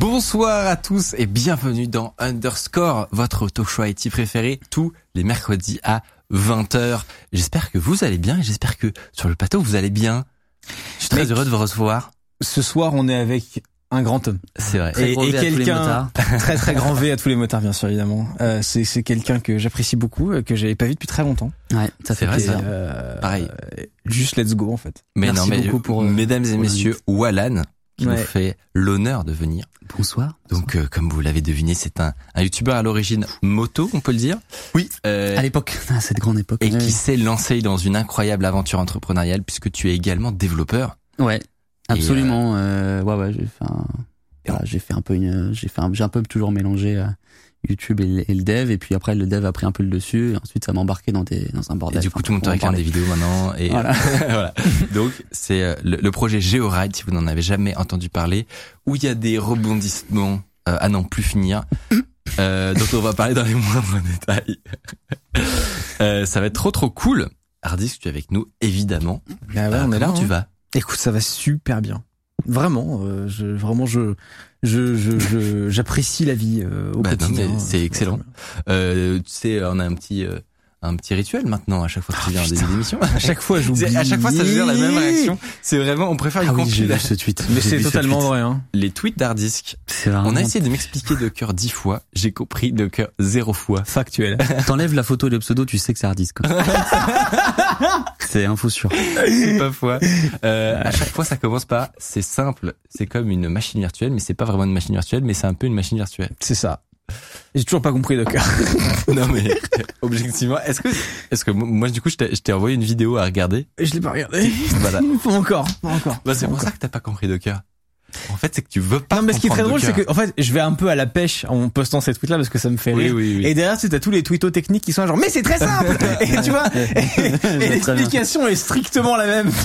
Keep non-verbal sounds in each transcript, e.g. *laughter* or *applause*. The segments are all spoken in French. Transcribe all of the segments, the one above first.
Bonsoir à tous et bienvenue dans Underscore, votre talk show IT préféré tous les mercredis à 20h. J'espère que vous allez bien et j'espère que sur le plateau vous allez bien. Je suis très Mec. heureux de vous recevoir. Ce soir, on est avec un grand homme. C'est vrai. Et, quelqu'un *laughs* très très grand V à tous les motards, bien sûr, évidemment. Euh, c'est c'est quelqu'un que j'apprécie beaucoup, euh, que j'avais pas vu depuis très longtemps. Ouais, ça C'est fait vrai, plaisir. ça. Euh, Pareil. euh, juste let's go en fait. Mais Merci non, mais beaucoup pour, euh, mesdames et pour messieurs, Wallan qui Ouais. nous fait l'honneur de venir. Bonsoir. Donc, euh, comme vous l'avez deviné, c'est un, un youtubeur à l'origine moto, on peut le dire. Oui. Euh, À l'époque, *laughs* à cette grande époque. et qui s'est lancé dans une incroyable aventure entrepreneuriale puisque tu es également développeur. Ouais, absolument. euh, ouais, ouais, j'ai fait un, voilà, j'ai fait un peu une, j'ai fait un, j'ai un peu toujours mélangé euh, YouTube et, le- et le dev, et puis après le dev a pris un peu le dessus, et ensuite ça m'a embarqué dans des, dans un Et bordel. du coup, Enfin, tout le monde regarde des vidéos maintenant. Et Voilà. *laughs* voilà. Donc, c'est euh, le, le projet GeoRide, si vous n'en avez jamais entendu parler, où il y a des rebondissements euh, à n'en plus finir, euh, dont on va parler dans les moindres détails. *laughs* Euh, ça va être trop trop cool. Hardisk, tu es avec nous, évidemment. Bah ouais, Euh, on est là. comment tu hein. vas? Écoute, ça va super bien. Vraiment, euh, je, vraiment, je, je, je, j'apprécie la vie euh, au Bah quotidien. c'est excellent. euh, Tu sais, on a un petit euh, un petit rituel maintenant à chaque fois que tu viens en début d'émission. À chaque fois, j'oublie. À chaque fois, ça dire la même réaction. C'est vraiment, on préfère une Ah oui, j'ai vu ce tweet. Mais c'est totalement vrai. Hein. Les tweets d'Hardisk. On a essayé de m'expliquer de cœur dix fois, j'ai compris de cœur zéro fois. Factuel. T'enlèves la photo et le pseudo, tu sais que c'est hard disk. quoi. *laughs* c'est info sûr. C'est pas fois. Euh, à chaque fois, ça commence par c'est simple, c'est comme une machine virtuelle, mais c'est pas vraiment une machine virtuelle, mais c'est un peu une machine virtuelle. C'est ça. J'ai toujours pas compris Docker. *laughs* non mais objectivement, est-ce que est-ce que moi du coup je t'ai je t'ai envoyé une vidéo à regarder Je l'ai pas regardé. Voilà. *laughs* Pas encore. Pas encore. Bah, c'est pour encore. ça que t'as pas compris Docker. En fait, c'est que tu veux pas. Non, mais ce qui est très drôle, c'est que, en fait, je vais un peu à la pêche en postant ces tweets-là parce que ça me fait oui, rire. oui, oui. Et derrière, tu sais, t'as tous les tweetos techniques qui sont genre, mais c'est très simple! *laughs* et tu vois, et, l'explication est strictement la même. *laughs*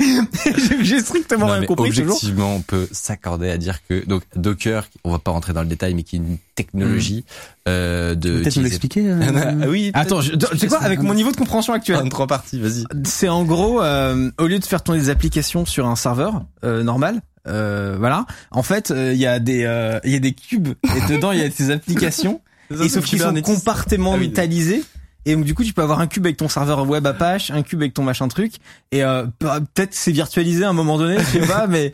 *laughs* J'ai strictement Non, rien mais compris objectivement, on peut s'accorder à dire que donc Docker, on va pas rentrer dans le détail, mais qui est une technologie euh, de. Peut-être nous l'expliquer. euh, Ah oui. Attends, je, tu sais quoi, avec mon niveau de compréhension actuel, En trois parties, vas-y. c'est en gros, euh, au lieu de faire tourner des applications sur un serveur euh, normal, euh, voilà, en fait, euh, il y a des, euh, il y a des cubes et *laughs* dedans il y a ces applications. Et sauf qu'ils sont compartimentalisés. Et donc du coup tu peux avoir un cube avec ton serveur web Apache, un cube avec ton machin truc, et euh, pe- peut-être c'est virtualisé à un moment donné, je sais *laughs* pas, mais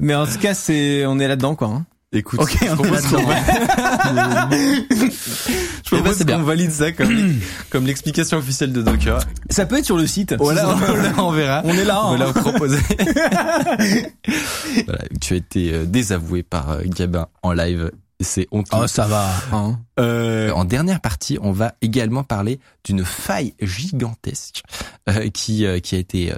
mais en tout cas c'est on est là dedans quoi. hein. Écoute, Ok, je propose qu'on *laughs* Eh ben, qu'on valide ça comme *clears throat* comme l'explication officielle de Docker. Ça peut être sur le site. Voilà, *laughs* on, on verra. On est là. On hein. va proposer. *laughs* voilà, tu as été euh, désavoué par euh, Gabin en live. C'est honteux. Oh ça va. Hein. Euh, en dernière partie, on va également parler d'une faille gigantesque euh, qui euh, qui a été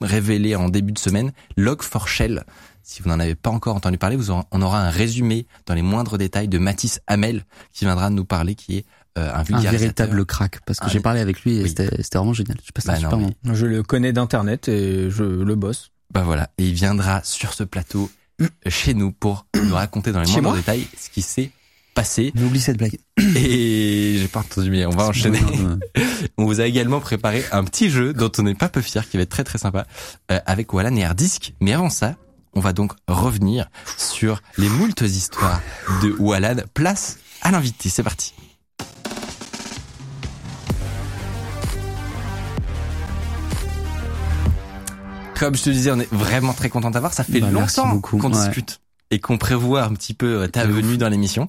révélée en début de semaine. Log4Shell. Si vous n'en avez pas encore entendu parler, vous aurez- on aura un résumé dans les moindres détails de Mathis Hamel qui viendra nous parler, qui est euh, un Un véritable crack, parce que Ah, j'ai parlé avec lui et oui. c'était c'était vraiment génial. Je passe Bah non, mais- moment. Je le connais d'internet et je le bosse. Bah voilà, et il viendra sur ce plateau euh, chez nous pour nous raconter dans les Chez moindres moi détails ce qui s'est passé. Mais oublie cette blague. Et j'ai pas entendu, mais on va enchaîner. *laughs* On vous a également préparé un petit jeu dont on n'est pas peu fier, qui va être très très sympa, euh, avec Wallan et Hardisk. Mais avant ça, on va donc revenir sur les moultes histoires de Wallan. Place à l'invité, c'est parti. Comme je te disais, on est vraiment très content d'avoir. Ça fait Bah, longtemps qu'on Ouais. discute et qu'on prévoit un petit peu ta venue dans l'émission.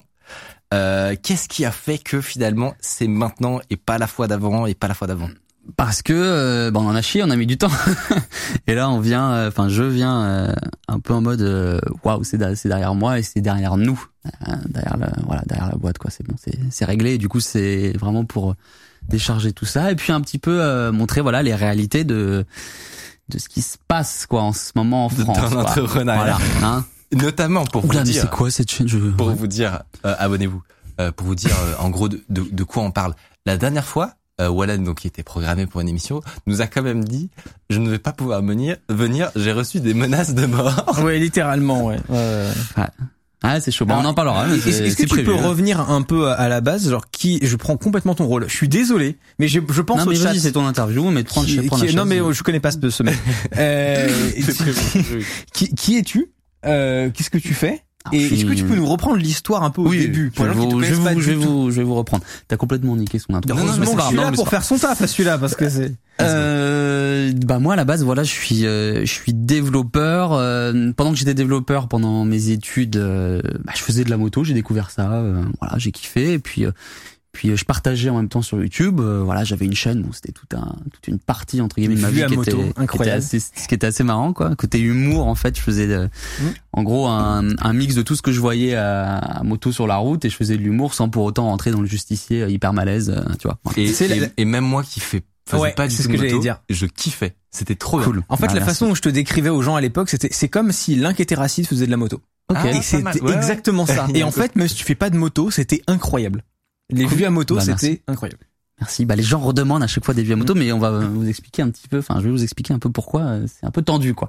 Euh, Qu'est-ce qui a fait que finalement c'est maintenant et pas la fois d'avant et pas la fois d'avant? Parce que euh, bon, on en a chié, on a mis du temps. *laughs* et là, on vient, euh, enfin, je viens euh, un peu en mode euh, waouh, c'est da- c'est derrière moi et c'est derrière nous, Euh, derrière la, voilà, derrière la boîte quoi. C'est bon, c'est c'est réglé. Et du coup, c'est vraiment pour décharger tout ça et puis un petit peu euh, montrer voilà les réalités de de ce qui se passe quoi en ce moment en France. dans l'entrepreneuriat. Voilà, hein. Notamment pour vous Oula, dire, c'est quoi cette chaîne? Je pour ouais. vous dire, euh, abonnez-vous, euh, pour vous dire euh, en gros de, de, de quoi on parle. La dernière fois, euh, Wallan, donc qui était programmé pour une émission, nous a quand même dit je ne vais pas pouvoir venir. Venir, j'ai reçu des menaces de mort. *laughs* Ouais, littéralement, ouais. Ouais. Ah, c'est chaud. Bon, on en parlera. Est-ce que tu prévu, peux hein. revenir un peu à- à la base, genre qui Je prends complètement ton rôle. Je suis désolé, mais je, je pense Non au mais chat. c'est ton interview, mais prends, qui- prends qui- la non chaise. mais je connais pas ce, ce mec. *laughs* Euh, *laughs* qui, qui es-tu? Euh, Qu'est-ce que tu fais? Et est-ce que tu peux nous reprendre l'histoire un peu au début je, vais vous, je, vais vous, je vais vous reprendre. T'as complètement niqué son intro. Non, non, mais c'est là pour faire son taf, celui-là, parce que c'est. Euh, bah moi à la base voilà je suis euh, je suis développeur euh, pendant que j'étais développeur pendant mes études euh, bah, je faisais de la moto j'ai découvert ça voilà j'ai kiffé et puis puis euh, je partageais en même temps sur YouTube. Euh, voilà, j'avais une chaîne, bon, c'était tout un, toute une partie entre guillemets de ma vie qui, moto, était, incroyable. Qui était assez, ce qui était assez marrant, quoi. Côté humour, en fait, je faisais de, mmh. en gros un, un, mix de tout ce que je voyais à, à, moto sur la route et je faisais de l'humour sans pour autant rentrer dans le justicier euh, hyper malaise, tu vois. Et, et, même moi qui fais faisais pas du tout ce que j'allais dire. Je kiffais. C'était trop cool. En fait, la façon où je te décrivais aux gens à l'époque, c'était c'est comme si l'un qui était raciste faisait de la moto. Okay. et c'était exactement ça. et en fait, même si tu fais pas de moto, c'était incroyable. Les vues à moto, bah, c'était incroyable. Merci. Bah, les gens redemandent à chaque fois des vues à moto, mais on va vous expliquer un petit peu. Enfin, je vais vous expliquer un peu pourquoi euh, c'est un peu tendu, quoi,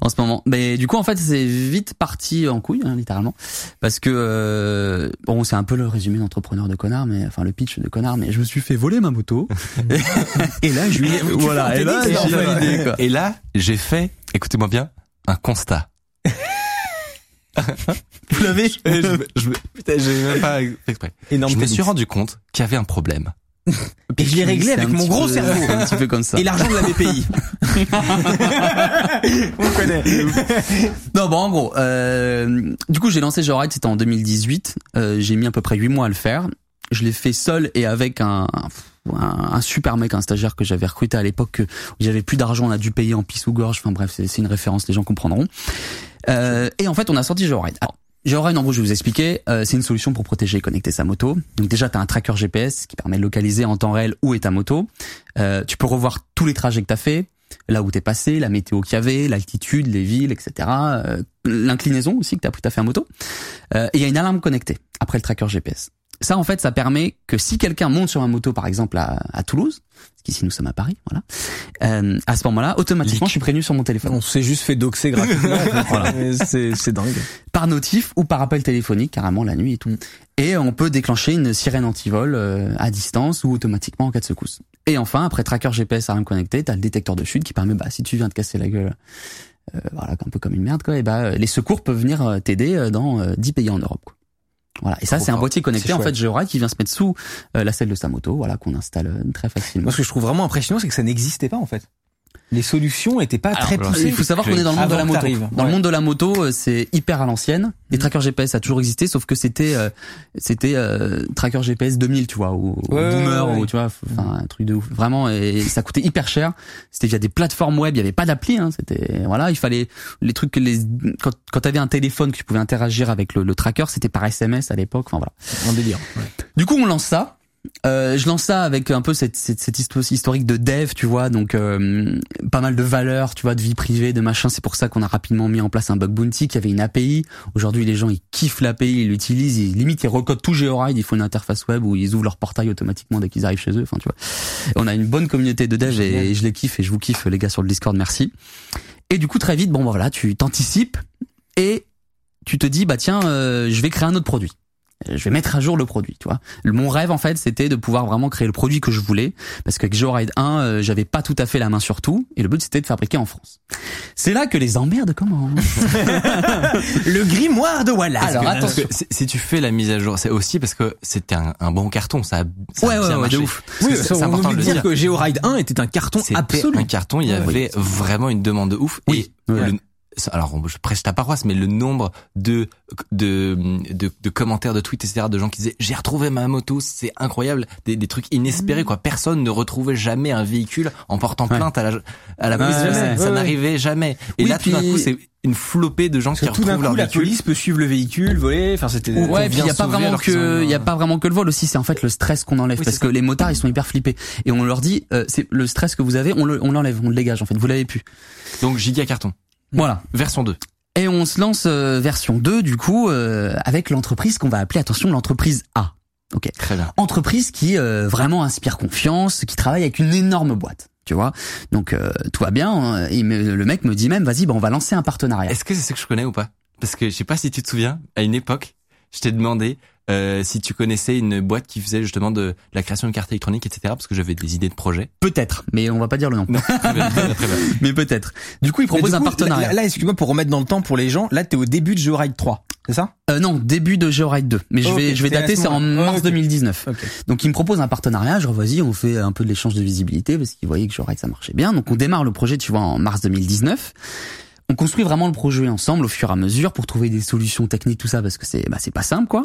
en ce moment. Mais du coup, en fait, c'est vite parti en couille, hein, littéralement, parce que euh, bon, c'est un peu le résumé d'entrepreneur de connard, mais enfin le pitch de connard. Mais je me suis fait voler ma moto. *laughs* *laughs* et là, je lui voilà. Et là, et là, j'ai fait, écoutez-moi bien, un constat. *laughs* Vous l'avez je, Putain, j'ai même pas exprès. je me suis rendu compte qu'il y avait un problème. *laughs* Et je l'ai réglé avec mon gros cerveau. Un petit peu comme ça. Et l'argent de la BPI. *laughs* On connaît. non, bon, en gros, euh, du coup, j'ai lancé Joyride, c'était en 2018. Euh, j'ai mis à peu près 8 mois à le faire. Je l'ai fait seul et avec un, un, un, super mec, un stagiaire que j'avais recruté à l'époque, où j'avais plus d'argent, on a dû payer en pisse ou gorge. Enfin bref, c'est une référence, les gens comprendront. Euh, et en fait, on a sorti Joyride. Alors, Joyride, en gros, je vais vous expliquer, euh, c'est une solution pour protéger et connecter sa moto. Donc déjà, tu as un tracker GPS qui permet de localiser en temps réel où est ta moto. Euh, tu peux revoir tous les trajets que tu as fait, là où t'es passé, la météo qu'il y avait, l'altitude, les villes, etc. Euh, L'inclinaison aussi que t'as as fait à moto. Euh, et il y a une alarme connectée après le tracker GPS. Ça, en fait, ça permet que si quelqu'un monte sur ma moto, par exemple à, à Toulouse, parce qu'ici nous sommes à Paris, voilà, euh, à ce moment-là, automatiquement, je suis prévenu sur mon téléphone. On s'est juste fait doxer gratuitement. *laughs* voilà. C'est dingue. Par notif ou par appel téléphonique, carrément la nuit et tout. Et on peut déclencher une sirène anti-vol euh, à distance ou automatiquement en cas de secousse. Et enfin, après tracker GPS RM connecté, t'as le détecteur de chute qui permet, bah, si tu viens de casser la gueule, euh, voilà, un peu comme une merde, quoi, et bah, les secours peuvent venir euh, t'aider dans 10 pays en Europe. Quoi. Voilà. Et ça, c'est un boîtier connecté en fait Georide qui vient se mettre sous euh, la selle de sa moto, voilà, qu'on installe euh, très facilement. Moi, ce que je trouve vraiment impressionnant, c'est que ça n'existait pas en fait les solutions étaient pas très poussées. Il faut savoir qu'on est dans le monde de la moto. Dans le monde de la moto, c'est hyper à l'ancienne. Les mm. trackers GPS a toujours existé, sauf que c'était euh, c'était euh, tracker GPS 2000, tu vois, ou, boomer, ou tu vois, enfin un truc de ouf. Vraiment, et ça coûtait hyper cher. C'était via des plateformes web, il y avait pas d'appli. Hein, c'était voilà, il fallait les trucs que les quand quand t'avais un téléphone que tu pouvais interagir avec le, le tracker, c'était par SMS à l'époque. Enfin voilà. Un délire. Du coup, on lance ça. Euh, je lance ça avec un peu cette, cette, cette historique de dev, tu vois, donc euh, pas mal de valeurs, tu vois, de vie privée, de machin. C'est pour ça qu'on a rapidement mis en place un bug bounty qui avait une API. Aujourd'hui, les gens ils kiffent l'API, ils l'utilisent, ils limite ils recodent tout GeoRide, il faut une interface web où ils ouvrent leur portail automatiquement dès qu'ils arrivent chez eux. Enfin, tu vois, on a une bonne communauté de dev et, je les kiffe et je vous kiffe les gars sur le Discord, merci. Et du coup, très vite, bon bah, voilà, tu t'anticipes et tu te dis bah tiens, euh, je vais créer un autre produit je vais mettre à jour le produit, tu vois. Mon rêve en fait, c'était de pouvoir vraiment créer le produit que je voulais parce qu'avec GeoRide 1, euh, j'avais pas tout à fait la main sur tout et le but c'était de fabriquer en France. C'est là que les emmerdes commencent. *laughs* le grimoire de Wallace. Alors attention, si tu fais la mise à jour, c'est aussi parce que c'était un, un, bon carton, ça a, ça ouais, a ouais, De ouf. Oui, c'est important de dire, que GeoRide 1 était un carton absolu. Un carton, il y avait vraiment une demande de ouf oui. et le, alors je prêche ta paroisse, mais le nombre de de, de, de commentaires, de tweets, etc., de gens qui disaient j'ai retrouvé ma moto, c'est incroyable, des, des trucs inespérés quoi. Personne ne retrouvait jamais un véhicule en portant plainte à la à la police, ça, n'arrivait jamais. Et là tout d'un coup c'est une flopée de gens qui retrouvent leur véhicule. la police peut suivre le véhicule, voler, enfin c'était Ouais, puis il y a pas vraiment que il y a pas vraiment que le vol aussi, c'est en fait le stress qu'on enlève parce que les motards ils sont hyper flippés et on leur dit euh, c'est le stress que vous avez, on le on l'enlève, on le dégage en fait, vous l'avez plus. Donc giga carton. Voilà. Version 2. Et on se lance euh, version 2 du coup euh, avec l'entreprise qu'on va appeler attention l'entreprise A. Ok. Très bien. Entreprise qui euh, vraiment inspire confiance, qui travaille avec une énorme boîte. Tu vois, donc tout va bien. Hein. le mec me dit même, vas-y, bah, on va lancer un partenariat. Est-ce que c'est ce que je connais ou pas? Parce que je sais pas si tu te souviens, à une époque, je t'ai demandé euh, si tu connaissais une boîte qui faisait justement de, la création de cartes électroniques, etc. Parce que j'avais des idées de projet. Peut-être, mais on va pas dire le nom. *laughs* mais peut-être. Du coup, il propose un partenariat. Là, excuse-moi pour remettre dans le temps pour les gens. Là, t'es au début de Joyride 3. c'est ça? Euh, Non, début de Georide 2. Mais je vais, je vais dater, c'est en mars 2019. Donc il me propose un partenariat. Je vas-y, on fait un peu de l'échange de visibilité parce qu'il voyait que Georide ça marchait bien. Donc on démarre le projet, tu vois, en mars 2019. On construit vraiment le projet ensemble au fur et à mesure pour trouver des solutions techniques, tout ça, parce que c'est, bah, c'est pas simple, quoi.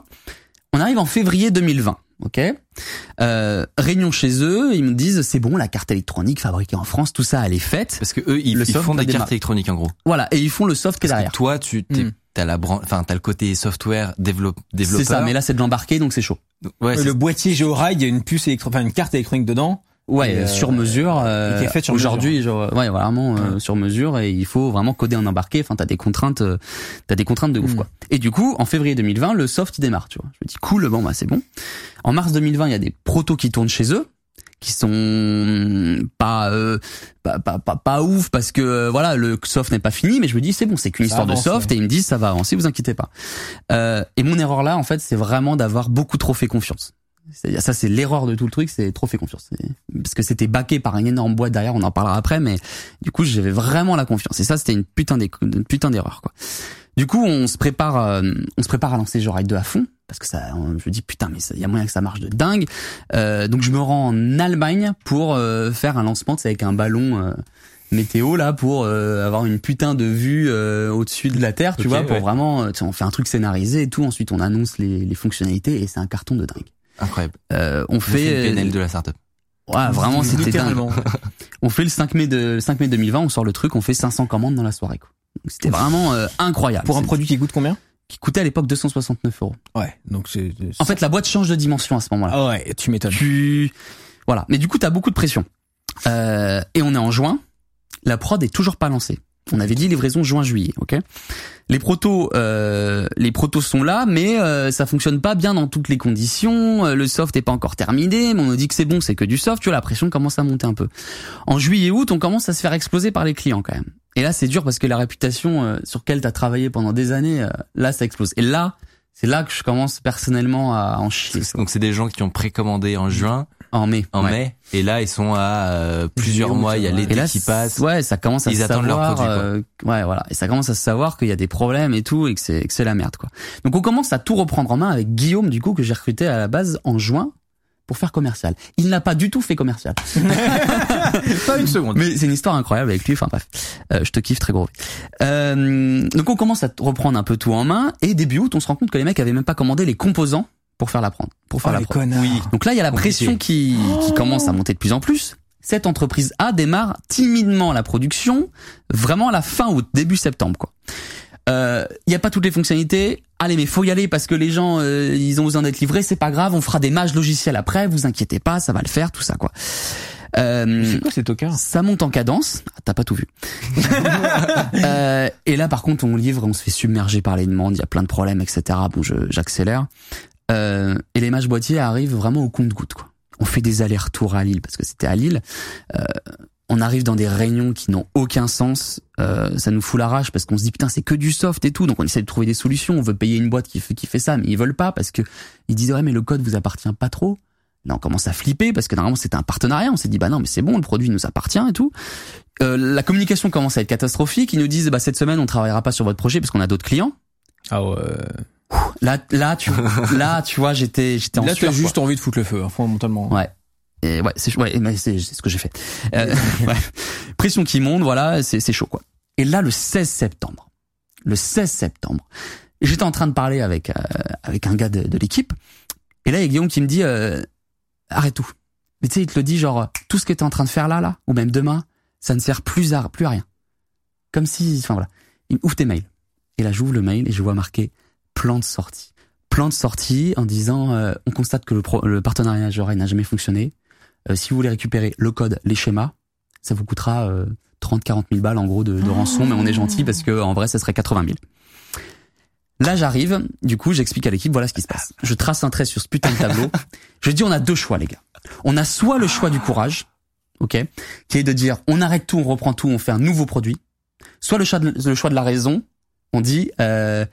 On arrive en février 2020, ok? Euh, Réunion chez eux, ils me disent c'est bon, la carte électronique fabriquée en France, tout ça, elle est faite. Parce que eux, ils, ils font des cartes électroniques en gros. Voilà, et ils font le soft qui est derrière. toi, tu hmm. t'as la enfin t'as le côté software développe, développeur. C'est ça, mais là c'est de l'embarqué, donc c'est chaud. Ouais, le boîtier Georide, il y a une puce électro, enfin une carte électronique dedans. Ouais, euh, sur mesure. Euh, qui est faite sur Aujourd'hui, ouais, vraiment euh, sur mesure, et il faut vraiment coder en embarqué. Enfin, t'as des contraintes, euh, t'as des contraintes de ouf, mm. quoi. Et du coup, en février 2020, le soft démarre, tu vois. Je me dis cool, bon bah c'est bon. En mars 2020, il y a des protos qui tournent chez eux, qui sont pas, euh, pas, pas, pas pas ouf parce que voilà le soft n'est pas fini mais je me dis c'est bon c'est qu'une histoire de soft et ils me disent ça va avancer vous inquiétez pas euh, et mon erreur là en fait c'est vraiment d'avoir beaucoup trop fait confiance ça, c'est l'erreur de tout le truc, c'est trop fait confiance. Parce que c'était baqué par une énorme boîte derrière, on en parlera après, mais du coup, j'avais vraiment la confiance. Et ça, c'était une putain d'erreur, quoi. Du coup, on se prépare, euh, on se prépare à lancer Joyride 2 à fond, parce que ça, je me dis putain, mais il y a moyen que ça marche de dingue. Euh, donc, je me rends en Allemagne pour euh, faire un lancement, c'est avec un ballon. Euh, météo là pour avoir une putain de vue au-dessus de la terre tu vois pour vraiment on fait un truc scénarisé et tout ensuite on annonce les, les fonctionnalités et c'est un carton de dingue Incroyable. Euh, on fait PNL de la startup. Ouais, vraiment, c'était dingue. on fait le 5 mai de 5 mai 2020, on sort le truc, on fait 500 commandes dans la soirée. C'était vraiment euh, incroyable. Pour un produit qui coûte combien? Qui coûtait à l'époque 269 euros. Ouais, donc c'est. En fait, la boîte change de dimension à ce moment-là. Ah ouais, tu m'étonnes. Tu voilà, mais du coup, t'as beaucoup de pression. Euh, et on est en juin, la prod est toujours pas lancée. On avait dit livraison juin-juillet, ok? Les protos, euh, les protos sont là, mais euh, ça fonctionne pas bien dans toutes les conditions. Euh, le soft est pas encore terminé, mais on nous dit que c'est bon, c'est que du soft. Tu vois, la pression commence à monter un peu. En juillet-août, on commence à se faire exploser par les clients quand même. Et là, c'est dur parce que la réputation euh, sur laquelle tu as travaillé pendant des années, là, ça explose. Et là, c'est là que je commence personnellement à en chier. Donc c'est des gens qui ont précommandé en juin en mai. En mai. Et là, ils sont à euh, plusieurs mois. Il y a l'été qui passe. Ouais, ça commence à ils se attendent savoir. Leur produit, euh, ouais, voilà. Et ça commence à se savoir qu'il y a des problèmes et tout, et que c'est que c'est la merde, quoi. Donc on commence à tout reprendre en main avec Guillaume, du coup, que j'ai recruté à la base en juin pour faire commercial. Il n'a pas du tout fait commercial. *laughs* pas une seconde. Mais c'est une histoire incroyable avec lui. Enfin bref, euh, je te kiffe très gros. Euh, donc on commence à reprendre un peu tout en main et début août, on se rend compte que les mecs avaient même pas commandé les composants pour faire la prendre, pour faire oh, la prendre. Oui. Donc là, il y a la pression qui, qui commence à monter de plus en plus. Cette entreprise A démarre timidement la production, vraiment à la fin août, début septembre, quoi. Il euh, y a pas toutes les fonctionnalités. Allez, mais faut y aller parce que les gens, euh, ils ont besoin d'être livrés. C'est pas grave, on fera des mages logiciels après. Vous inquiétez pas, ça va le faire, tout ça, quoi. Euh, c'est quoi ces tokens Ça monte en cadence. Ah, T'as pas tout vu. *laughs* euh, et là, par contre, on livre, on se fait submerger par les demandes. Il y a plein de problèmes, etc. Bon, j'accélère. Euh, et les matchs boîtiers arrivent vraiment au compte-goutte. On fait des allers-retours à Lille parce que c'était à Lille. Euh, on arrive dans des réunions qui n'ont aucun sens. Euh, ça nous fout la rage parce qu'on se dit putain c'est que du soft et tout. Donc on essaie de trouver des solutions. On veut payer une boîte qui fait qui fait ça, mais ils veulent pas parce que ils disent ouais mais le code vous appartient pas trop. Là on commence à flipper parce que normalement c'était un partenariat. On s'est dit bah non mais c'est bon le produit nous appartient et tout. Euh, la communication commence à être catastrophique. Ils nous disent bah cette semaine on travaillera pas sur votre projet parce qu'on a d'autres clients. Ah ouais. Là, là, tu, *laughs* là, tu vois, j'étais, j'étais en Là, tu as juste envie de foutre le feu, hein, fondamentalement. Ouais. Et ouais, c'est, ouais, c'est, ce que j'ai fait. Euh, *laughs* ouais. Pression qui monte, voilà, c'est, c'est chaud, quoi. Et là, le 16 septembre, le 16 septembre, j'étais en train de parler avec, euh, avec un gars de, de l'équipe. Et là, il y a Guillaume qui me dit, euh, arrête tout. Mais tu sais, il te le dit, genre, tout ce que t'es en train de faire là, là, ou même demain, ça ne sert plus à, plus à rien. Comme si, enfin voilà. Il ouvre tes mails. Et là, j'ouvre le mail et je vois marqué plan de sortie. Plan de sortie en disant euh, on constate que le, le partenariat Jorel n'a jamais fonctionné. Euh, si vous voulez récupérer le code, les schémas, ça vous coûtera 30 40 000 balles en gros de, de rançon, mais on est gentil parce que en vrai ça serait 80 000. Là j'arrive, du coup j'explique à l'équipe voilà ce qui se passe. Je trace un trait sur ce putain de tableau. Je dis on a deux choix les gars. On a soit le choix du courage, ok, qui est de dire on arrête tout, on reprend tout, on fait un nouveau produit. Soit le choix de, le choix de la raison, on dit euh,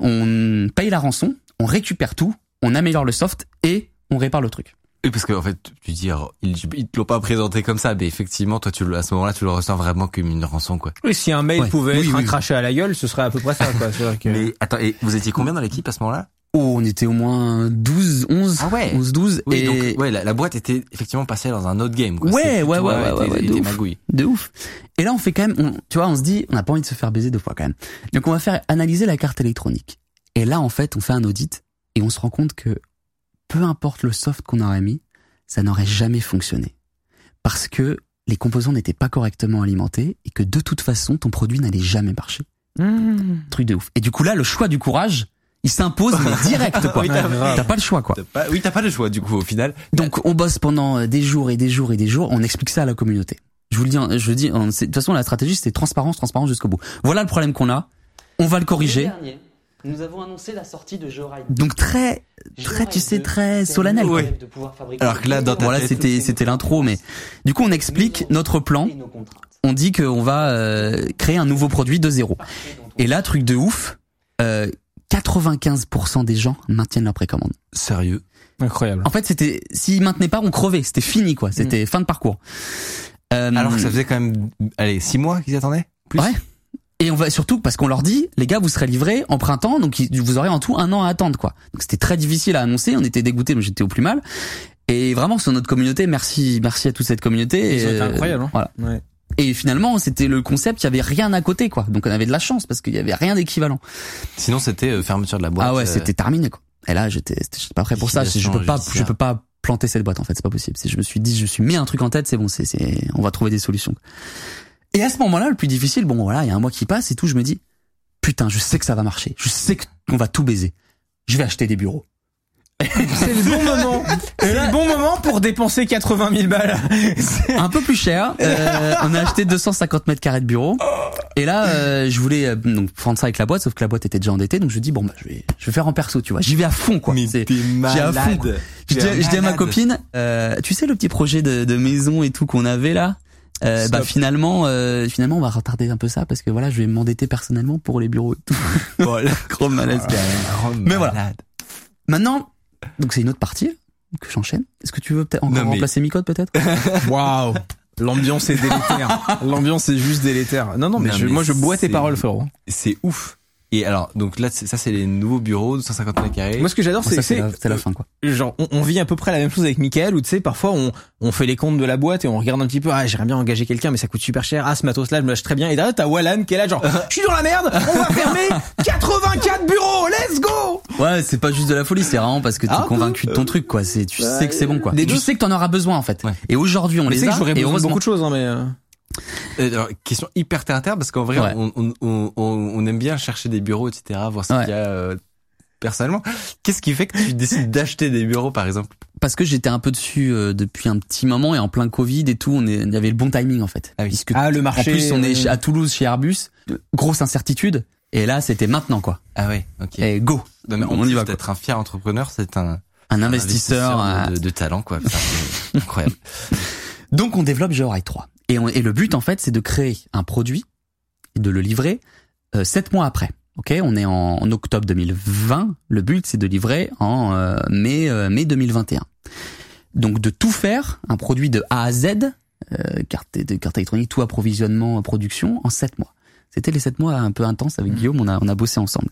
on paye la rançon, on récupère tout, on améliore le soft et on répare le truc. Oui, parce qu'en fait, tu dis, ils, ils te l'ont pas présenté comme ça, mais effectivement, toi, tu à ce moment-là, tu le ressens vraiment comme une rançon, quoi. Oui, si un mail pouvait être un crachet à la gueule, ce serait à peu près ça, quoi. Que... *laughs* Mais attends, et vous étiez combien dans l'équipe à ce moment-là? Oh, on était au moins 12, 11. Ah ouais. 11, 12. Oui, et donc, ouais, la, boîte était effectivement passée dans un autre game, quoi. Ouais, ouais, ouais, ouais, ouais, de, ouf. de ouf. Et là, on fait quand même, on, tu vois, on se dit, on n'a pas envie de se faire baiser deux fois quand même. Donc, on va faire analyser la carte électronique. Et là, en fait, on fait un audit et on se rend compte que peu importe le soft qu'on aurait mis, ça n'aurait jamais fonctionné. Parce que les composants n'étaient pas correctement alimentés et que de toute façon, ton produit n'allait jamais marcher. Mmh. Truc de ouf. Et du coup là, le choix du courage, il s'impose mais *laughs* direct quoi. t'as pas le choix quoi. oui, t'as pas le choix du coup au final. Donc on bosse pendant euh, des jours et des jours et des jours. On explique ça à la communauté. Je vous le dis, hein, je dis, de toute façon la stratégie c'est transparence, transparence jusqu'au bout. Voilà le problème qu'on a. On va le corriger nous avons annoncé la sortie de Georide. Donc très, très, tu sais, très solennel. Alors que là, dans voilà, c'était, c'était l'intro, mais du coup, on explique notre plan. On dit qu'on va euh, créer un nouveau produit de zéro. Et là, truc de ouf, euh, 95% des gens maintiennent leur précommande. Sérieux Incroyable. En fait, c'était s'ils maintenaient pas, on crevait. C'était fini, quoi. C'était mm. fin de parcours. Euh, Alors que ça faisait quand même, allez, six mois qu'ils attendaient? Plus? Ouais. Et on va surtout parce qu'on leur dit, les gars, vous serez livrés en printemps, donc vous aurez en tout un an à attendre, quoi. Donc c'était très difficile à annoncer. On était dégoûtés, mais j'étais au plus mal. Et vraiment sur notre communauté, merci, merci à toute cette communauté. C'était incroyable. Hein voilà. Ouais. Et finalement, c'était le concept, il y avait rien à côté, quoi. Donc on avait de la chance parce qu'il y avait rien d'équivalent. Sinon, c'était euh, fermeture de la boîte. Ah ouais, euh, c'était terminé, quoi. Et là, j'étais, j'étais pas prêt pour ça. Je peux pas, je peux pas planter cette boîte, en fait. C'est pas possible. Si je me suis dit, je me suis mis un truc en tête, c'est bon, c'est, c'est, on va trouver des solutions. Et à ce moment-là, le plus difficile, bon voilà, il y a un mois qui passe et tout, je me dis, putain, je sais que ça va marcher. Je sais qu'on va tout baiser. Je vais acheter des bureaux. C'est le bon moment. C'est le bon moment pour dépenser 80 000 balles. Un peu plus cher. Euh, *laughs* on a acheté 250 mètres carrés de bureau. Et là, euh, je voulais euh, donc prendre ça avec la boîte, sauf que la boîte était déjà endettée. Donc je dis bon bah je vais, je vais faire en perso, tu vois. J'y vais à fond quoi. Mais t'es malade. À fond, Je, dis, à ma copine, tu sais le petit projet de, de maison et tout qu'on avait là? Euh, bah finalement, euh, finalement, on va retarder un peu ça parce que voilà, je vais m'endetter personnellement pour les bureaux et tout. Voilà, *laughs* gros malaise. Mais voilà. Maintenant, donc c'est une autre partie que j'enchaîne. Est-ce que tu veux peut-être encore remplacer Micode peut-être? *laughs* Waouh L'ambiance est délétère. *laughs* L'ambiance est juste délétère. Non, non, mais, moi je bois tes paroles, frérot. C'est ouf. Et alors, donc là, ça c'est les nouveaux bureaux de 150 mètres carrés. Moi, ce que j'adore, c'est c'est la, la, fin, quoi. Genre, on, on, vit à peu près la même chose avec Michael, où tu sais, parfois on, on fait les comptes de la boîte et on regarde un petit peu. Ah, j'aimerais bien engager quelqu'un, mais ça coûte super cher. Ah, ce matos-là, je me lâche très bien. Et derrière, t'as Wallan qui est là, genre, *laughs* je suis dans la merde. On va fermer 84 bureaux. Let's go. Ouais, c'est pas juste de la folie, c'est vraiment parce que t'es ah, convaincu de ton truc, quoi. C'est, tu sais que c'est bon, quoi. tu sais que t'en auras besoin, en fait. Et aujourd'hui, on les a. et heureusement. beaucoup de choses, hein, mais. Euh, euh, alors, question hyper terre à terre parce qu'en vrai, on, on, on, on, aime bien chercher des bureaux, etc., voir ce qu'il y a euh, personnellement. Qu'est-ce qui fait que tu décides d'acheter des bureaux, par exemple? Parce que j'étais un peu dessus euh, depuis un petit moment et en plein Covid et tout, on est, il y avait le bon timing en fait. Ah, ah le marché. En plus, on est à Toulouse chez Airbus, grosse incertitude. Et là, c'était maintenant quoi. Ah ouais, ok. Et go. on y va. Être un fier entrepreneur, c'est un un investisseur, de, talent quoi. incroyable. *laughs* Donc on développe GeoRide 3. Et, et le but, en fait, c'est de créer un produit et de le livrer euh, sept mois après. Ok, on est en, octobre 2020. Le but, c'est de livrer en euh, mai euh, mai 2021. Donc de tout faire, un produit de A à Z, euh, carte de carte électronique, tout approvisionnement, production, en sept mois. C'était les sept mois un peu intenses avec mmh. Guillaume. On a on a bossé ensemble.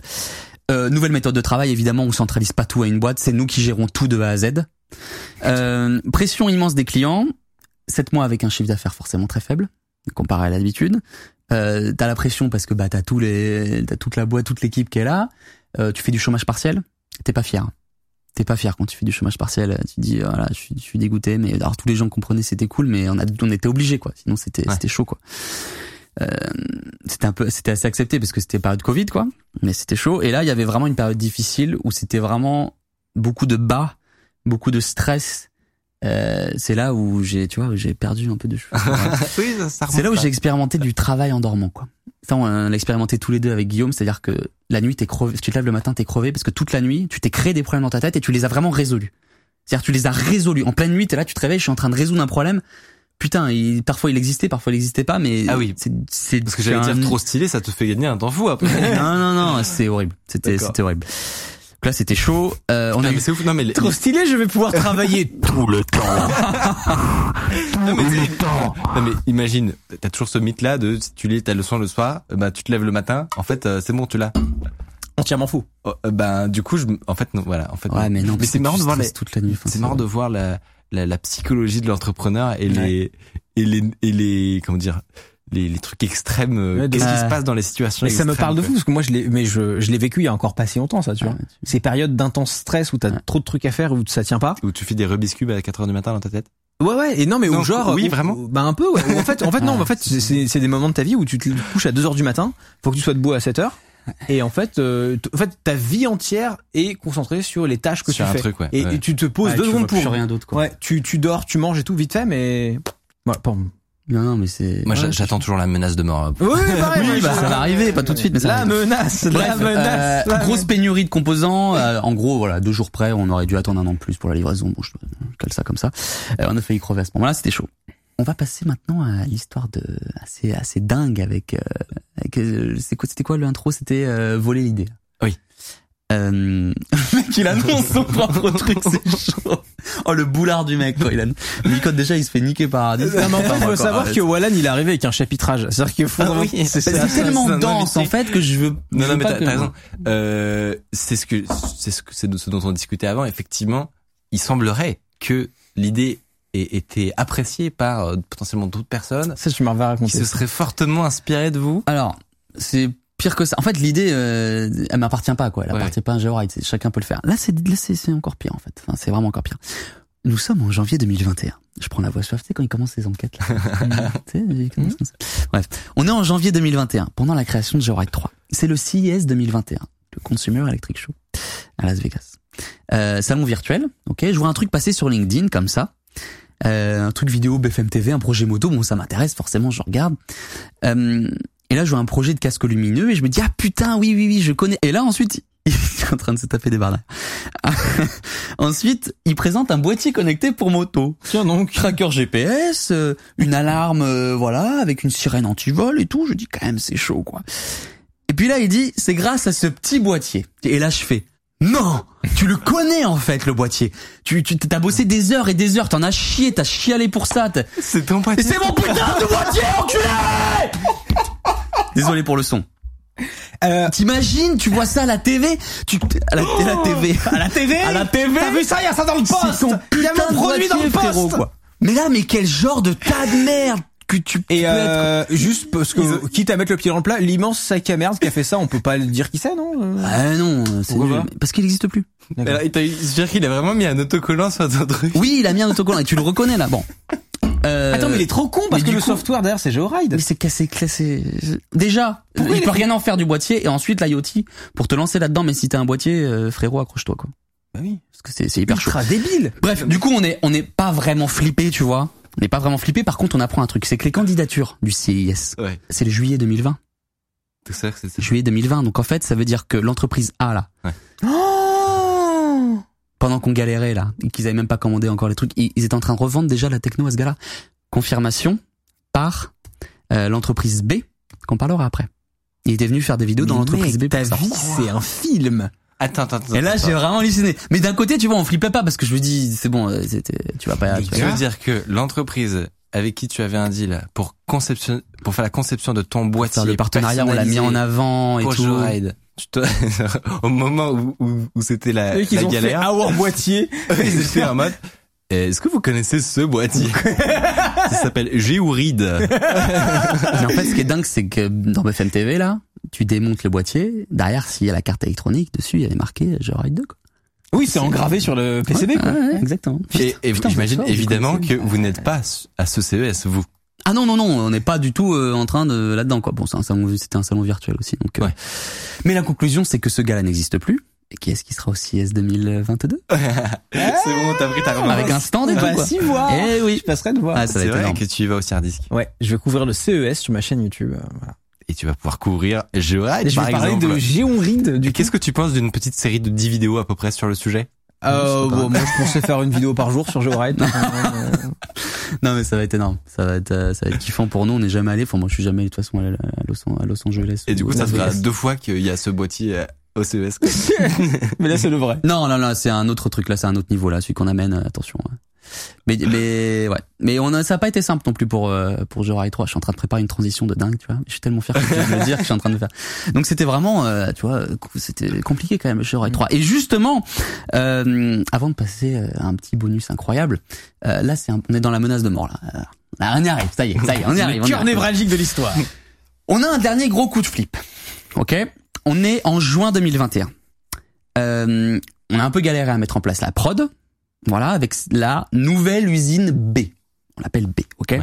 Euh, nouvelle méthode de travail, évidemment, on centralise pas tout à une boîte. C'est nous qui gérons tout de A à Z. Euh, pression immense des clients. 7 mois avec un chiffre d'affaires forcément très faible comparé à l'habitude. Euh, t'as la pression parce que bah t'as tous les, t'as toute la boîte, toute l'équipe qui est là. Euh, tu fais du chômage partiel, t'es pas fier. T'es pas fier quand tu fais du chômage partiel. Tu dis voilà, je suis, je suis dégoûté, mais alors tous les gens comprenaient c'était cool, mais on a, on était obligé quoi. Sinon c'était, c'était chaud quoi. Euh, c'était un peu, c'était assez accepté parce que c'était période Covid quoi, mais c'était chaud. Et là il y avait vraiment une période difficile où c'était vraiment beaucoup de bas, beaucoup de stress euh, c'est là où j'ai, tu vois, j'ai perdu un peu de cheveux. *laughs* c'est là où j'ai expérimenté du travail en dormant, quoi. Ça, on l'a expérimenté tous les deux avec Guillaume, c'est-à-dire que la nuit, t'es crevé, tu te lèves le matin, t'es crevé parce que toute la nuit, tu t'es créé des problèmes dans ta tête et tu les as vraiment résolus. C'est-à-dire, tu les as résolus. En pleine nuit, t'es là, tu te réveilles, je suis en train de résoudre un problème. Putain, il, parfois il existait, parfois il existait pas, mais ah oui, c'est parce que j'allais dire trop stylé, ça te fait gagner un temps fou après. *laughs* non non non, c'est horrible. C'était c'était horrible. Donc là, c'était chaud. Euh, on Non, a mais eu c'est ouf. Non, mais les- Trop stylé, je vais pouvoir *laughs* travailler tout le temps. *laughs* Non mais, non mais imagine, t'as toujours ce mythe là de si tu lis ta leçon le soir, euh, bah tu te lèves le matin, en fait euh, c'est bon tu l'as. Entièrement fou. Oh, euh, ben du coup je, en fait non voilà en fait. Ouais, mais non. mais c'est marrant de voir les, toute la nuit. Enfin, c'est marrant de voir la, la la psychologie de l'entrepreneur et les et les et les comment dire les les trucs extrêmes. euh, Ouais, de- Qu'est-ce qui se passe dans les situations Mais ça me extrêmes, parle de fou quoi. parce que moi je l'ai, mais je, je l'ai vécu il y a encore pas si longtemps ça, tu vois. Ces périodes d'intense stress où t'as trop de trucs à faire où ça tient pas. Où tu fais des Rubik's Cube à 4 heures du matin dans ta tête. Ouais ouais et non mais Non, où genre oui, où- vraiment où- bah un peu ouais. En fait en fait non en fait c'est- c'est c'est des moments de ta vie où tu te couches à 2 heures du matin, faut que tu sois debout à 7 heures et en fait euh, en fait ta vie entière est concentrée sur les tâches que Sur tu un fais truc ouais. et, ouais. et tu te poses Ouais, deux tu secondes pour rien d'autre, quoi. ouais tu tu dors tu manges et tout vite fait mais ouais, pardon. Non, non, mais c'est. Moi Ouais, j'attends toujours la menace de mort. Oui, *laughs* pareil, Oui, bah, ça va arriver, pas tout de suite, mais ça La menace, la menace. euh, la grosse pénurie de composants. euh, en gros, voilà, deux jours près, on aurait dû attendre un an de plus pour la livraison. Bon, je, je cale ça comme ça. Euh, on a failli crever à ce moment-là, c'était chaud. On va passer maintenant à l'histoire de assez assez dingue avec. Euh, avec, euh, c'est quoi, c'était quoi l'intro? C'était euh, voler l'idée. Oui. Euh, *laughs* mec, il annonce son propre *laughs* truc, c'est chaud. Oh, le boulard du mec, quoi. Il a, Micode, déjà, il se fait niquer par Hardis. Non, mais en fait, faut savoir que Wallan, il est arrivé avec un chapitrage. C'est-à-dire qu'il faut, Ah oui, c'est tellement dense, en fait, que je veux. je Non, non, mais t'as raison. *laughs* Euh, c'est ce que, c'est ce que, c'est ce dont on discutait avant. Effectivement, il semblerait que l'idée ait été appréciée par euh, potentiellement d'autres personnes Ça, tu m'en qui raconter. se seraient fortement inspirées de vous. Alors, c'est pire que ça. En fait, l'idée, euh, elle m'appartient pas, quoi. Elle Ouais. appartient pas à. C'est- Chacun peut le faire. Là, c'est, là, c'est, encore pire, en fait. Enfin, c'est vraiment encore pire. Nous sommes en janvier 2021. Je prends la voix suave, tu sais, quand ils commencent ces enquêtes, là. *laughs* Tu sais, ça. Bref. On est en janvier 2021, pendant la création de Georite 3. C'est le CES 2021. Le Consumer Electric Show. À Las Vegas. Euh, salon virtuel. Ok. Je vois un truc passer sur LinkedIn, comme ça. Euh, un truc vidéo BFM TV, un projet moto, bon ça m'intéresse forcément, je regarde. Euh, et là je vois un projet de casque lumineux et je me dis ah putain oui oui oui je connais. Et là ensuite *laughs* il est en train de se taper des barres. *laughs* ensuite il présente un boîtier connecté pour moto, Tiens donc. tracker GPS, euh, une alarme euh, voilà avec une sirène anti-vol et tout. Je dis quand même c'est chaud quoi. Et puis là il dit c'est grâce à ce petit boîtier. Et là je fais non, tu le connais en fait le boîtier. Tu tu t'as bossé des heures et des heures, t'en as chié, t'as chialé pour ça. C'est ton Et c'est mon putain de boîtier, enculé Désolé pour le son. Euh, T'imagines, tu vois ça à la TV, tu à la, à la TV, à la TV. à la TV. T'as vu ça? Il y a ça dans le poste. ton Il y a de produit dans le frérot, poste. quoi. Mais là, mais quel genre de tas de merde que tu peux Et être. euh, juste parce que, quitte à mettre le pied dans le plat, l'immense sac à merde qui a fait ça, on peut pas le dire qui c'est, non Euh, Ah non, c'est parce qu'il n'existe plus. C'est-à-dire qu'il a vraiment mis un autocollant sur ton truc. Oui, il a mis un autocollant et tu le reconnais là. Bon. Euh, Attends, mais il est trop con parce mais que le coup- software derrière c'est GeoRide. Mais c'est cassé, classé. Déjà, Pourquoi il il peut rien en faire du boîtier et ensuite l'IoT pour te lancer là-dedans. Mais si t'as un boîtier, euh, frérot, accroche-toi quoi. Bah oui. Parce que c'est c'est hyper chaud. Ultra débile. Bref, du coup, on est on n'est pas vraiment flippé, tu vois. On n'est pas vraiment flippé. Par contre, on apprend un truc, c'est que les candidatures du CIS, Ouais. c'est le juillet 2020. Tout ça, Juillet 2020. Donc en fait, ça veut dire que l'entreprise A là, Oh pendant qu'on galérait là, et qu'ils avaient même pas commandé encore les trucs, ils, ils étaient en train de revendre déjà la techno à ce gars-là. Confirmation par euh, l'entreprise B, qu'on parlera après. Il était venu faire des vidéos dans l'entreprise B. pour Ta vie, c'est un film. Attends, attends, attends. Et là, j'ai vraiment halluciné. Mais d'un côté, tu vois, on flippait pas parce que je me dis, c'est bon, euh, c'était, tu vas pas. tu veux dire que l'entreprise avec qui tu avais un deal pour conception, pour faire la conception de ton boîtier, le partenariat, on l'a mis en avant et tout. Te- *laughs* au moment où, où, où c'était la, la ont fait galère, Our boîtier. *laughs* ils étaient en mode. Est-ce que vous connaissez ce boîtier Ça s'appelle Géouride. Mais en fait, ce qui est dingue, c'est que dans BFM TV, là, tu démontes le boîtier. Derrière, s'il y a la carte électronique, dessus, il y avait marqué Je ride 2, quoi. Oui, c'est engravé sur le PCB, quoi. Ouais, ouais, exactement. Et, j'imagine évidemment que vous n'êtes pas à ce CES, vous. Ah non, non, non, on n'est pas du tout euh, en train de là-dedans, quoi. Bon, c'est un salon, c'était un salon virtuel aussi, donc. euh, Ouais. Mais la conclusion, c'est que ce gars-là n'existe plus. Et qui est-ce qui sera au CIS 2022 *laughs* c'est bon, t'as pris ta revanche. Avec un stand et tout, Bah, quoi. si voir. Eh oui. Je passerai de voir. Ah, ça va C'est être vrai énorme. que tu y vas au Sardisk. Ouais, je vais couvrir le CES sur ma chaîne YouTube. euh, Voilà. Et tu vas pouvoir couvrir Géoride, Et je par vais parler exemple. de du Et qu'est-ce que tu penses d'une petite série de 10 vidéos à peu près sur le sujet? Euh, bon, moi je pensais faire une vidéo par jour sur Géoride. *laughs* Non, mais ça va être énorme. Ça va être, euh, ça va être kiffant pour nous. On n'est jamais allé. Enfin, moi, je suis jamais allé de toute façon à à Los, à Los Angeles. Et du ou coup, ça fera deux fois qu'il y a ce boîtier euh, au CES. *laughs* mais là, c'est le vrai. Non, non, non, c'est un autre truc. Là, c'est un autre niveau là, celui qu'on amène. attention. Mais, mais ouais. Mais on a, ça a pas été simple non plus pour euh, pour Jorai 3. Je suis en train de préparer une transition de dingue, tu vois. Je suis tellement fier que je de le dire que je suis en train de le faire. Donc c'était vraiment, euh, tu vois, c'était compliqué quand même Jorai 3. Et justement, euh, avant de passer euh, à un petit bonus incroyable, euh, là, c'est on est dans la menace de mort là. Euh, Là, on y arrive. Ça y est, ça y est, on y arrive. Le cœur névralgique de l'histoire. On a un dernier gros coup de flip. Ok? On est en juin 2021. Euh, on a un peu galéré à mettre en place la prod. Voilà, avec la nouvelle usine B. On l'appelle B, ok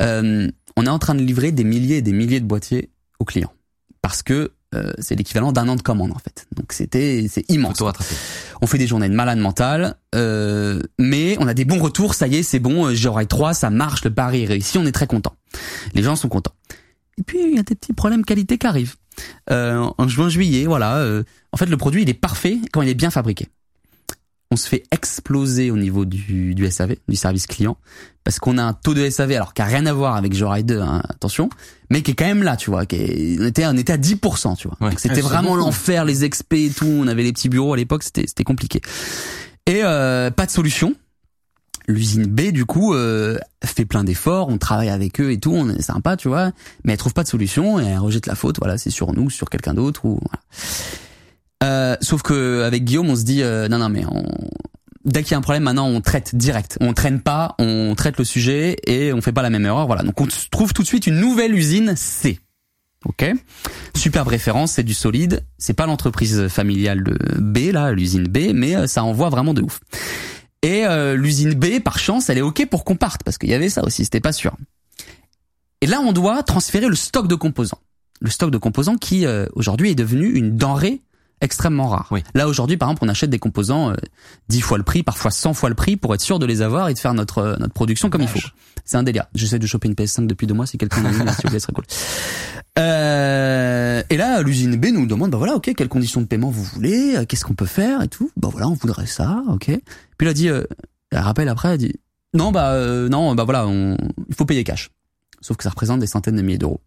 Euh, On est en train de livrer des milliers et des milliers de boîtiers aux clients. Parce que euh, c'est l'équivalent d'un an de commande en fait. Donc c'était c'est immense. On fait des journées de malade mental, euh, mais on a des bons retours. Ça y est, c'est bon. J'aurai 3, ça marche, le pari est réussi. On est très content. Les gens sont contents. Et puis il y a des petits problèmes qualité qui arrivent. Euh, en juin, juillet, voilà. euh, en fait, le produit il est parfait quand il est bien fabriqué. On se fait exploser au niveau du, du SAV, du service client, parce qu'on a un taux de SAV alors qui a rien à voir avec Jorai 2, hein, attention, mais qui est quand même là, tu vois. Qui est, on était, on était à 10%, tu vois. Ouais. C'était Ah, vraiment l'enfer, les expés et tout. On avait les petits bureaux à l'époque, c'était, c'était compliqué. Et euh, pas de solution. L'usine B, du coup, euh, fait plein d'efforts, on travaille avec eux et tout, on est sympa, tu vois, mais elle trouve pas de solution et elle rejette la faute, voilà, c'est sur nous, sur quelqu'un d'autre ou. Voilà. Euh, sauf que avec Guillaume, on se dit euh, non, non, mais on... dès qu'il y a un problème, maintenant on traite direct, on traîne pas, on traite le sujet et on fait pas la même erreur, voilà. Donc on trouve tout de suite une nouvelle usine C. Ok, superbe référence, c'est du solide. C'est pas l'entreprise familiale de B là, l'usine B, mais euh, ça envoie vraiment de ouf. Et euh, l'usine B, par chance, elle est ok pour qu'on parte parce qu'il y avait ça aussi, c'était pas sûr. Et là, on doit transférer le stock de composants. Le stock de composants qui euh, aujourd'hui est devenu une denrée extrêmement rare. Oui. Là aujourd'hui, par exemple, on achète des composants euh, 10 fois le prix, parfois 100 fois le prix pour être sûr de les avoir et de faire notre euh, notre production comme il faut. C'est un délire. J'essaie de choper une PS5 depuis deux mois. Si quelqu'un en a une, s'il vous plaît, ce serait cool. Euh, et là, l'usine B nous demande, bah voilà, ok, quelles conditions de paiement vous voulez, euh, qu'est-ce qu'on peut faire et tout. Bah voilà, on voudrait ça, ok. Puis elle a dit, euh, elle rappelle après, elle dit, non bah euh, non, bah voilà, on, il faut payer cash. Sauf que ça représente des centaines de milliers d'euros.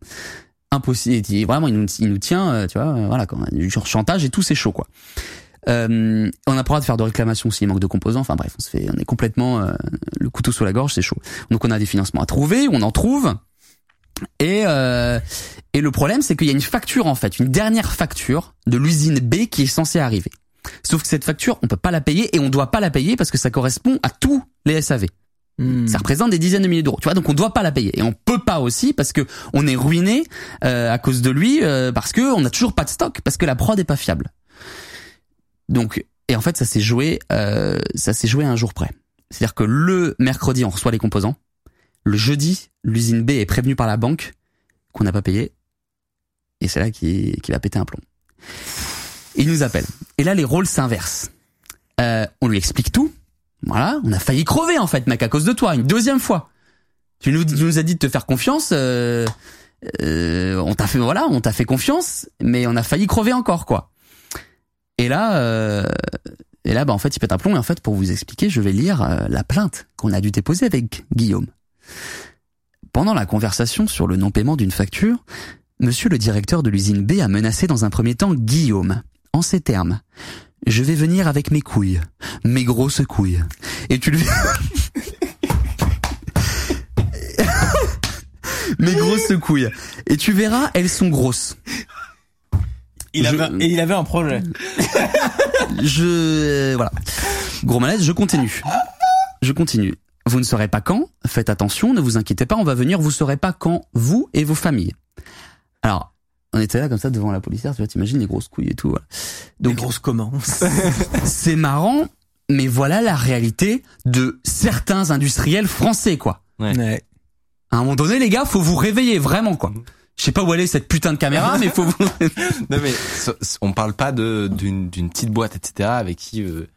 Impossible. Vraiment, il nous, il nous tient, euh, tu vois, euh, voilà, quoi, du chantage et tout, c'est chaud, quoi. Euh, on n'a pas le droit de faire de réclamation s'il manque de composants. Enfin bref, on se fait, on est complètement euh, le couteau sous la gorge, c'est chaud. Donc on a des financements à trouver, on en trouve. Et euh, et le problème, c'est qu'il y a une facture en fait, une dernière facture de l'usine B qui est censée arriver. Sauf que cette facture, on peut pas la payer et on doit pas la payer parce que ça correspond à tous les SAV. Hmm. Ça représente des dizaines de milliers d'euros. Tu vois, donc on doit pas la payer et on peut pas aussi parce que on est ruiné euh, à cause de lui euh, parce que on a toujours pas de stock parce que la prod est pas fiable. Donc et en fait ça s'est joué euh, ça s'est joué à un jour près. C'est-à-dire que le mercredi on reçoit les composants, le jeudi l'usine B est prévenue par la banque qu'on n'a pas payé et c'est là qu'il qu'il va péter un plomb. Il nous appelle et là les rôles s'inversent. Euh, on lui explique tout. Voilà, on a failli crever en fait, mec, à cause de toi, une deuxième fois. Tu nous, as dit de te faire confiance. Euh, euh, on t'a fait voilà, on t'a fait confiance, mais on a failli crever encore quoi. Et là, euh, et là, bah en fait, il pète un plomb. Et en fait, pour vous expliquer, je vais lire euh, la plainte qu'on a dû déposer avec Guillaume. Pendant la conversation sur le non-paiement d'une facture, Monsieur le directeur de l'usine B a menacé dans un premier temps Guillaume, en ces termes. Je vais venir avec mes couilles, mes grosses couilles. Et tu lui... *laughs* mes grosses couilles. Et tu verras, elles sont grosses. Il Je- avait, et il avait un projet. Je... euh, Voilà. Gros malaise, je continue. Je continue. Vous ne saurez pas quand, faites attention, ne vous inquiétez pas, on va venir, vous saurez pas quand, vous et vos familles. Alors, on était là comme ça devant la policière, tu vois, t'imagines les grosses couilles et tout. voilà. Donc, Donc, grosse comment *laughs* c'est marrant, mais voilà la réalité de certains industriels français, quoi. Ouais. À un moment donné, les gars, faut vous réveiller, vraiment, quoi. Je sais pas où aller cette putain de caméra, *laughs* mais faut vous... Non mais on parle pas de d'une d'une petite boîte etc avec qui euh,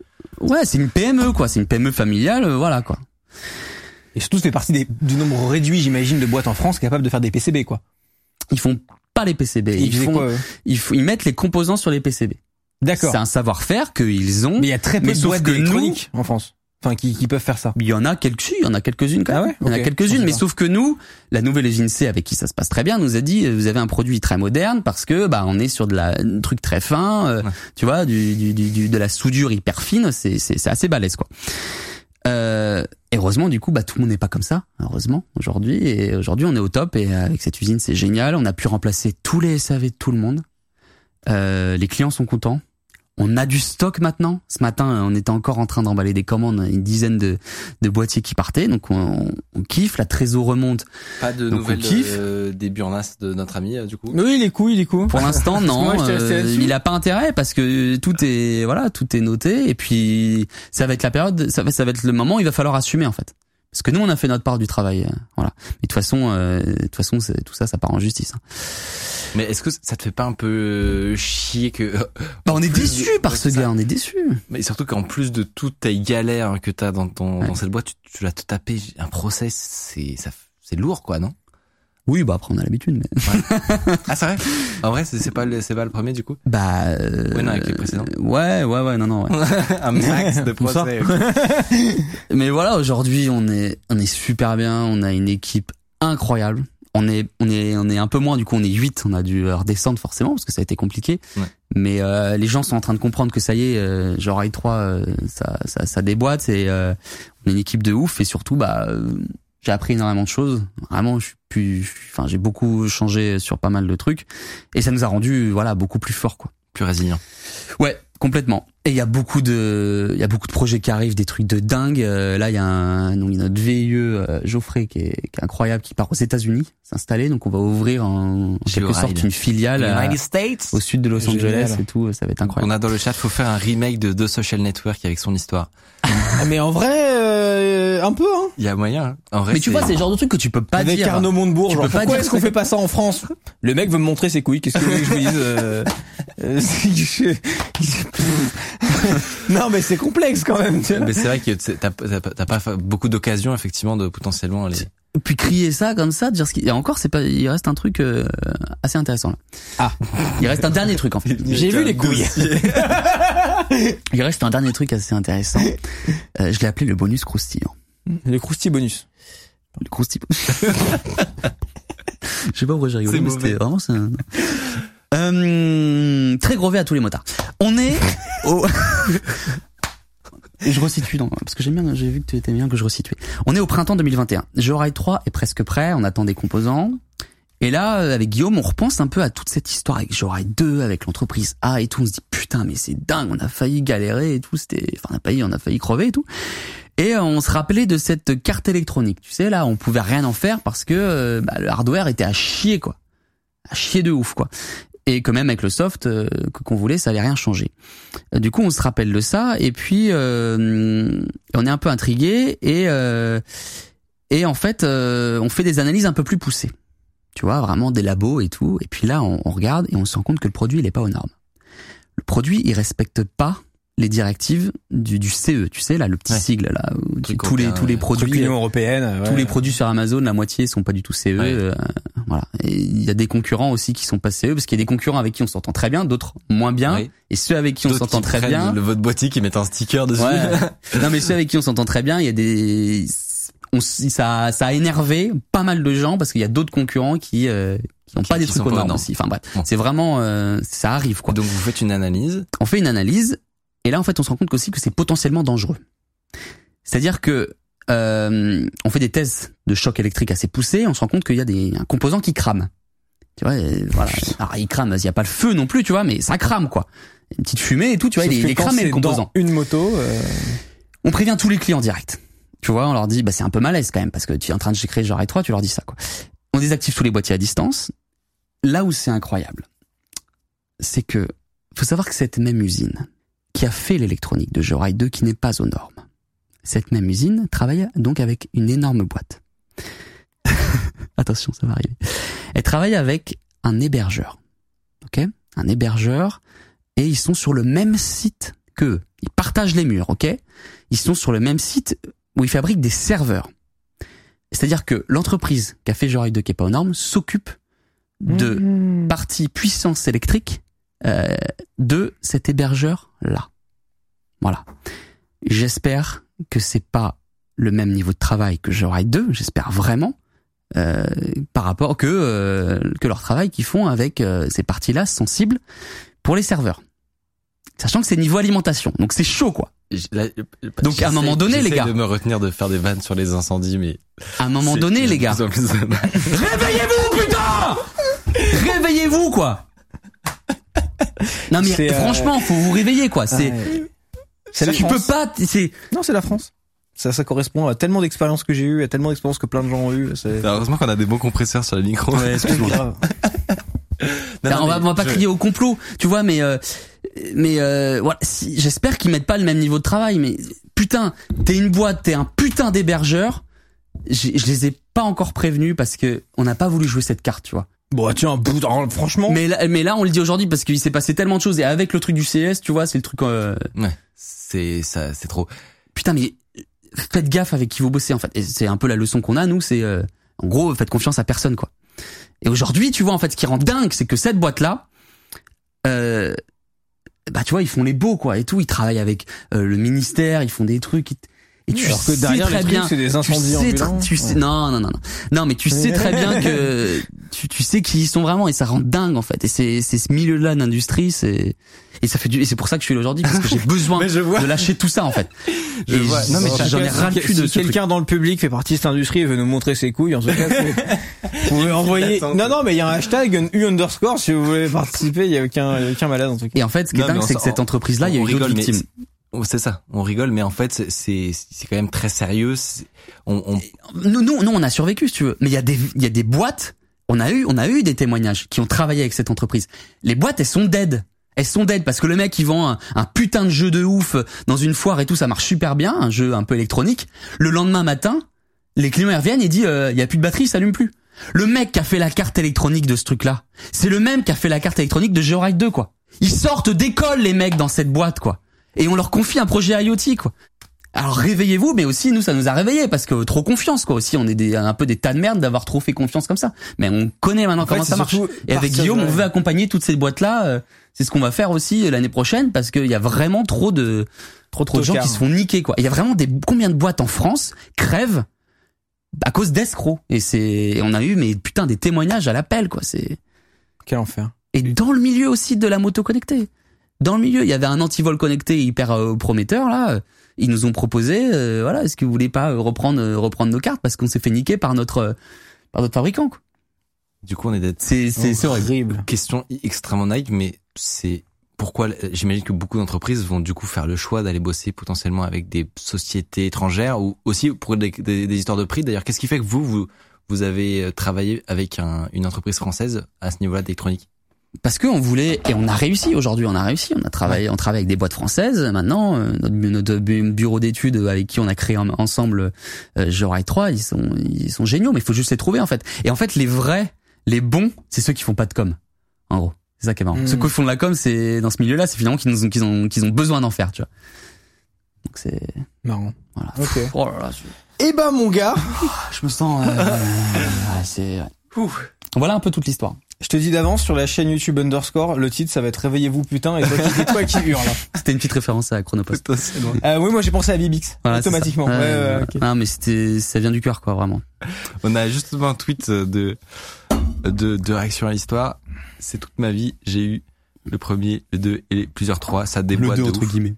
Ouais, c'est une PME, quoi. C'est une PME familiale, euh, voilà, quoi. Et surtout, ça fait partie des, du nombre réduit, j'imagine, de boîtes en France capables de faire des PCB, quoi. Ils font pas les PCB. Ils, font, quoi, ils, font- ils mettent les composants sur les PCB. D'accord. C'est un savoir-faire qu'ils ont. Mais il y a très peu Mais de boîtes que nous- en France. Enfin, qui, qui peuvent faire ça. Il y en a quelques, il y en a quelques-unes quand Ah même. ouais? Il y en a quelques-unes, mais sauf que nous, la nouvelle usine C avec qui ça se passe très bien, nous a dit, vous avez un produit très moderne parce que bah on est sur de la un truc très fin, euh, Ouais. tu vois, du, du, du, du- de la soudure hyper fine, c'est c'est c'est assez balèze quoi. Euh, heureusement du coup bah tout le monde n'est pas comme ça heureusement aujourd'hui. Et aujourd'hui on est au top et avec cette usine c'est génial. On a pu remplacer tous les SAV de tout le monde. Euh, les clients sont contents on a du stock maintenant. Ce matin, on était encore en train d'emballer des commandes, une dizaine de, de boîtiers qui partaient. Donc on, on kiffe, la trésor remonte. Pas de Donc, on nouvelles euh, des Burnas de notre ami euh, du coup. Oui, il est cool, il est cool. Pour l'instant, *laughs* non. moi, euh, il a pas intérêt parce que tout est voilà, tout est noté. Et puis ça va être la période, ça va, ça va être le moment où il va falloir assumer en fait. Parce que nous, on a fait notre part du travail, euh, voilà. Mais de toute façon, euh, de toute façon, tout ça, ça part en justice. hein. Mais est-ce que ça te fait pas un peu euh, chier que Bah, on est déçu de- par ce ça. gars, on est déçu. Mais surtout qu'en plus de toutes tes galères que t'as dans ton Ouais. dans cette boîte, tu, tu l'as te taper un procès, c'est ça c'est lourd quoi, non? Oui, bah après on a l'habitude, mais *laughs* Ah c'est vrai? En vrai, c'est c'est pas le c'est pas le premier du coup? bah. euh, Ouais, non, avec les précédents. Ouais, ouais, ouais, non, non. Ouais. *laughs* un max de *laughs* procès. Mais voilà, aujourd'hui, on est, on est super bien. On a une équipe incroyable. On est, on est, on est un peu moins. Du coup, on est 8 On a dû euh, redescendre forcément parce que ça a été compliqué. Ouais. Mais euh, les gens sont en train de comprendre que ça y est, euh, genre i 3 euh, ça, ça, ça déboîte. Et euh, on est une équipe de ouf. Et surtout, bah, euh, j'ai appris énormément de choses. Vraiment, je suis plus, enfin, j'ai beaucoup changé sur pas mal de trucs. Et ça nous a rendu, voilà, beaucoup plus forts, quoi. Plus résilient. Ouais, complètement. Et il y a beaucoup de, il y a beaucoup de projets qui arrivent, des trucs de dingue. Euh, là, il y a un, donc il y a notre VIE euh, Geoffrey qui est, qui est incroyable, qui part aux États-Unis s'installer. Donc on va ouvrir en, en quelque sorte une filiale à- United States? au sud de Los Angeles Génial. et tout. Ça va être On incroyable. a dans le chat, faut faire un remake de The Social Network avec son histoire. Ah, Mais en vrai, euh, un peu, hein. Il y a moyen. hein. En vrai, Mais tu vois, c'est le genre de truc que tu peux pas Avec dire. Arnaud Montebourg, genre, pourquoi est-ce qu'on fait pas ça en France? Le mec veut me montrer ses couilles, qu'est-ce que vous voulez que je vous dise euh, euh, *laughs* *laughs* Non mais c'est complexe quand même, tu vois. Mais c'est vrai que t'as pas beaucoup d'occasions effectivement de potentiellement aller. Puis crier ça comme ça, dire ce qu'il y a encore, c'est pas, il reste un truc euh, assez intéressant là. Ah. Il reste un dernier truc en fait. *laughs* J'ai vu les couilles. *laughs* Il reste un dernier truc assez intéressant. Euh, je l'ai appelé le bonus croustillant. Le crousti bonus. Le croustillant. *laughs* Je sais pas pourquoi j'ai rigolé, mais c'était vraiment ça. Euh, très gros V à tous les motards. On est au... Je resitue dans, parce que j'aime bien, j'ai vu que tu étais bien que je resituais. On est au printemps 2021. Joyride 3 est presque prêt, on attend des composants. Et là, euh, avec Guillaume, on repense un peu à toute cette histoire avec Joyride 2, avec l'entreprise A et tout. On se dit, putain, mais c'est dingue, on a failli galérer et tout, c'était, enfin, on a failli, on a failli crever et tout. Et euh, on se rappelait de cette carte électronique. Tu sais, là, on pouvait rien en faire parce que euh, bah, le hardware était à chier, quoi. À chier de ouf, quoi. Et que même avec le soft euh, qu'on voulait, ça allait rien changer. Euh, Du coup, on se rappelle de ça et puis euh, on est un peu intrigué et euh, et en fait, euh, on fait des analyses un peu plus poussées. Tu vois, vraiment des labos et tout. Et puis là, on, on regarde et on se rend compte que le produit, il est pas aux normes. Le produit, il respecte pas les directives du, du CE. Tu sais là, le petit Ouais. sigle là, Truc tous les tous les produits. Union européenne. Tous les produits sur Amazon, la moitié sont pas du tout CE. euh, voilà. Et il y a des concurrents aussi qui sont pas CE parce qu'il y a des concurrents avec qui on s'entend très bien, d'autres moins bien, Oui. et ceux avec qui on s'entend qui très bien. Le vote boîtier qui met un sticker dessus. *laughs* Non mais ceux avec qui on s'entend très bien, il y a des on, ça ça a énervé pas mal de gens parce qu'il y a d'autres concurrents qui euh, qui n'ont Qui- pas des qui trucs aux normes. aussi. Enfin bref, Bon. c'est vraiment euh, ça arrive quoi. Donc vous faites une analyse. On fait une analyse et là en fait on se rend compte aussi que c'est potentiellement dangereux. C'est-à-dire que euh, on fait des tests de choc électrique assez poussés, on se rend compte qu'il y a des un composant qui crame. Tu vois, voilà. Alors il crame, il y a pas le feu non plus, tu vois, mais ça crame quoi. Une petite fumée et tout, tu vois, Sauf il est, cramé le composant. Dans une moto. euh, On prévient tous les clients direct. Tu vois, on leur dit, bah c'est un peu malaise quand même parce que tu es en train de créer genre 3 tu leur dis ça quoi. On désactive tous les boîtiers à distance. Là où c'est incroyable, c'est que faut savoir que cette même usine qui a fait l'électronique de Jorail 2 qui n'est pas aux normes. Cette même usine travaille donc avec une énorme boîte. *laughs* Attention, ça va arriver. Elle travaille avec un hébergeur. OK? Un hébergeur et ils sont sur le même site que ils partagent les murs, OK? Ils sont sur le même site où ils fabriquent des serveurs. C'est-à-dire que l'entreprise qui a fait Jorail 2 qui est pas aux normes s'occupe de Mhm. partie puissance électrique euh, de cet hébergeur là. Voilà. J'espère que c'est pas le même niveau de travail que Joyride 2, j'espère vraiment, euh, par rapport que euh, que leur travail qu'ils font avec euh, ces parties-là sensibles pour les serveurs. Sachant que c'est niveau alimentation, donc c'est chaud quoi. Là, Donc, à un moment donné, les j'essaie gars. de me retenir de faire des vannes sur les incendies, mais À un moment donné, les gars, *laughs* réveillez-vous putain, réveillez-vous quoi. Non mais euh, franchement, faut vous réveiller quoi. C'est Ouais. C'est la tu France. peux pas, c'est Non, c'est la France. Ça, ça correspond à tellement d'expériences que j'ai eues, à tellement d'expériences que plein de gens ont eues. C'est Heureusement qu'on a des bons compresseurs sur le micro. c'est grave. *laughs* Non, Alors, non, on va, on va pas je- crier au complot, tu vois, mais euh, mais euh, voilà, si, j'espère qu'ils mettent pas le même niveau de travail. Mais putain, t'es une boîte, t'es un putain d'hébergeur. Je les ai pas encore prévenus parce que on n'a pas voulu jouer cette carte, tu vois. Bon, tiens, bout, alors, franchement. Mais là, mais là, on le dit aujourd'hui parce qu'il s'est passé tellement de choses et avec le truc du CS, tu vois, c'est le truc. euh, Ouais, c'est ça, c'est trop. putain, mais faites gaffe avec qui vous bossez en fait. C'est un peu la leçon qu'on a nous, c'est euh, en gros, faites confiance à personne quoi. Et aujourd'hui, tu vois, en fait, ce qui rend dingue, c'est que cette boîte là, euh, bah tu vois, ils font les beaux quoi et tout. Ils travaillent avec euh, le ministère, ils font des trucs. ils- Et tu alors que sais très les bien, c'est des tu incendies sais, ambulants. tu sais, non, non, non, non, non, mais tu sais très bien que *laughs* tu, tu sais qui ils sont vraiment et ça rend dingue en fait. Et c'est c'est ce milieu-là d'industrie, c'est et ça fait du et c'est pour ça que je suis là aujourd'hui parce que j'ai *laughs* besoin Mais je vois. de lâcher tout ça en fait. *laughs* Je Et vois. Non, mais j'en ai ras le cul de si quelqu'un dans le public fait partie de cette industrie et veut nous montrer ses couilles, en tout cas, vous pouvez envoyer. Non, non, mais il y a un hashtag U underscore si vous voulez participer. Il y a aucun, il y a aucun malade en tout cas. Et en fait, ce qui est dingue, c'est que cette entreprise-là, il y a eu d'autres victimes. Oh, c'est ça. On rigole, mais en fait, c'est c'est quand même très sérieux. On, on Nous, nous, nous, on a survécu, si tu veux. Mais il y a des, il y a des boîtes. On a eu, on a eu des témoignages qui ont travaillé avec cette entreprise. Les boîtes, elles sont dead. Elles sont dead parce que le mec, il vend un, putain de jeu de ouf dans une foire et tout, ça marche super bien, un jeu un peu électronique. Le lendemain matin, les clients ils reviennent et disent, euh, il y a plus de batterie, ça allume plus. Le mec qui a fait la carte électronique de ce truc-là, c'est le même qui a fait la carte électronique de Georide 2, quoi. Ils sortent d'école, les mecs, dans cette boîte, quoi. Et on leur confie un projet IoT, quoi. Alors réveillez-vous, mais aussi nous ça nous a réveillés parce que trop confiance quoi. Aussi on est des, un peu des tas de merde d'avoir trop fait confiance comme ça. Mais on connaît maintenant En comment ça marche. Et avec Guillaume, de- on veut accompagner toutes ces boîtes là. c'est ce qu'on va faire aussi euh, l'année prochaine parce qu'il y a vraiment trop de trop, trop de gens qui se font niquer quoi. Il y a vraiment des combien de boîtes en France crèvent à cause d'escrocs. Et c'est on a eu mais putain des témoignages à l'appel quoi. C'est Quel enfer. et dans le milieu aussi de la moto connectée. Dans le milieu, il y avait un antivol connecté hyper euh, prometteur là. Ils nous ont proposé, euh, voilà, est-ce que vous voulez pas euh, reprendre euh, reprendre nos cartes? Parce qu'on s'est fait niquer par notre par notre fabricant. quoi. du coup, on est des C'est c'est horrible. question extrêmement naïve, mais c'est pourquoi j'imagine que beaucoup d'entreprises vont du coup faire le choix d'aller bosser potentiellement avec des sociétés étrangères ou aussi pour des, des- des histoires de prix. D'ailleurs, qu'est-ce qui fait que vous vous vous avez travaillé avec un- une entreprise française à ce niveau-là d'électronique Parce que on voulait et on a réussi. Aujourd'hui, on a réussi. On a travaillé, on travaille avec des boîtes françaises. Maintenant, euh, notre, notre bu- bureau d'études avec qui on a créé en- ensemble euh, Jorail 3, ils sont ils sont géniaux. Mais il faut juste les trouver en fait. Et en fait, les vrais, les bons, c'est ceux qui font pas de com. En gros, c'est ça qui est marrant. Mm. Ceux qui font de la com, c'est dans ce milieu-là, c'est finalement qu'ils ont qu'ils ont qu'ils ont besoin d'en faire. Tu vois. Donc c'est Marrant. voilà. Ok. *laughs* Oh là là, je, Eh ben, mon gars, je me sens. euh, *laughs* ouais, c'est. Voilà un peu toute l'histoire. Je te dis d'avance sur la chaîne YouTube underscore, le titre ça va être Réveillez-vous putain et toi qui, et toi qui *laughs* hurle. C'était une petite référence à Chronopost. Euh, oui, moi j'ai pensé à Bibix Voilà, c'est ça. automatiquement. Ouais, ouais, ouais, ok. Non, mais c'était, ça vient du cœur, quoi, vraiment. On a justement un tweet de de, de réaction à l'histoire. C'est toute ma vie, j'ai eu le premier, le deux et les- plusieurs trois. Ça déboîte de ouf. guillemets.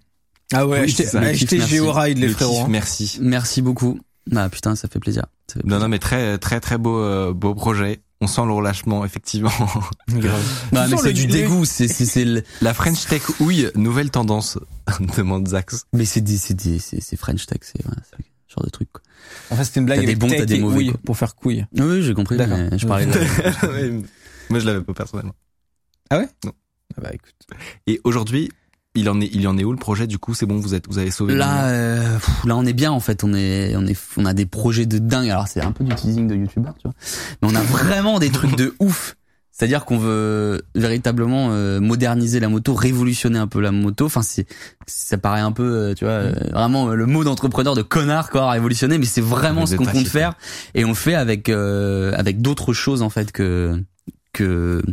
Ah ouais, Oui. Le merci. Géoride les Le frérots. kiff, hein. merci. Merci beaucoup. Ah, putain, ça fait plaisir. Ça fait Non, non, mais très, très, très beau, euh, beau projet. On sent le relâchement, effectivement. *laughs* Non, mais c'est du dégoût, c'est, c'est, c'est le- *laughs* La French Tech houille, nouvelle tendance, *laughs* demande Zax. mais c'est des, c'est des, c'est, c'est French Tech, c'est, voilà, c'est ce genre de truc, quoi. En fait, c'était une blague T'as des avec bons, t'as des mauvais, pour faire couille. Oui, oui, j'ai compris, D'accord. mais je parlais de, Moi, je l'avais pas personnellement. Ah bah écoute. Et aujourd'hui, il en est, il en est où le projet Du coup, c'est bon, vous êtes, vous avez sauvé. Là, euh, pff, là, on est bien en fait. On est, on est, on a des projets de dingue. Alors c'est un peu du teasing de youtubeur, tu vois. Mais on a vraiment des trucs de *laughs* ouf. C'est-à-dire qu'on veut véritablement euh, moderniser la moto, révolutionner un peu la moto. Enfin, c'est, ça paraît un peu, euh, tu vois, euh, vraiment euh, le mot d'entrepreneur de connard, quoi, révolutionner. Mais c'est vraiment Mais ce qu'on compte faire, et on le fait avec euh, avec d'autres choses en fait que que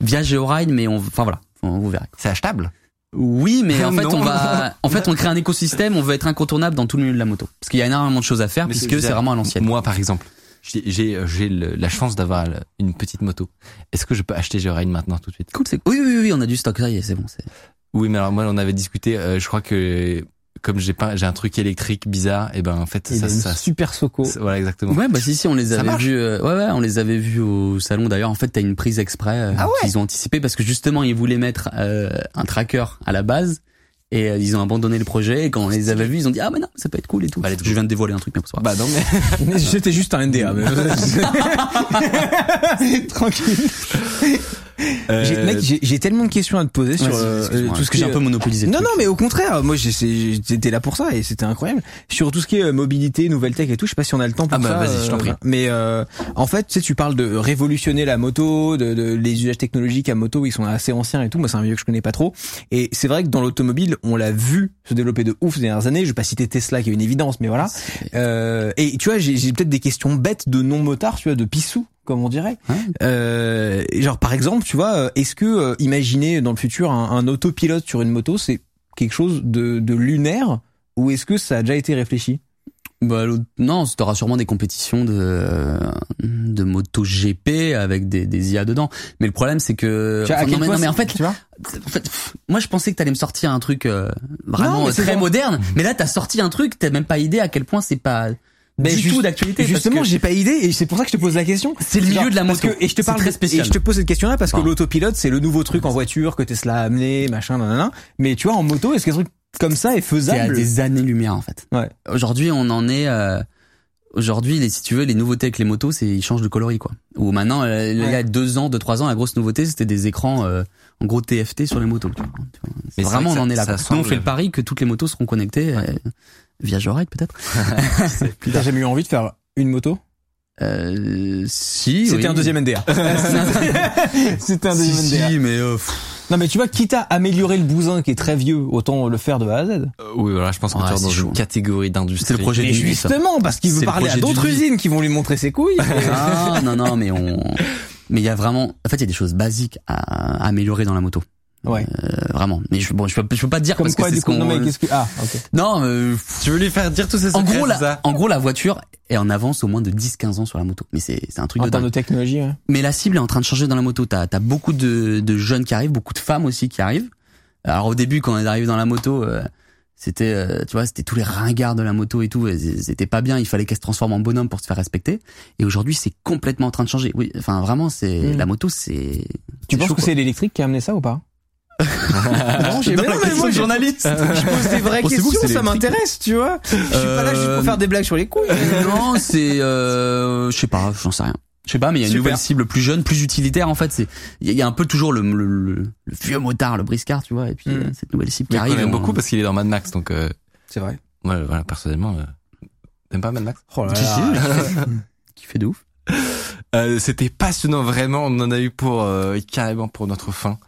via Georide. Mais on, enfin voilà, on, vous verrez. C'est achetable? Oui, mais *laughs* en fait, Non. on va, en fait, on crée un écosystème, on veut être incontournable dans tout le milieu de la moto. Parce qu'il y a énormément de choses à faire, Mais puisque c'est vraiment à l'ancienne. Moi, par exemple, j'ai j'ai la chance d'avoir une petite moto. Est-ce que je peux acheter Georide maintenant tout de suite? Cool, c'est, oui, oui, oui, on a du stock, ça y est, c'est bon, c'est. Oui, mais alors moi, on avait discuté. euh, je crois que comme j'ai pas, j'ai un truc électrique bizarre, et ben en fait, Il ça, ça, super soco. voilà exactement. Ouais, bah si, si, on les avait vus, euh, ouais, ouais, on les avait vus au salon. D'ailleurs, en fait, t'as une prise exprès, euh, Ah ouais qu'ils ont anticipé parce que justement, ils voulaient mettre euh, un tracker à la base. Et euh, ils ont abandonné le projet et quand on les avait vus, ils ont dit ah mais non ça peut être cool et tout. Bah, je viens de dévoiler un truc *laughs* mais grave. Bah non, mais Mais C'était juste un NDA. mais- *laughs* *laughs* Tranquille. Euh, Mec, j'ai tellement de questions à te poser sur euh, tout ce que j'ai un peu monopolisé. le Non, non, mais au contraire, moi j'étais là pour ça et c'était incroyable. Sur tout ce qui est euh, mobilité, nouvelle tech et tout, je sais pas si on a le temps pour Ah bah, vas-y, je t'en prie. Mais euh, en fait, tu sais, tu parles de révolutionner la moto, de, de les usages technologiques à moto, ils sont assez anciens et tout. Moi, c'est un milieu que je connais pas trop. Et c'est vrai que dans l'automobile, on l'a vu se développer de ouf ces dernières années. Je vais pas citer Tesla qui est une évidence, mais voilà. Euh, et tu vois, j'ai peut-être des questions bêtes de non motards, tu vois, de pissou, comme on dirait. Ouais. Euh, genre par exemple, tu vois, euh, est-ce que euh, imaginer dans le futur un, un autopilote sur une moto, c'est quelque chose de, de lunaire ou est-ce que ça a déjà été réfléchi? Bah, non, t'auras sûrement des compétitions de de moto GP avec des, des IA dedans. Mais le problème c'est que Tu Enfin, non, mais, point non, mais en fait, tu vois en fait, moi je pensais que t'allais me sortir un truc euh, vraiment Non, très moderne. *laughs* Mais là t'as sorti un truc, t'as même pas idée à quel point c'est pas Ben, du juste- tout d'actualité. Justement, que j'ai pas idée et c'est pour ça que je te pose la question. c'est le milieu Genre, de la parce moto. que, et je te parle très et spécial. je te pose cette question-là parce que l'autopilote c'est le nouveau truc en voiture que Tesla a amené, machin, nanana. Mais tu vois, en moto, est-ce qu'un truc comme ça est C'est à faisable? des années-lumière en fait. Ouais. Aujourd'hui, on en est. euh, Aujourd'hui, les, si tu veux, les nouveautés avec les motos, c'est ils changent de coloris quoi. Ou maintenant, euh, il y a Ouais. deux ans, deux trois ans, la grosse nouveauté, c'était des écrans euh, en gros TFT sur les motos. Tu vois. Mais Vraiment, vrai on que en est là. ça- quoi. ça Nous, on fait le pari que toutes les motos seront connectées euh, via Joyride peut-être. *laughs* *laughs* T'as jamais eu envie de faire une moto? Euh, si. C'était oui. un deuxième NDA. *laughs* C'était un Si, deuxième NDA. si, mais euh, Non mais tu vois, quitte à améliorer le bousin qui est très vieux, autant le faire de A à Z. Euh, oui, voilà, je pense qu'on Ouais, est dans une catégorie d'industrie. C'est le projet Mais ça. justement, parce qu'il veut parler à d'autres usines qui vont lui montrer ses couilles. Ah, non, non, mais on. Mais il y a vraiment. En fait, il y a des choses basiques à améliorer dans la moto. Ouais. Euh, vraiment. Mais je, bon, je peux, je peux pas te dire Comme parce quoi, que c'est ce qu'on. non mais qu'est-ce que ah, ok. Non, euh, Tu veux lui faire dire tous ces en gros, la, ça en gros, la voiture est en avance au moins de 10-15 ans sur la moto. Mais c'est, c'est un truc En de termes dingue. de technologie, ouais. Mais la cible est en train de changer dans la moto. T'as, t'as beaucoup de, de jeunes qui arrivent, beaucoup de femmes aussi qui arrivent. Alors au début, quand on est arrivé dans la moto, euh, c'était, euh, tu vois, c'était tous les ringards de la moto et tout. C'était pas bien. Il fallait qu'elle se transforme en bonhomme pour se faire respecter. Et aujourd'hui, c'est complètement en train de changer. Oui, enfin vraiment, c'est Mm. la moto, c'est. Tu penses chaud, que c'est l'électrique qui a amené ça ou pas? Non, j'ai mais non, mais moi, journaliste. *laughs* Je pose des vraies que questions, ça m'intéresse, tu vois. Je suis pas là juste Euh, pour faire des blagues sur les couilles. non, c'est, euh, je sais pas, j'en sais rien. Je sais pas, mais il y a une Super. nouvelle cible plus jeune, plus utilitaire en fait. C'est, il y a- il y a un peu toujours le, le, le- le vieux motard, le briscard, tu vois, et puis Mm. euh, cette nouvelle cible qui Mais arrive. on- beaucoup parce qu'il est dans Mad Max, donc euh, C'est vrai. voilà, voilà, personnellement, euh, t'aimes pas Mad Max? Oh là là. *laughs* qui fait de ouf. Euh, C'était passionnant, vraiment. On en a eu pour euh, carrément pour notre fin.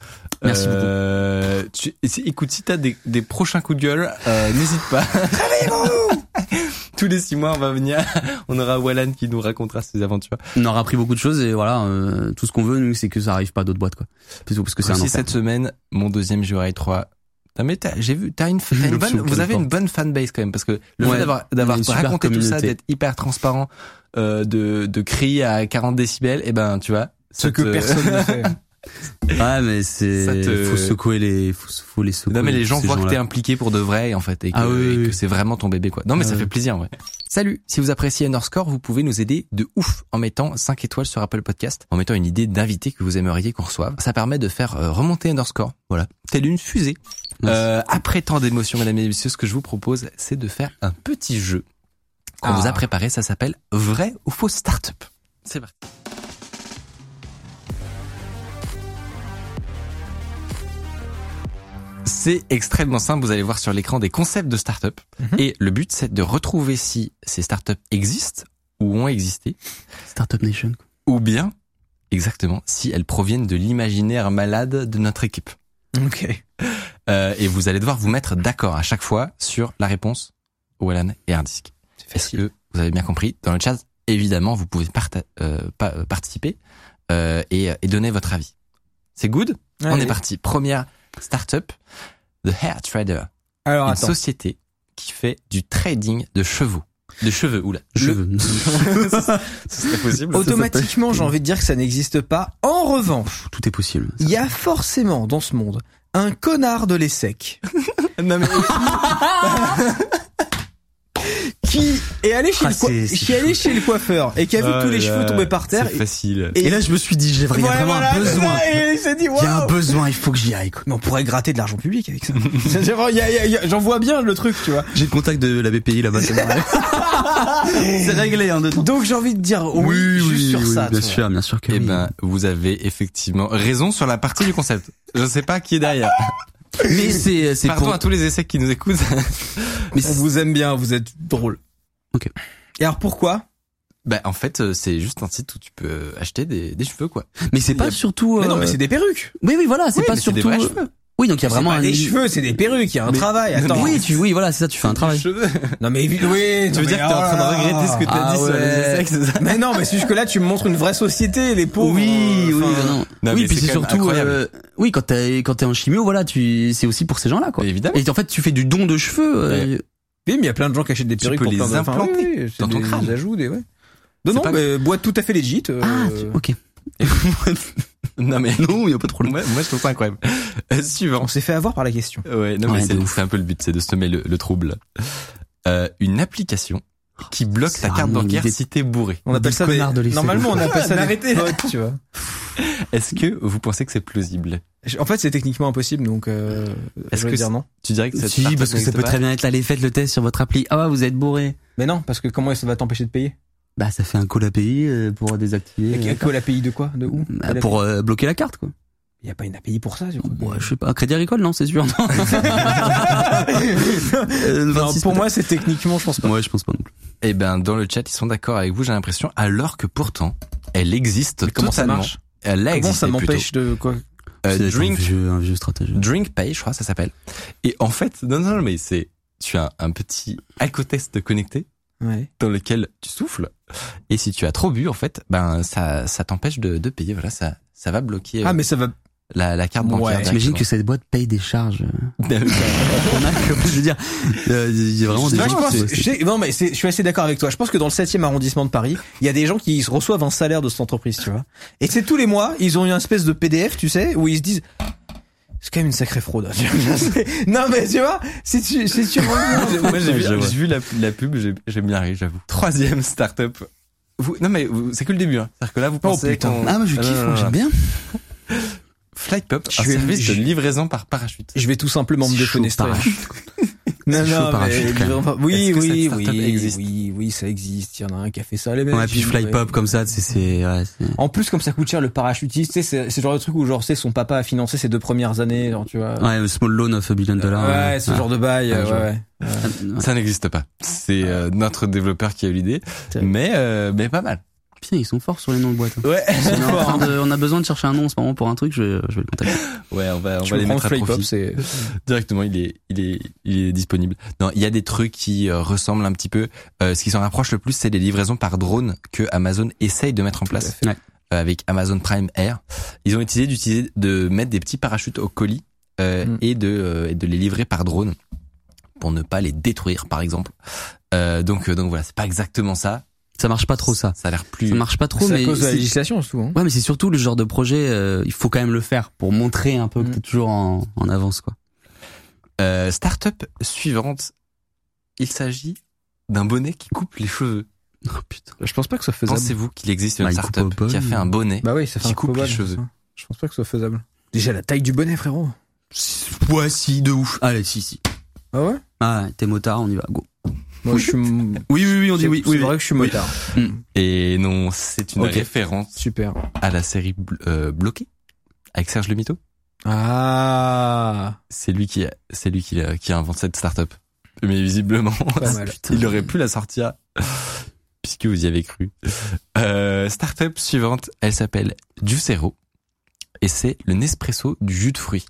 Merci euh, Tu, si- écoute, si t'as des, des prochains coups de gueule, euh, n'hésite pas. *laughs* Tous les six mois, on va venir. On aura Wallan qui nous racontera ses aventures. On aura appris beaucoup de choses et voilà, euh, tout ce qu'on veut nous, c'est que ça arrive pas à d'autres boîtes quoi. Plutôt parce que c'est un enfer. cette semaine, mon deuxième Juraï 3. Non mais t'as- j'ai vu, t'as une, une bonne, vous avez une bonne fanbase quand même parce que le Ouais, fait d'avoir raconté tout ça, d'être hyper transparent, euh, de de crier à 40 décibels, et ben tu vois, Ce que te- personne ne *laughs* fait. Ouais, mais Ça c'est te- faut secouer les, faut, faut les secouer. Non mais les gens voient que t'es impliqué pour de vrai en fait et que, Ah oui, et oui, que oui. c'est vraiment ton bébé quoi. Non mais Ah ça oui. fait plaisir ouais. Salut, si vous appréciez Underscore, vous pouvez nous aider de ouf en mettant 5 étoiles sur Apple Podcast, en mettant une idée d'invité que vous aimeriez qu'on reçoive. Ça permet de faire euh, remonter Underscore, voilà, telle une fusée. Euh, après tant d'émotions, mesdames et messieurs, ce que je vous propose, c'est de faire un petit jeu qu'on Ah. vous a préparé. Ça s'appelle Vrai ou faux Startup? C'est parti. C'est extrêmement simple. Vous allez voir sur l'écran des concepts de start-up. Mhm. Et le but, c'est de retrouver si ces startups existent ou ont existé, Startup Nation. ou bien, exactement, si elles proviennent de l'imaginaire malade de notre équipe. Ok. *laughs* Euh, et vous allez devoir vous mettre d'accord à chaque fois sur la réponse Wallan et Hardisk. Est-ce que vous avez bien compris Dans le chat, évidemment, vous pouvez parta- euh, pa- euh, participer euh, et, et donner votre avis. C'est good? On est parti. Première startup. The Hair Trader, Alors une attends. société qui fait du trading de chevaux. De cheveux, oula. Je veux. *laughs* Ce serait possible. Automatiquement, j'ai envie de dire que ça n'existe pas. En revanche, Tout est possible. il y a forcément dans ce monde un connard de l'ESSEC *laughs* Non, mais *laughs* qui est allé chez, Ah, le, coi- c'est- c'est qui est allé chez le coiffeur et qui a vu tous les là cheveux tomber par terre. C'est facile. Et- Et là, je me suis dit, j'ai vraiment Ouais, vraiment voilà, un besoin. Il s'est dit, Il y a un besoin, il faut que j'y aille. quoi. Mais on pourrait gratter de l'argent public avec ça. *laughs* J'en vois bien le truc, tu vois. J'ai le contact de la BPI là-bas. C'est *laughs* c'est réglé en deux temps. Donc j'ai envie de dire oui, juste sur ça. bien sûr, bien sûr que Eh oui. ben, vous avez effectivement raison sur la partie du concept. Je sais pas qui est derrière. Mais c'est c'est Pardon pour à tous les essais qui nous écoutent. *laughs* mais On vous aime bien, vous êtes drôle. Ok. Et alors pourquoi? Bah, en fait, euh, c'est juste un site où tu peux acheter des, des cheveux, quoi. mais c'est pas surtout Mais non, euh, mais c'est des perruques. Oui oui voilà, c'est Oui, pas mais des surtout vrais cheveux. Oui, donc il y a vraiment pas un des cheveux, c'est des perruques. Il y a un Mais- travail. Attends. Oui, tu oui, voilà, c'est ça, tu fais un travail. Des cheveux. Non mais oui, Tu non, veux dire que t'es en train de oh regretter ce que t'as Ah dit sur les ouais. c'est ça Mais non, mais c'est juste que là, tu me montres une vraie société, les pauvres. Oui, euh, oui, bah non. Non, oui, puis c'est surtout, euh, oui, quand t'es quand t'es en chimio, voilà, tu, c'est aussi pour ces gens-là, quoi. Évidemment. Et en fait, tu fais du don de cheveux. euh, Oui, mais il y a plein de gens qui achètent des Tu perruques peux pour les implanter dans ton des crâne. ajouts, des, ouais. Non, non, boîte tout à fait légit. euh, Ah, tu- ok. *laughs* *laughs* *laughs* Non, mais Non, il y a pas trop moi, moi, je trouve ça incroyable. Euh, suivant. On s'est fait avoir par la question. Ouais, non, Ouais, mais c'est de un peu le but, c'est de semer le, le trouble. Euh, une application qui bloque ta carte bancaire si t'es bourré. On appelle ça des... de. Normalement, on appelle ça des potes, tu vois. *laughs* Est-ce que vous pensez que c'est plausible? En fait, c'est techniquement impossible, donc euh, Est-ce que dire non. Tu dirais que cette Si, parce que ça peut pas très bien être là, allez, faites le test sur votre appli. Ah ouais, vous êtes bourré. Mais non, parce que comment ça va t'empêcher de payer? Bah, ça fait un call API euh, pour désactiver. Et euh, que l'API de quoi? De où? bah, pour euh, bloquer la carte, quoi. Il y a pas une API pour ça, du coup. Ouais, je sais pas. Crédit Agricole, non, c'est sûr. non. *laughs* *laughs* Euh, Non, 26 pour moi, c'est techniquement, je pense pas. Ouais, je pense pas non plus. Eh ben, dans le chat, ils sont d'accord avec vous, j'ai l'impression, alors que pourtant, elle existe Mais comment ça marche? Elle a Comment ça m'empêche de quoi? Euh, un Drink, vieux, un vieux stratège. Drink Pay, je crois, ça s'appelle. Et en fait, non, non, mais c'est, tu as un petit alcotest connecté Ouais. dans lequel tu souffles. Et si tu as trop bu, en fait, ben, ça, ça t'empêche de, de payer. Voilà, ça, ça va bloquer euh, Ah, mais ça va. la, la carte Ouais. bancaire. T'imagines que cette boîte paye des charges. euh, *laughs* on a, *laughs* je veux dire, euh, il y a vraiment des Moi, gens je pense, qui- je non, mais c'est- je suis assez d'accord avec toi. Je pense que dans le 7e arrondissement de Paris, il y a des gens qui reçoivent un salaire de cette entreprise, tu vois. Et c'est tous les mois, ils ont une espèce de PDF, tu sais, où ils se disent, c'est quand même une sacrée fraude. hein, *laughs* non, mais tu vois, si tu, si tu reviens- *laughs* Moi, j'ai vu, la, la pub, j'ai j'ai bien ri, j'avoue. Troisième startup. Vous, non, mais c'est que le début, hein. C'est-à-dire que là, vous pensez putain. qu'on- Ah, moi je kiffe, j'aime bien. Flypop, Je un vais- service je- de livraison par parachute. je vais tout simplement me parachute. Non, non, parachute, mais, quand même. enfin, oui, oui, oui, oui, oui, ça existe. Il y en a un qui a fait ça, les mecs. Ouais, puis Flypop comme ça, c'est, c'est, ouais, En plus, comme ça coûte cher, le parachutiste, tu sais, c'est c'est le genre de truc où, genre, c'est son papa a financé ses deux premières années, genre, tu vois. ouais, small loan of a billion dollars. Ouais, ce genre de bail, Ouais, ouais, ouais. Ça n'existe pas. C'est euh, notre développeur qui a eu l'idée, mais euh, mais pas mal. Putain, ils sont forts sur les noms de boîtes. hein. Ouais, on, est en *laughs* train de- on a besoin de chercher un nom en ce moment pour un truc, je vais, je vais le contacter. Ouais, on va on va les mettre à profit. c'est. Directement, il est il est il est disponible. Non, il y a des trucs qui euh, ressemblent un petit peu. Euh, ce qui s'en rapproche le plus, c'est les livraisons par drone que Amazon essaye de mettre en place. Ouais. euh, avec Amazon Prime Air. Ils ont essayé d'utiliser de mettre des petits parachutes au colis euh, Mm. et de euh, et de les livrer par drone pour ne pas les détruire, par exemple. Euh, donc donc voilà, c'est pas exactement ça. Ça marche pas trop ça. Ça a l'air plus. Ça marche pas trop, C'est à mais cause de la c'est- législation, souvent. ouais, mais c'est surtout le genre de projet, euh, il faut quand même le faire pour montrer un peu que Mm. t'es toujours en, en avance, quoi. Euh, startup suivante. Il s'agit d'un bonnet qui coupe les cheveux. Oh putain. Je pense pas que ce soit faisable. Pensez-vous qu'il existe une Bah, startup qui a mais- fait un bonnet Bah oui, ça fait qui un coupe les cheveux. ça. Je pense pas que ce soit faisable. Déjà, la taille du bonnet, frérot. Ouais, si, de ouf. Allez, si, si. Ah ouais? Ah, t'es motard, on y va, go. Moi, je suis. *laughs* Oui, oui, oui, on dit oui. C'est oui, vrai oui. que je suis motard. Et non, c'est une référence Super. à la série euh, Bloqué avec Serge Le Mito. Ah. C'est lui qui, c'est lui qui, a- qui invente cette startup. Mais visiblement, Pas mal. *laughs* il aurait pu la sortir *laughs* puisque vous y avez cru. Euh, startup suivante, elle s'appelle Juicero et c'est le Nespresso du jus de fruits.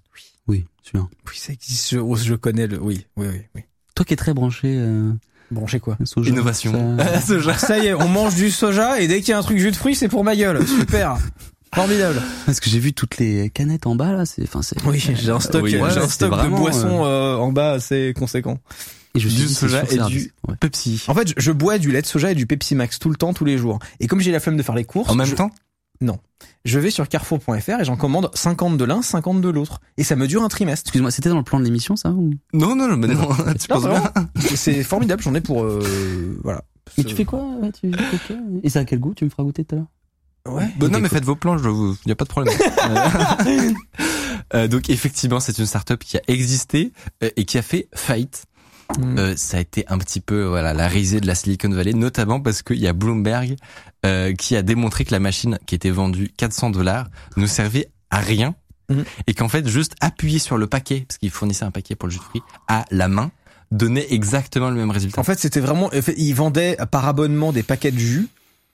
Oui, celui-là. Oui, ça existe. Je, je connais le. Oui, oui, oui, oui. Toi qui es très branché, euh, Branché quoi? soja, Innovation. ça- *laughs* genre. Ça y est, on mange du soja et dès qu'il y a un truc jus de fruits, c'est pour ma gueule. Super. Formidable. Parce que j'ai vu toutes les canettes en bas là, c'est, enfin c'est. Oui, j'ai un stock, Oui, j'ai un stock de boissons euh, en bas assez conséquent. Et je Du dit, soja et du. Ouais. Pepsi. En fait, je- je bois du lait de soja et du Pepsi Max tout le temps, tous les jours. Et comme j'ai la flemme de faire les courses, En même je, temps je vais sur carrefour.fr et j'en commande 50 de l'un, 50 de l'autre. Et ça me dure un trimestre. Excuse-moi, c'était dans le plan de l'émission ça ou? Non, non, non, mais non, *laughs* tu Non, penses bien vraiment. C'est formidable, j'en ai pour euh, voilà. Mais tu fais quoi ouais, tu... ok. Et ça a quel goût? Tu me feras goûter tout à l'heure? Ouais. Bon, non, Ok, mais faites vos plans, je vous, y a pas de problème. *laughs* Euh, *laughs* euh, donc effectivement, c'est une startup qui a existé euh, et qui a fait faillite. Mm. Euh, ça a été un petit peu voilà la risée de la Silicon Valley, notamment parce qu'il y a Bloomberg euh, qui a démontré que la machine qui était vendue 400 dollars ne servait à rien Mhm. et qu'en fait juste appuyer sur le paquet parce qu'il fournissait un paquet pour le jus de fruits à la main donnait exactement le même résultat. En fait, c'était vraiment, ils vendaient par abonnement des paquets de jus.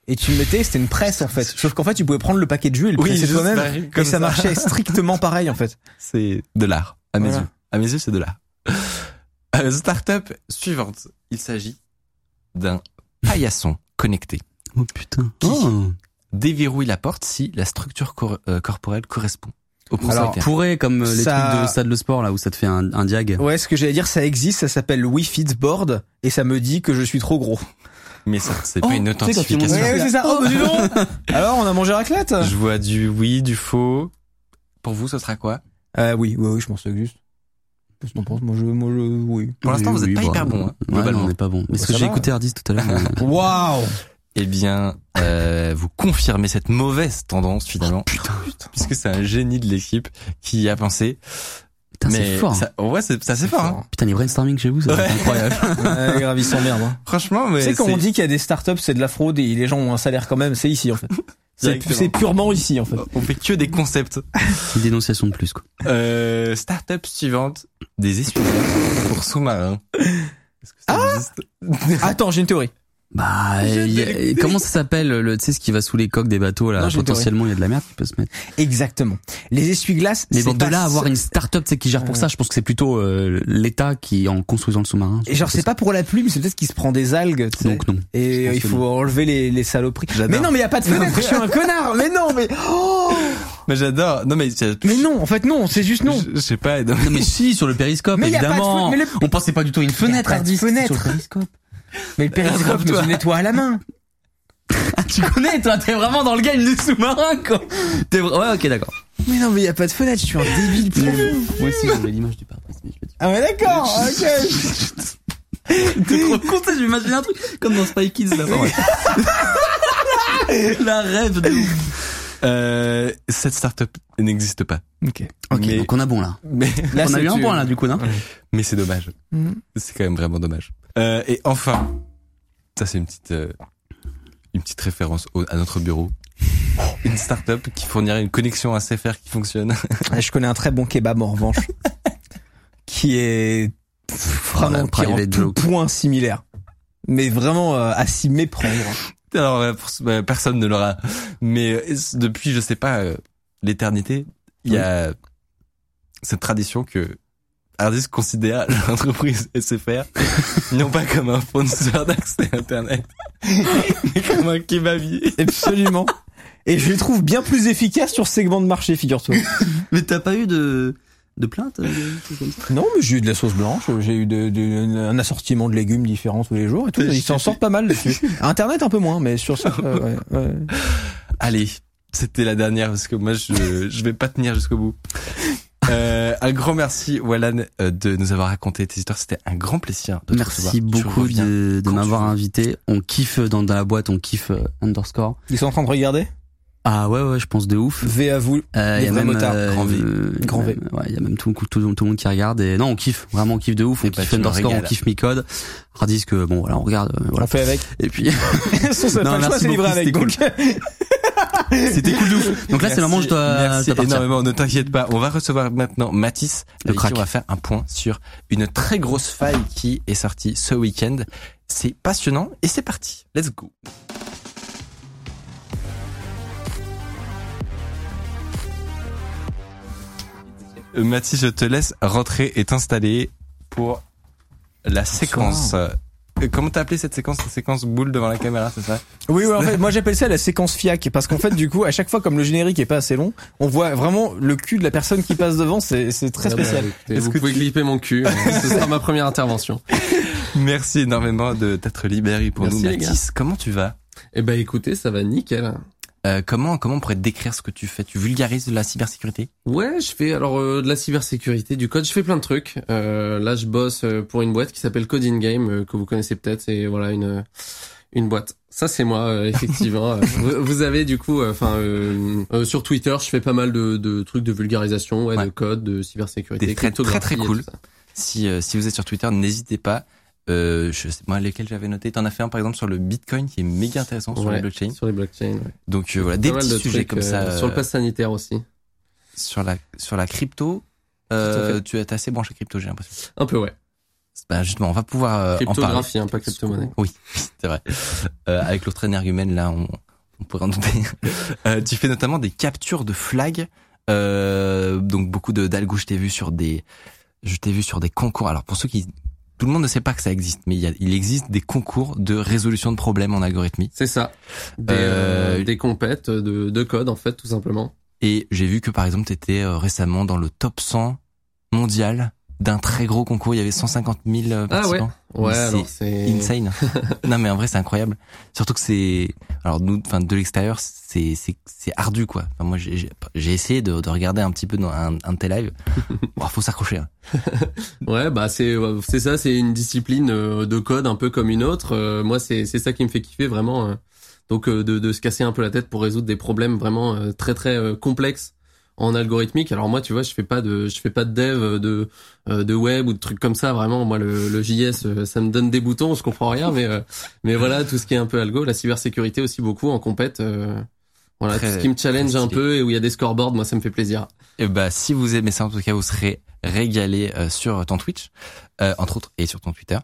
Et tu le mettais, c'était une presse en fait. Sauf qu'en fait, tu pouvais prendre le paquet de jus et le Oui, presser toi-même. pareil, Et ça, ça. marchait *laughs* strictement pareil en fait. c'est de l'art à mes Voilà. yeux. À mes yeux, c'est de l'art. Euh, startup suivante, il s'agit d'un paillasson connecté. Oh putain. Qui Oh. Déverrouille la porte si la structure cor- euh, corporelle correspond au Alors. Pourrait comme euh, les Ça- trucs de stade le sport là où ça te fait un, un diag. Ouais, ce que j'allais dire, ça existe, ça s'appelle Wi-Fi Board et ça me dit que je suis trop gros. Mais ça, c'est Oh, pas une quand tu authentification. Ouais, c'est ça. Oh, bah donc. *laughs* Alors, on a mangé raclette Je vois du oui, du faux. Pour vous, ce sera quoi? Euh, Oui, oui, oui, je pense que existe. Qu'est-ce que t'en penses? Moi, je, moi, je, oui. Pour l'instant, vous êtes pas hyper bon, hein, Ouais, globalement. non, on n'est pas bon. Mais ce que j'ai écouté Ardis tout à l'heure. *laughs* Waouh Eh bien, euh, vous confirmez cette mauvaise tendance finalement, Putain, putain. puisque c'est un génie de l'équipe qui a pensé. Putain, c'est mais fort. hein. ça, ouais, c'est ça, c'est fort. Hein. Putain, les brainstorming chez vous, c'est Ouais. incroyable. *laughs* Ouais, grave, ils s'emmerdent. Hein. Franchement, mais Tu sais, quand c'est- on dit qu'il y a des startups, c'est de la fraude et les gens ont un salaire quand même, c'est ici en fait. C'est purement ici en fait. on fait que des concepts. *laughs* Une dénonciation de plus, quoi. Euh, startup suivante, des essuie-glaces pour sous-marins. Est-ce que ça existe Attends, j'ai une théorie. Bah, il y a- comment ça s'appelle, le, tu sais, ce qui va sous les coques des bateaux, là? Non, Potentiellement, il y a de la merde qui peut se mettre. Exactement. Les essuie-glaces. Mais c'est bon, de là à avoir une start-up, tu sais, qui gère pour ça, je pense que c'est plutôt, euh, l'État qui, en construisant le sous-marin. Et genre, c'est pas pour la plume, c'est peut-être qu'il se prend des algues. tu sais. Donc, non. Et euh, il faut non. enlever les, les saloperies. J'adore. Mais non, mais y a pas de *laughs* fenêtre. je suis un connard. Mais non, mais oh Mais j'adore. Non, mais c'est- Mais non, en fait non, c'est juste non. Je, je sais pas. non, mais si, sur le périscope, Mais y a pas de évidemment. mais le- On pensait pas du tout à une Y a fenêtre, pas de fenêtre. Sur le périscope. Mais le périscope, me suis nettoie à la main. Ah, tu connais, toi, t'es vraiment dans le game des sous-marins, quoi. T'es ouais, ok, d'accord. Mais non, mais y a pas de fenêtre. Je suis un débile. Moi aussi, j'avais l'image du dis. Ah ouais, d'accord. Ok. *laughs* T'es trop con, tu sais, j'imagine un truc comme dans Spy Kids, là. Ouais. *laughs* La rêve de ouf. Euh, cette startup n'existe pas. Ok. Ok, Mais- donc on a bon, là. Mais, Là, on a eu un point, là, du coup, non? mais c'est dommage. Mhm. C'est quand même vraiment dommage. Euh, et enfin, ça c'est une petite, euh, une petite référence au- à notre bureau. Une startup qui fournirait une connexion à CFR qui fonctionne. Je connais un très bon kebab en revanche, *laughs* qui est vraiment qui est en tout point similaire, mais vraiment euh, à s'y méprendre. Alors euh, pour- euh, personne ne l'aura. Mais euh, depuis, je sais pas, euh, l'éternité, il y a cette tradition que Ardis considère *laughs* l'entreprise SFR *laughs* non pas comme un fournisseur d'accès Internet, *laughs* mais comme un kebabier. Absolument. Et je les trouve bien plus efficaces sur ce segment de marché, figure-toi. Mais t'as pas eu de, de plainte, euh, Non, mais j'ai eu de la sauce blanche, j'ai eu de, de- un assortiment de légumes différents tous les jours et tout. Ils s'en sortent pas mal dessus. Internet un peu moins, mais sur ça, euh, ouais, ouais. Allez, c'était la dernière parce que moi je je vais pas tenir jusqu'au bout. Euh, un grand merci Wallan euh, de nous avoir raconté tes histoires. C'était un grand plaisir de te. Merci beaucoup de, m'avoir invité. On kiffe dans, dans la boîte, on kiffe euh, underscore. Ils sont en train de regarder? Ah ouais, ouais, je pense de ouf. V à vous. Euh, Les y a même motards, euh, grand V. euh, Grand V. Ouais, il y a même tout, tout, tout, le monde qui regarde et non, on kiffe, vraiment on kiffe de ouf, on kiffe underscore, on kiffe Micode. Hardis que bon voilà, on regarde euh, On voilà. fait avec. Et puis *laughs* Non, pas c'est livré beaucoup, avec. c'était cool de ouf. Donc là c'est le moment où je dois, Merci énormément. Ne t'inquiète pas. On va recevoir maintenant Mathis. Le avec qui crack. on va faire un point sur une très grosse faille qui est sortie ce week-end. C'est passionnant et c'est parti. Let's go. Mathis, je te laisse rentrer et t'installer pour la séquence Euh, Comment t'as appelé cette séquence? La séquence boule devant la caméra, c'est ça? Oui, oui, en fait, moi j'appelle ça la séquence fiac parce qu'en fait, du coup, à chaque fois, comme le générique est pas assez long, on voit vraiment le cul de la personne qui passe devant. C'est très Ah bah, spécial. vous que pouvez tu- clipper mon cul. Ce sera ma première intervention. *laughs* Merci énormément de t'être libéré pour Merci, nous. Mathis. Comment tu vas? Eh ben écoutez, ça va nickel. Euh, Comment comment on pourrait décrire ce que tu fais? Tu vulgarises de la cybersécurité? Ouais, je fais alors euh, de la cybersécurité, du code, je fais plein de trucs. Euh, là, je bosse euh, pour une boîte qui s'appelle Code in Game euh, que vous connaissez peut-être. C'est voilà une une boîte. Ça c'est moi effectivement. *laughs* Vous, vous avez du coup, enfin sur Twitter, je fais pas mal de, de trucs de vulgarisation, ouais, Ouais. de code, de cybersécurité, Des très, très, cool. Si si vous êtes sur Twitter, n'hésitez pas. Euh, je sais moi lesquels j'avais noté. T'en as fait un par exemple sur le Bitcoin qui est méga intéressant sur Ouais, le blockchain. Sur les blockchains. ouais. Donc euh, voilà des Pas petits de sujets trucs, comme euh, ça. Sur le euh, pass sanitaire aussi. sur la sur la crypto. Euh, tu es assez branché crypto, j'ai l'impression. Un peu ouais. Bah justement, on va pouvoir euh, en parler. Cryptographie, hein, pas crypto-monnaie. Oui, *laughs* c'est vrai. Euh, avec l'autre énergumène, là, on, on pourrait en douter. *laughs* Euh, tu fais notamment des captures de flags. Euh, donc beaucoup de d'algo, je t'ai vu sur des, je t'ai vu sur des concours. Alors pour ceux qui, tout le monde ne sait pas que ça existe, mais il, y a, il existe des concours de résolution de problèmes en algorithmie. C'est ça. Des, Euh, euh, des compètes de, de code en fait tout simplement. Et j'ai vu que par exemple, tu étais récemment dans le top 100 mondial d'un très gros concours. Il y avait 150 000 euh, Ah ouais. participants. Ouais, C'est insane. *laughs* non mais en vrai c'est incroyable. Surtout que c'est alors nous enfin de l'extérieur c'est c'est c'est ardu quoi. Enfin, moi j'ai essayé de, de regarder un petit peu dans un, un de tes lives. *laughs* Bon, faut s'accrocher. hein. *laughs* Ouais, bah c'est c'est ça, c'est une discipline euh, de code un peu comme une autre. Euh, moi, c'est c'est ça qui me fait kiffer vraiment. euh. Donc de de se casser un peu la tête pour résoudre des problèmes vraiment très très complexes en algorithmique. Alors moi, tu vois, je fais pas de je fais pas de dev euh, de euh, de web ou de trucs comme ça. Vraiment, moi le, le JS, euh, ça me donne des boutons, je comprends rien, mais mais *laughs* voilà, tout ce qui est un peu algo, la cybersécurité aussi beaucoup en compète. euh, voilà, Très- tout ce qui me challenge un peu et où il y a des scoreboards, moi ça me fait plaisir. Et bah si vous aimez ça en tout cas vous serez régalé euh, sur ton Twitch euh, entre autres et sur ton Twitter.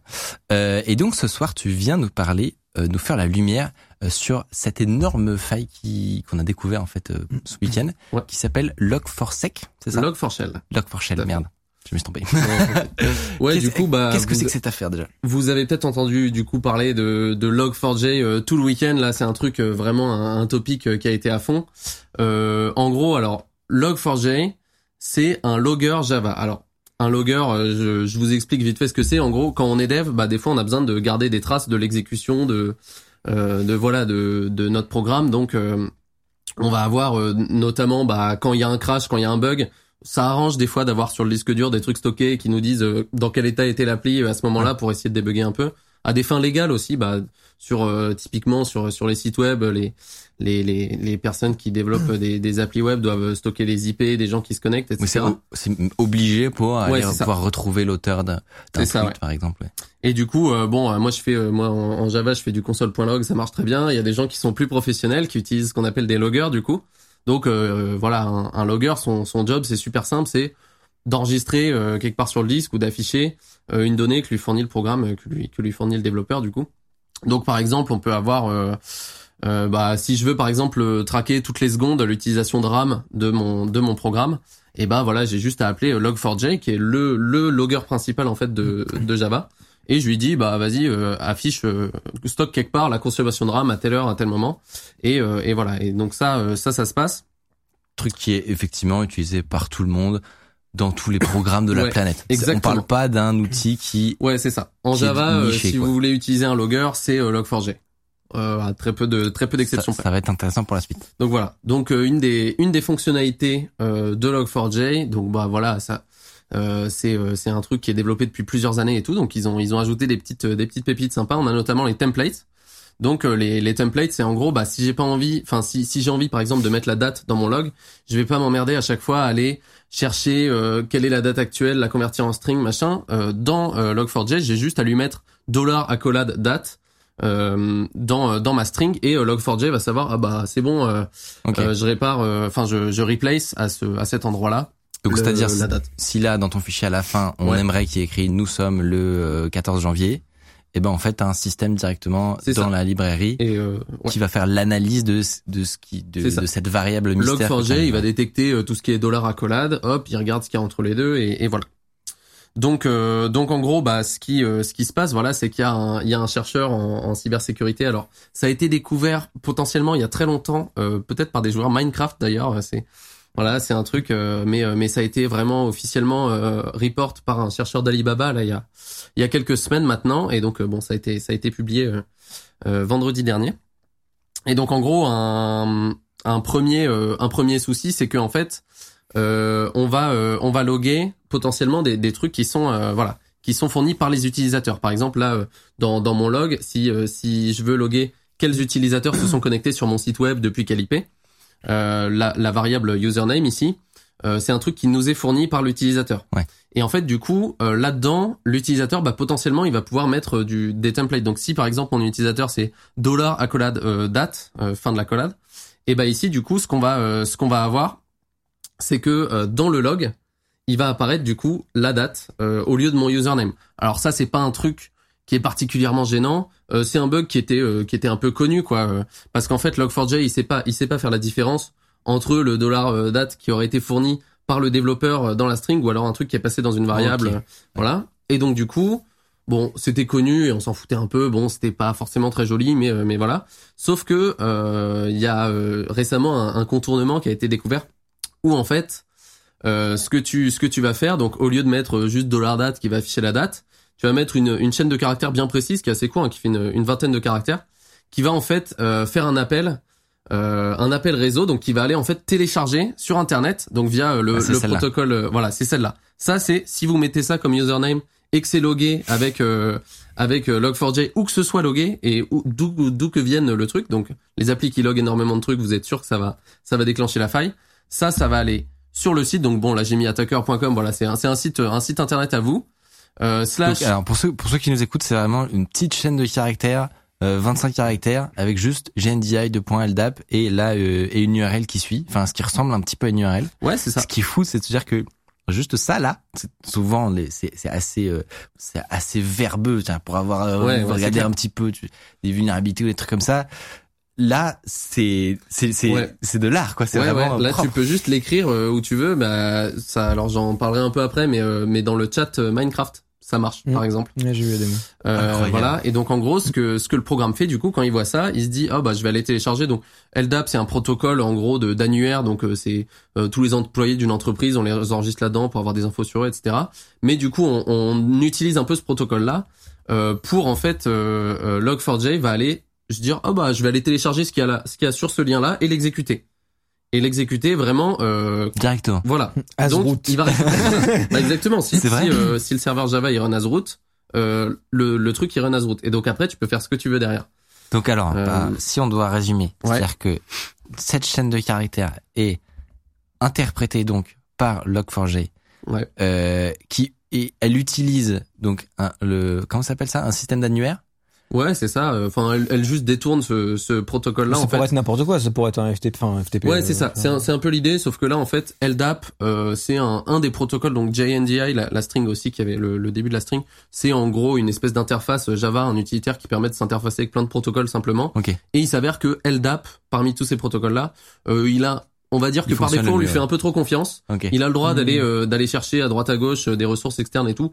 Euh, et donc ce soir tu viens nous parler, euh, nous faire la lumière sur cette énorme faille qui qu'on a découvert en fait euh, ce week-end Ouais. qui s'appelle Log4Sec, c'est ça Log4Shell. Log4Shell, Tout à fait. merde. Je me suis trompé. ouais, *laughs* du coup, bah, Qu'est-ce que c'est que cette affaire déjà? Vous avez peut-être entendu du coup parler de, de Log4j euh, tout le week-end. Là, c'est un truc euh, vraiment un, un topic euh, qui a été à fond. Euh, en gros, alors Log4j, c'est un logger Java. Alors un logger, euh, je, je vous explique vite fait ce que c'est. En gros, quand on est dev, bah des fois on a besoin de garder des traces de l'exécution de euh, de voilà de, de notre programme. Donc euh, on va avoir euh, notamment bah quand il y a un crash, quand il y a un bug, ça arrange des fois d'avoir sur le disque dur des trucs stockés qui nous disent euh, dans quel état était l'appli euh, à ce moment-là pour essayer de débugger un peu. À des fins légales aussi, bah sur euh, typiquement sur sur les sites web, les les les, les personnes qui développent des, des applis web doivent stocker les IP des gens qui se connectent, etc. C'est obligé pour aller Ouais, pouvoir retrouver l'auteur d'un ça, tweet, ouais. par exemple. ouais. Et du coup, euh, bon, euh, moi je fais, euh, moi en, Java, je fais du console.log, ça marche très bien. Il y a des gens qui sont plus professionnels, qui utilisent ce qu'on appelle des loggers, du coup. Donc euh, voilà, un, un logger, son, son job, c'est super simple, c'est d'enregistrer euh, quelque part sur le disque ou d'afficher euh, une donnée que lui fournit le programme, que lui, que lui fournit le développeur, du coup. Donc par exemple, on peut avoir, euh, bah, si je veux par exemple euh, traquer toutes les secondes l'utilisation de RAM de mon de mon programme, et ben voilà, j'ai juste à appeler euh, Log4j qui est le le logger principal en fait de de Java. Et je lui dis bah vas-y euh, affiche euh, stock quelque part la consommation de RAM à telle heure à tel moment et euh, et voilà et donc ça euh, ça ça se passe Truc qui est effectivement utilisé par tout le monde dans tous les programmes de la Ouais, planète. exactement. On parle pas d'un outil qui ouais c'est ça en Java niché, si quoi. vous voulez utiliser un logger c'est euh, Log4j euh, très peu de très peu d'exceptions ça va être intéressant pour la suite. Donc voilà. Donc euh, une des une des fonctionnalités euh, de Log4j, donc bah voilà, ça euh, c'est euh, c'est un truc qui est développé depuis plusieurs années et tout. Donc ils ont ils ont ajouté des petites des petites pépites sympas. On a notamment les templates. Donc euh, les les templates, c'est en gros bah si j'ai pas envie, enfin si si j'ai envie par exemple de mettre la date dans mon log, je vais pas m'emmerder à chaque fois à aller chercher euh, quelle est la date actuelle, la convertir en string machin. Euh, dans euh, Log4j, j'ai juste à lui mettre dollar accolade date euh, dans dans ma string et euh, Log4j va savoir ah bah c'est bon euh, euh, je répare, euh, enfin je, je replace à ce à cet endroit-là. Donc le- c'est-à-dire si là dans ton fichier à la fin on Ouais. aimerait qu'il y ait écrit nous sommes le euh, 14 janvier, et ben en fait t'as un système directement dans ça. la librairie Et euh, ouais. qui va faire l'analyse de de ce qui de, cette variable mystère. que Log4j, t'as- il va détecter euh, tout ce qui est dollar accolade, hop, il regarde ce qu'il y a entre les deux et, et voilà. Donc, euh, donc en gros, bah, ce qui, euh, ce qui se passe, voilà, c'est qu'il y a un, il y a un chercheur en, en, cybersécurité. Alors, ça a été découvert potentiellement il y a très longtemps, euh, peut-être par des joueurs Minecraft d'ailleurs. C'est, voilà, c'est un truc, mais, mais ça a été vraiment officiellement report par un chercheur d'Alibaba là il y a, il y a quelques semaines maintenant. Et donc, bon, ça a été, ça a été publié vendredi dernier. Et donc, en gros, un, un premier, un premier souci, c'est que en fait, on va, on va loguer potentiellement des, des trucs qui sont euh, voilà qui sont fournis par les utilisateurs. Par exemple là euh, dans, dans mon log, si euh, si je veux loguer quels utilisateurs se sont *clears throat* connectés sur mon site web depuis quelle IP, la, la variable username ici, c'est un truc qui nous est fourni par l'utilisateur. Ouais. Et en fait, du coup, là-dedans, l'utilisateur, bah, potentiellement, il va pouvoir mettre du, des templates. Donc, si par exemple mon utilisateur c'est dollar accolade date, fin de l'accolade, et bah ici, du coup, ce qu'on va, ce qu'on va avoir, c'est que dans le log, il va apparaître du coup la date euh, au lieu de mon username. Alors ça c'est pas un truc qui est particulièrement gênant, euh, c'est un bug qui était euh, qui était un peu connu quoi parce qu'en fait log4j il sait pas il sait pas faire la différence entre le dollar date qui aurait été fourni par le développeur dans la string ou alors un truc qui est passé dans une variable voilà. Et donc du coup, bon, c'était connu et on s'en foutait un peu, bon, c'était pas forcément très joli mais mais voilà. Sauf que il y a récemment un, un contournement qui a été découvert où en fait euh, ce que tu ce que tu vas faire, donc au lieu de mettre juste dollar date qui va afficher la date, tu vas mettre une, une chaîne de caractères bien précise qui est assez court, hein, qui fait une, une, vingtaine de caractères, qui va en fait euh, faire un appel, euh, un appel réseau, donc qui va aller en fait télécharger sur internet, donc via le, ah, le protocole. voilà, c'est celle-là. Ça c'est si vous mettez ça comme username et que c'est logué avec avec log4j ou que ce soit logué et d'où d'où que vienne le truc. Donc les applis qui loguent énormément de trucs, vous êtes sûr que ça va ça va déclencher la faille. Ça, ça va aller sur le site. Donc bon, là j'ai mis attacker.com. Voilà, c'est un, c'est un site, un site internet à vous. Euh, slash. alors pour ceux pour ceux qui nous écoutent, c'est vraiment une petite chaîne de caractères. 25 euh, caractères avec juste gndi de .ldap et là euh, et une URL qui suit, enfin ce qui ressemble un petit peu à une URL. Ouais, c'est ça. Ce qui est fou, c'est de dire que juste ça là, souvent les c'est c'est assez euh, c'est assez verbeux, tiens, pour avoir ouais, regardé un petit peu tu, des vulnérabilités ou des trucs comme ça là c'est c'est c'est c'est de l'art quoi. C'est vraiment là tu peux juste l'écrire euh, où tu veux. Bah ça alors j'en parlerai un peu après mais euh, mais dans le chat euh, Minecraft ça marche par mm. exemple j'ai vu des euh, voilà. Et donc en gros ce que ce que le programme fait du coup quand il voit ça il se dit oh bah je vais aller télécharger. Donc LDAP c'est un protocole en gros de d'annuaire. Donc c'est tous les employés d'une entreprise on les enregistre là-dedans pour avoir des infos sur eux etc mais du coup on, on utilise un peu ce protocole là pour en fait Log4j va aller je dire oh bah je vais aller télécharger ce qu'il y a là, ce qu'il y a sur ce lien là et l'exécuter. Et l'exécuter vraiment euh, directement. Voilà. Donc il va *laughs* bah, exactement si si, euh, si, le serveur Java il run as root, euh, le le truc il run as root et donc après tu peux faire ce que tu veux derrière. Donc alors euh, bah, si on doit résumer, c'est-à-dire que cette chaîne de caractères est interprétée donc par Log4j ouais. euh, qui et elle utilise donc un, le comment s'appelle ça? Un système d'annuaire? Ouais, c'est ça. Enfin, elle, elle, juste détourne ce, ce protocole-là. Ça pourrait être n'importe quoi. Ça pourrait être un FTP. Enfin, FTP ouais, c'est ça. C'est un, un, peu l'idée, sauf que là, en fait, LDAP, euh, c'est un, un des protocoles. Donc JNDI, la, la string aussi, qui avait le, le début de la string, c'est en gros une espèce d'interface Java, un utilitaire qui permet de s'interfacer avec plein de protocoles simplement. Okay. Et il s'avère que LDAP, parmi tous ces protocoles-là, euh, il a on va dire que par défaut on lui fait un peu trop confiance. Okay. Il a le droit d'aller euh, d'aller chercher à droite à gauche euh, des ressources externes et tout.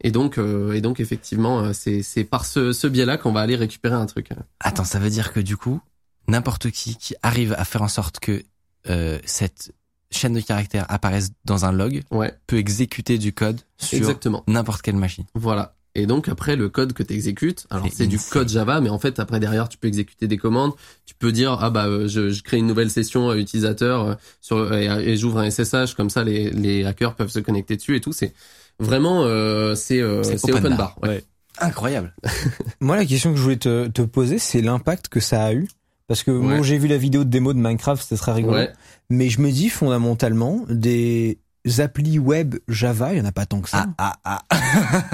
Et donc, euh, et donc effectivement, euh, c'est c'est par ce, ce biais-là qu'on va aller récupérer un truc. Attends, ça veut dire que du coup, n'importe qui qui arrive à faire en sorte que euh, cette chaîne de caractères apparaisse dans un log ouais. peut exécuter du code sur n'importe quelle machine. Voilà. Et donc après le code que tu exécutes, alors c'est du code Java, mais en fait après derrière tu peux exécuter des commandes, tu peux dire ah bah je, je crée une nouvelle session utilisateur sur et, et j'ouvre un SSH comme ça les, les hackers peuvent se connecter dessus et tout. C'est Vraiment, euh, c'est euh, open, bar. Ouais. Incroyable. *laughs* moi, la question que je voulais te, te poser, c'est l'impact que ça a eu. Parce que moi, j'ai vu la vidéo de démo de Minecraft, c'était très rigolo. Mais je me dis fondamentalement, des applis web Java, il y en a pas tant que ça. Ah ah ah.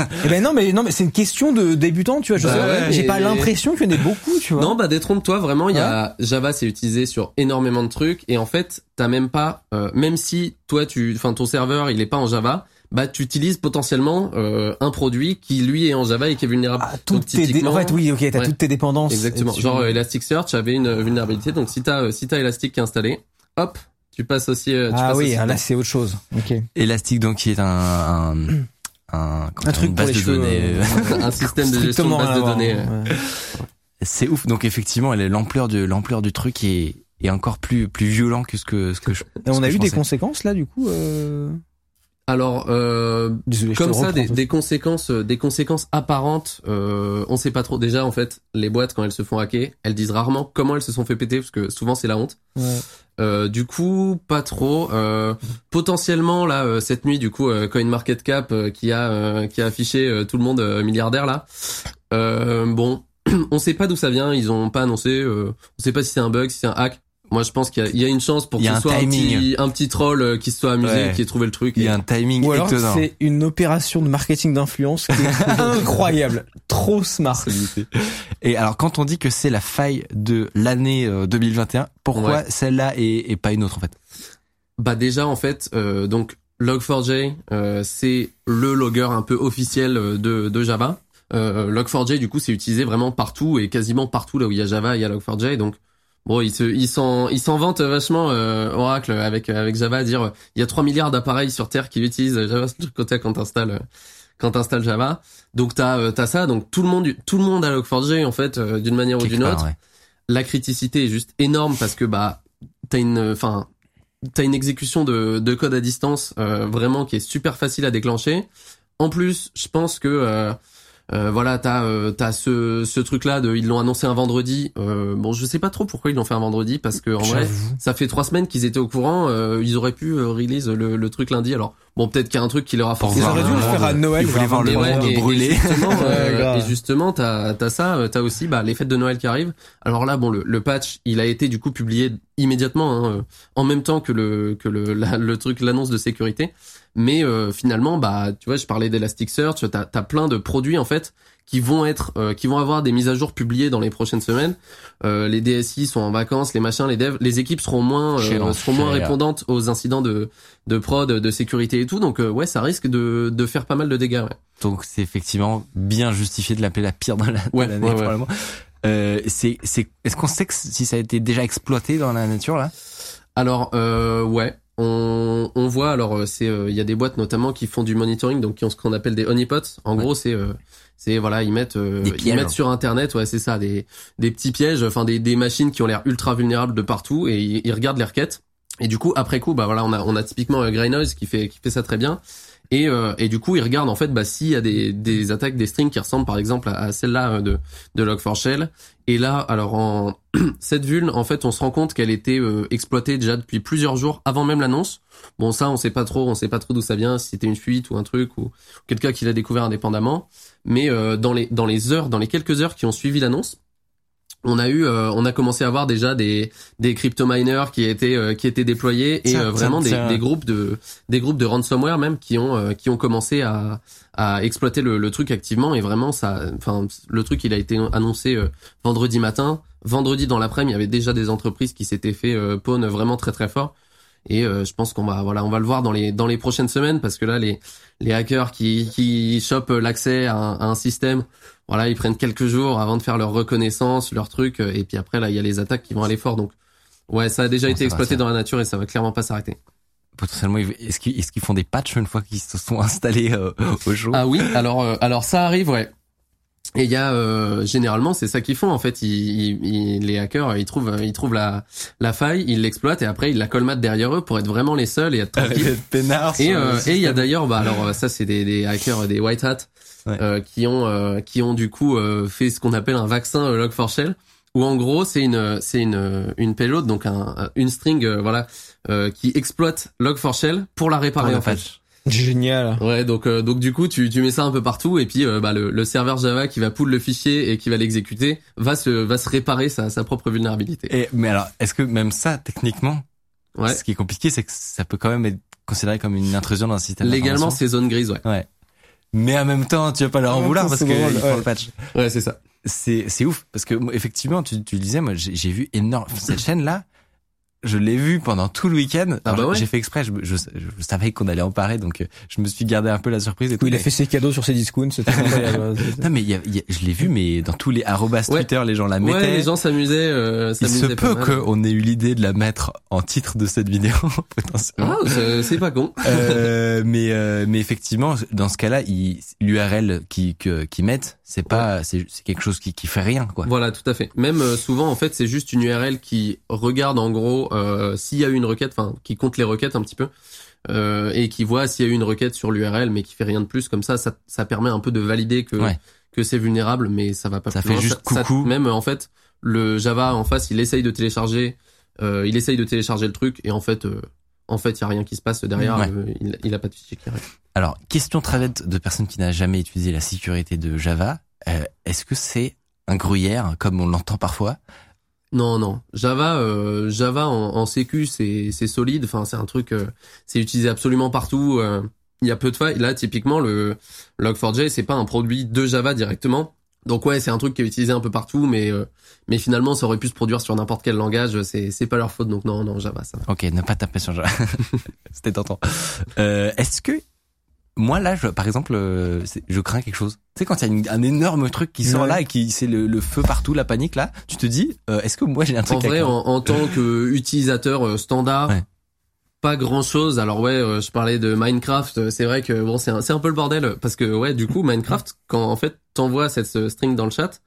*laughs* eh ben non mais non mais c'est une question de débutant, tu vois. Je bah j'ai pas l'impression qu'il y en ait beaucoup, tu vois. Non bah détrompe-toi vraiment. Il y a Java, c'est utilisé sur énormément de trucs et en fait t'as même pas, euh, même si toi tu, enfin ton serveur il est pas en Java, bah tu utilises potentiellement euh, un produit qui lui est en Java et qui est vulnérable. Ah, toutes tes en fait oui, OK, tu as toutes tes dépendances. Exactement. Genre euh, Elasticsearch avait une vulnérabilité donc si tu as si tu Elastic qui est installé, hop, tu passes aussi euh, tu Ah passes oui, là c'est autre chose. OK. Elastic donc qui est un, un, Un truc une pour base les de cheveux, données. euh, *laughs* un système de gestion de base de données. ouais. C'est ouf. Donc effectivement, l'ampleur de l'ampleur du truc est est encore plus plus violent que ce que ce que je. Et on ce a que eu je des pensais. conséquences là du coup. Euh... Alors, euh, Désolé, comme ça, des, des conséquences, euh, des conséquences apparentes, euh, on sait pas trop. Déjà, en fait, les boîtes quand elles se font hacker, elles disent rarement comment elles se sont fait péter, parce que souvent c'est la honte. Ouais. Euh, du coup, pas trop. Euh, potentiellement là, cette nuit, du coup, CoinMarketCap qui a qui a affiché tout le monde milliardaire là. Euh, bon, *clears throat* on sait pas d'où ça vient. Ils ont pas annoncé. Euh, on sait pas si c'est un bug, si c'est un hack. Moi, je pense qu'il y, a- il y a une chance pour que a ce un soit un timing. petit, un petit troll euh, qui se soit amusé, Ouais. qui ait trouvé le truc. Il y a un timing Ou alors étonnant. c'est une opération de marketing d'influence qui est *laughs* *laughs* incroyable, trop smart. Et alors quand on dit que c'est la faille de l'année euh, 2021, pourquoi Ouais. celle-là et, et pas une autre en fait? Bah déjà en fait, euh, donc Log4j, euh, c'est le logger un peu officiel euh, de, de Java. Euh, Log4j du coup c'est utilisé vraiment partout et quasiment partout là où il y a Java il y a Log4j donc bon il se il s'en il s'en vante vachement euh, Oracle avec avec Java à dire euh, il y a 3 milliards d'appareils sur terre qui utilisent Java. *laughs* Côté quand t'installes euh, quand t'installes Java. Donc t'as euh, t'as ça. Donc tout le monde tout le monde a Log4j en fait euh, d'une manière ou d'une autre. ouais. la criticité est juste énorme parce que bah t'as une enfin t'as une exécution de, de code à distance euh, vraiment qui est super facile à déclencher. En plus je pense que euh, voilà t'as euh, t'as ce ce truc là de ils l'ont annoncé un vendredi. Euh, bon je sais pas trop pourquoi ils l'ont fait un vendredi parce que en vrai ça fait trois semaines qu'ils étaient au courant euh, ils auraient pu euh, release le, le truc lundi alors bon peut-être qu'il y a un truc qui leur a forcé Ils auraient dû le faire à Noël. Ils voulaient voir le monde *laughs* et- et brûler. euh, et justement, t'as as ça, euh, t'as aussi bah, les fêtes de Noël qui arrivent. Alors là, bon, le, le patch, il a été du coup publié immédiatement, hein, euh, en même temps que le que le la- le truc, l'annonce de sécurité. Mais euh, finalement, bah, tu vois, je parlais d'Elasticsearch, t'as as plein de produits en fait qui vont être, euh, qui vont avoir des mises à jour publiées dans les prochaines semaines. Euh, les DSI sont en vacances, les machins, les devs, les équipes seront moins, euh, seront moins répondantes aux incidents de de prod, de sécurité et tout. Donc euh, ouais, ça risque de de faire pas mal de dégâts. Ouais. Donc c'est effectivement bien justifié de l'appeler la pire de la- de Ouais, l'année ouais, probablement. Euh, c'est c'est est-ce qu'on sait que si ça a été déjà exploité dans la nature là? Alors euh, ouais, on, on voit alors c'est euh, il y a des boîtes notamment qui font du monitoring donc qui ont ce qu'on appelle des honeypots. En Ouais. gros c'est euh, c'est voilà ils mettent euh, ils mettent sur internet ouais c'est ça des des petits pièges enfin des des machines qui ont l'air ultra vulnérables de partout et ils, ils regardent les requêtes et du coup après coup bah voilà on a on a typiquement euh, Grey Noise qui fait qui fait ça très bien. Et, euh, et du coup, ils regardent en fait bah, s'il y a des, des attaques, des strings qui ressemblent par exemple à, à celle-là euh, de, de Log4Shell. Et là, alors en *clears throat* cette vulne, en fait, on se rend compte qu'elle était euh, exploitée déjà depuis plusieurs jours avant même l'annonce. Bon, ça, on sait pas trop, on sait pas trop d'où ça vient, si c'était une fuite ou un truc ou quelqu'un qui l'a découvert indépendamment. Mais euh, dans les dans les heures, dans les quelques heures qui ont suivi l'annonce, on a eu, euh, on a commencé à voir déjà des des crypto miners qui étaient euh, qui étaient déployés et euh, vraiment des, des groupes de des groupes de ransomware même qui ont euh, qui ont commencé à à exploiter le, le truc activement et vraiment ça, enfin le truc il a été annoncé vendredi matin, vendredi dans l'après-midi il y avait déjà des entreprises qui s'étaient fait euh, pawn vraiment très très fort. Et euh, je pense qu'on va voilà on va le voir dans les dans les prochaines semaines parce que là les les hackers qui qui chopent l'accès à un système voilà ils prennent quelques jours avant de faire leur reconnaissance leur truc euh, et puis après là il y a les attaques qui vont aller fort donc ouais ça a déjà été exploité dans la nature et ça va clairement pas s'arrêter Potentiellement, est-ce qu'ils est-ce qu'ils font des patchs une fois qu'ils se sont installés euh, au jour? Ah oui, alors euh, alors ça arrive, ouais. Et il y a euh, généralement c'est ça qu'ils font en fait. Ils, ils- les hackers ils trouvent ils trouvent la la faille, ils l'exploitent et après ils la colmatent derrière eux pour être vraiment les seuls et être *laughs* tranquilles. Et euh, et il y a d'ailleurs bah alors euh, ça c'est des, des hackers des white hat Ouais. euh, qui ont euh, qui ont du coup euh, fait ce qu'on appelle un vaccin euh, log4shell où en gros c'est une c'est une une payload donc un une string euh, voilà euh, qui exploite log4shell pour la réparer en fait. patch. Génial. Ouais, donc euh, donc du coup tu tu mets ça un peu partout et puis euh, bah le, le serveur Java qui va pull le fichier et qui va l'exécuter va se va se réparer sa sa propre vulnérabilité. Et mais alors, est-ce que même ça, techniquement, Ouais. ce qui est compliqué, c'est que ça peut quand même être considéré comme une intrusion dans un système. Légalement c'est zone grise, ouais. Ouais. Mais en même temps, tu vas pas leur en vouloir parce c'est que drôle, ils font ouais. le patch. Ouais, c'est ça. C'est c'est ouf parce que effectivement, tu tu le disais, moi j'ai j'ai vu énorme cette chaîne là. Je l'ai vu pendant tout le week-end. Ah bah ouais. J'ai fait exprès, je, je, je savais qu'on allait en parler, donc euh, je me suis gardé un peu la surprise. Et tout, Oui, il a fait ses cadeaux sur ses discounts, *laughs* incroyable. Non mais il y a- il y a- je l'ai vu, mais dans tous les arrobas Ouais. Twitter, les gens la mettaient. Ouais, les gens s'amusaient. Euh, Il se peut qu'on ait eu l'idée de la mettre en titre de cette vidéo, *laughs* potentiellement. Ah, c'est- pas con. Euh, mais euh, mais effectivement, dans ce cas-là, l'URL qui que qui mettent, c'est pas c'est c'est quelque chose qui qui fait rien quoi. Voilà, tout à fait. Même euh, souvent, en fait, c'est juste une URL qui regarde en gros euh, s'il y a eu une requête, enfin, qui compte les requêtes un petit peu, euh, et qui voit s'il y a eu une requête sur l'URL, mais qui fait rien de plus. Comme ça, ça, ça permet un peu de valider que Ouais. que c'est vulnérable, mais ça va pas. Ça plus fait loin. juste Ça- coucou. même en fait, le Java en face, il essaye de télécharger, euh, il essaye de télécharger le truc, et en fait, euh, en fait, il y a rien qui se passe derrière. Ouais. euh, il, il a pas de fichier qui. Alors, question très bête de personne qui n'a jamais utilisé la sécurité de Java. Euh, Est-ce que c'est un gruyère comme on l'entend parfois Non, non. Java, euh, Java en, en sécu, c'est solide. Enfin, c'est un truc, euh, c'est utilisé absolument partout. euh, Il y a peu de failles. Là, typiquement, le Log4j, c'est pas un produit de Java directement. Donc ouais, c'est un truc qui est utilisé un peu partout, mais euh, mais finalement, ça aurait pu se produire sur n'importe quel langage. C'est c'est pas leur faute. Donc non, non, Java, ça. va. Ok, ne pas taper sur Java. *laughs* C'était tentant. Euh, Est-ce que moi là, je, par exemple, euh, je crains quelque chose. Tu sais quand il y a une- un énorme truc qui sort Ouais. là et qui c'est le, le feu partout, la panique là, tu te dis, euh, est-ce que moi j'ai un En truc à vrai, en, en tant que utilisateur euh, standard. Ouais. Pas grand chose. Alors ouais, euh, je parlais de Minecraft. euh, C'est vrai que bon, c'est un, c'est un peu le bordel parce que ouais, du coup, Minecraft, quand en fait t'envoies cette euh, string dans le chat,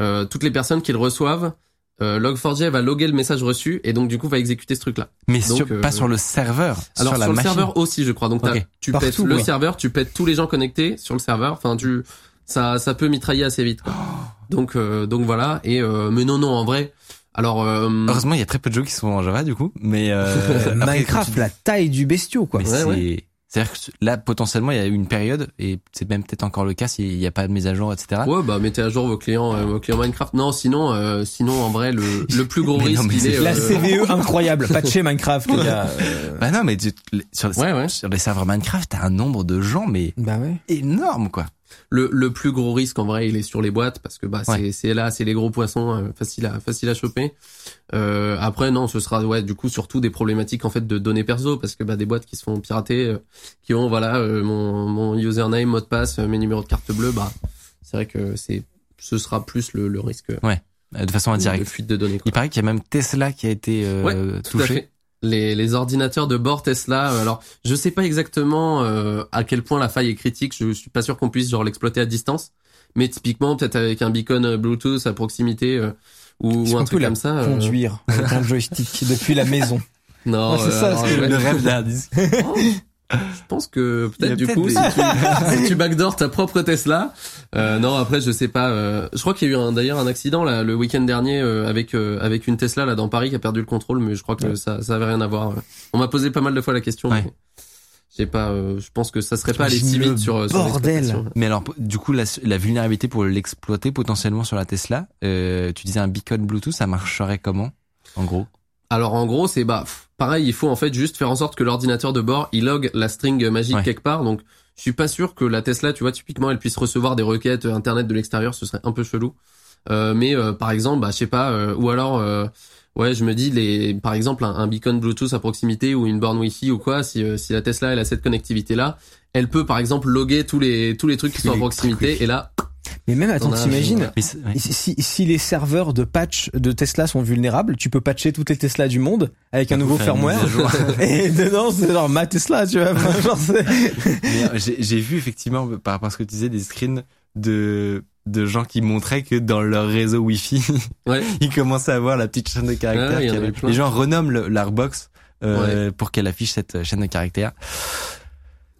euh, toutes les personnes qui le reçoivent, euh, Log4j va loguer le message reçu et donc du coup va exécuter ce truc-là. Mais Donc, sur- euh, pas sur le serveur, Alors sur la sur le machine. serveur aussi, je crois. Donc tu Partout, pètes le serveur, tu pètes tous les gens connectés sur le serveur. Enfin, tu ça ça peut mitrailler assez vite. quoi. Donc euh, donc voilà. Et euh, mais non non en vrai. Alors euh, Heureusement, il y a très peu de jeux qui sont en Java du coup, mais euh, *laughs* après, Minecraft, la taille du bestiau, quoi. Ouais. C'est-à-dire que là, potentiellement, il y a eu une période, et c'est même peut-être encore le cas s'il n'y a pas de mise à jour, etc. Ouais, bah mettez à jour vos clients, euh, vos clients Minecraft. Non, sinon, euh, sinon en vrai, le, le plus gros *laughs* risque, non, il c'est est. La euh, CVE incroyable, patcher Minecraft, les gars. Euh, *laughs* Bah non, mais tu- sur, Ouais, ouais. sur les serveurs Minecraft, t'as un nombre de gens, mais Bah ouais. énorme, quoi. Le, le plus gros risque en vrai, il est sur les boîtes parce que bah c'est Ouais. c'est là, c'est les gros poissons, euh, facile à facile à choper. Euh, après non, ce sera ouais du coup surtout des problématiques en fait de données perso parce que bah des boîtes qui se font pirater, euh, qui ont voilà euh, mon mon username, mot de passe, euh, mes numéros de carte bleue, bah c'est vrai que c'est ce sera plus le, le risque Euh, De façon de indirecte. fuite de données. Quoi. Il paraît qu'il y a même Tesla qui a été euh, Ouais, Tout à touché. fait. Les, les ordinateurs de bord Tesla. euh, Alors, je sais pas exactement euh, à quel point la faille est critique. Je suis pas sûr qu'on puisse genre l'exploiter à distance. Mais typiquement, peut-être avec un beacon euh, Bluetooth à proximité euh, ou, ou un truc comme ça. euh, Conduire avec un joystick depuis la maison? Non, Ouais, c'est ça, alors, que- Le rêve d'un disque. *laughs* je pense que peut-être du coup, des- si, tu, *laughs* si tu backdoor ta propre Tesla. Euh, non, après, je sais pas. euh, je crois qu'il y a eu d'ailleurs un accident là le week-end dernier euh, avec euh, avec une Tesla là dans Paris qui a perdu le contrôle, mais je crois que ça ça avait rien à voir. On m'a posé pas mal de fois la question. Ouais. J'ai pas. euh, je pense que ça serait pas J'imagine si vite sur. euh, sur bordel. Mais alors, du coup, la, la vulnérabilité pour l'exploiter potentiellement sur la Tesla, euh, tu disais un beacon Bluetooth, ça marcherait comment, en gros? Alors en gros, c'est bah pareil, il faut en fait juste faire en sorte que l'ordinateur de bord il log la string magique Ouais. quelque part. Donc je suis pas sûr que la Tesla, tu vois, typiquement, elle puisse recevoir des requêtes euh, internet de l'extérieur, ce serait un peu chelou. Euh, mais euh, par exemple, bah je sais pas, euh, ou alors euh, ouais, je me dis les par exemple un, un beacon Bluetooth à proximité ou une borne Wi-Fi ou quoi, si euh, si la Tesla elle a cette connectivité là, elle peut par exemple loguer tous les tous les trucs qui sont à proximité trucs. et là Mais même, attends, t'imagines, ouais. si, si, si les serveurs de patch de Tesla sont vulnérables, tu peux patcher toutes les Tesla du monde avec un nouveau firmware. *laughs* Et dedans, c'est genre ma Tesla, tu vois. Euh, j'ai j'ai vu effectivement par rapport à ce que tu disais des screens de de gens qui montraient que dans leur réseau Wi-Fi, Ouais. *laughs* ils commençaient à avoir la petite chaîne de caractères. Y en qui avait. Les gens renomment le- leur box euh, pour qu'elle affiche cette chaîne de caractères.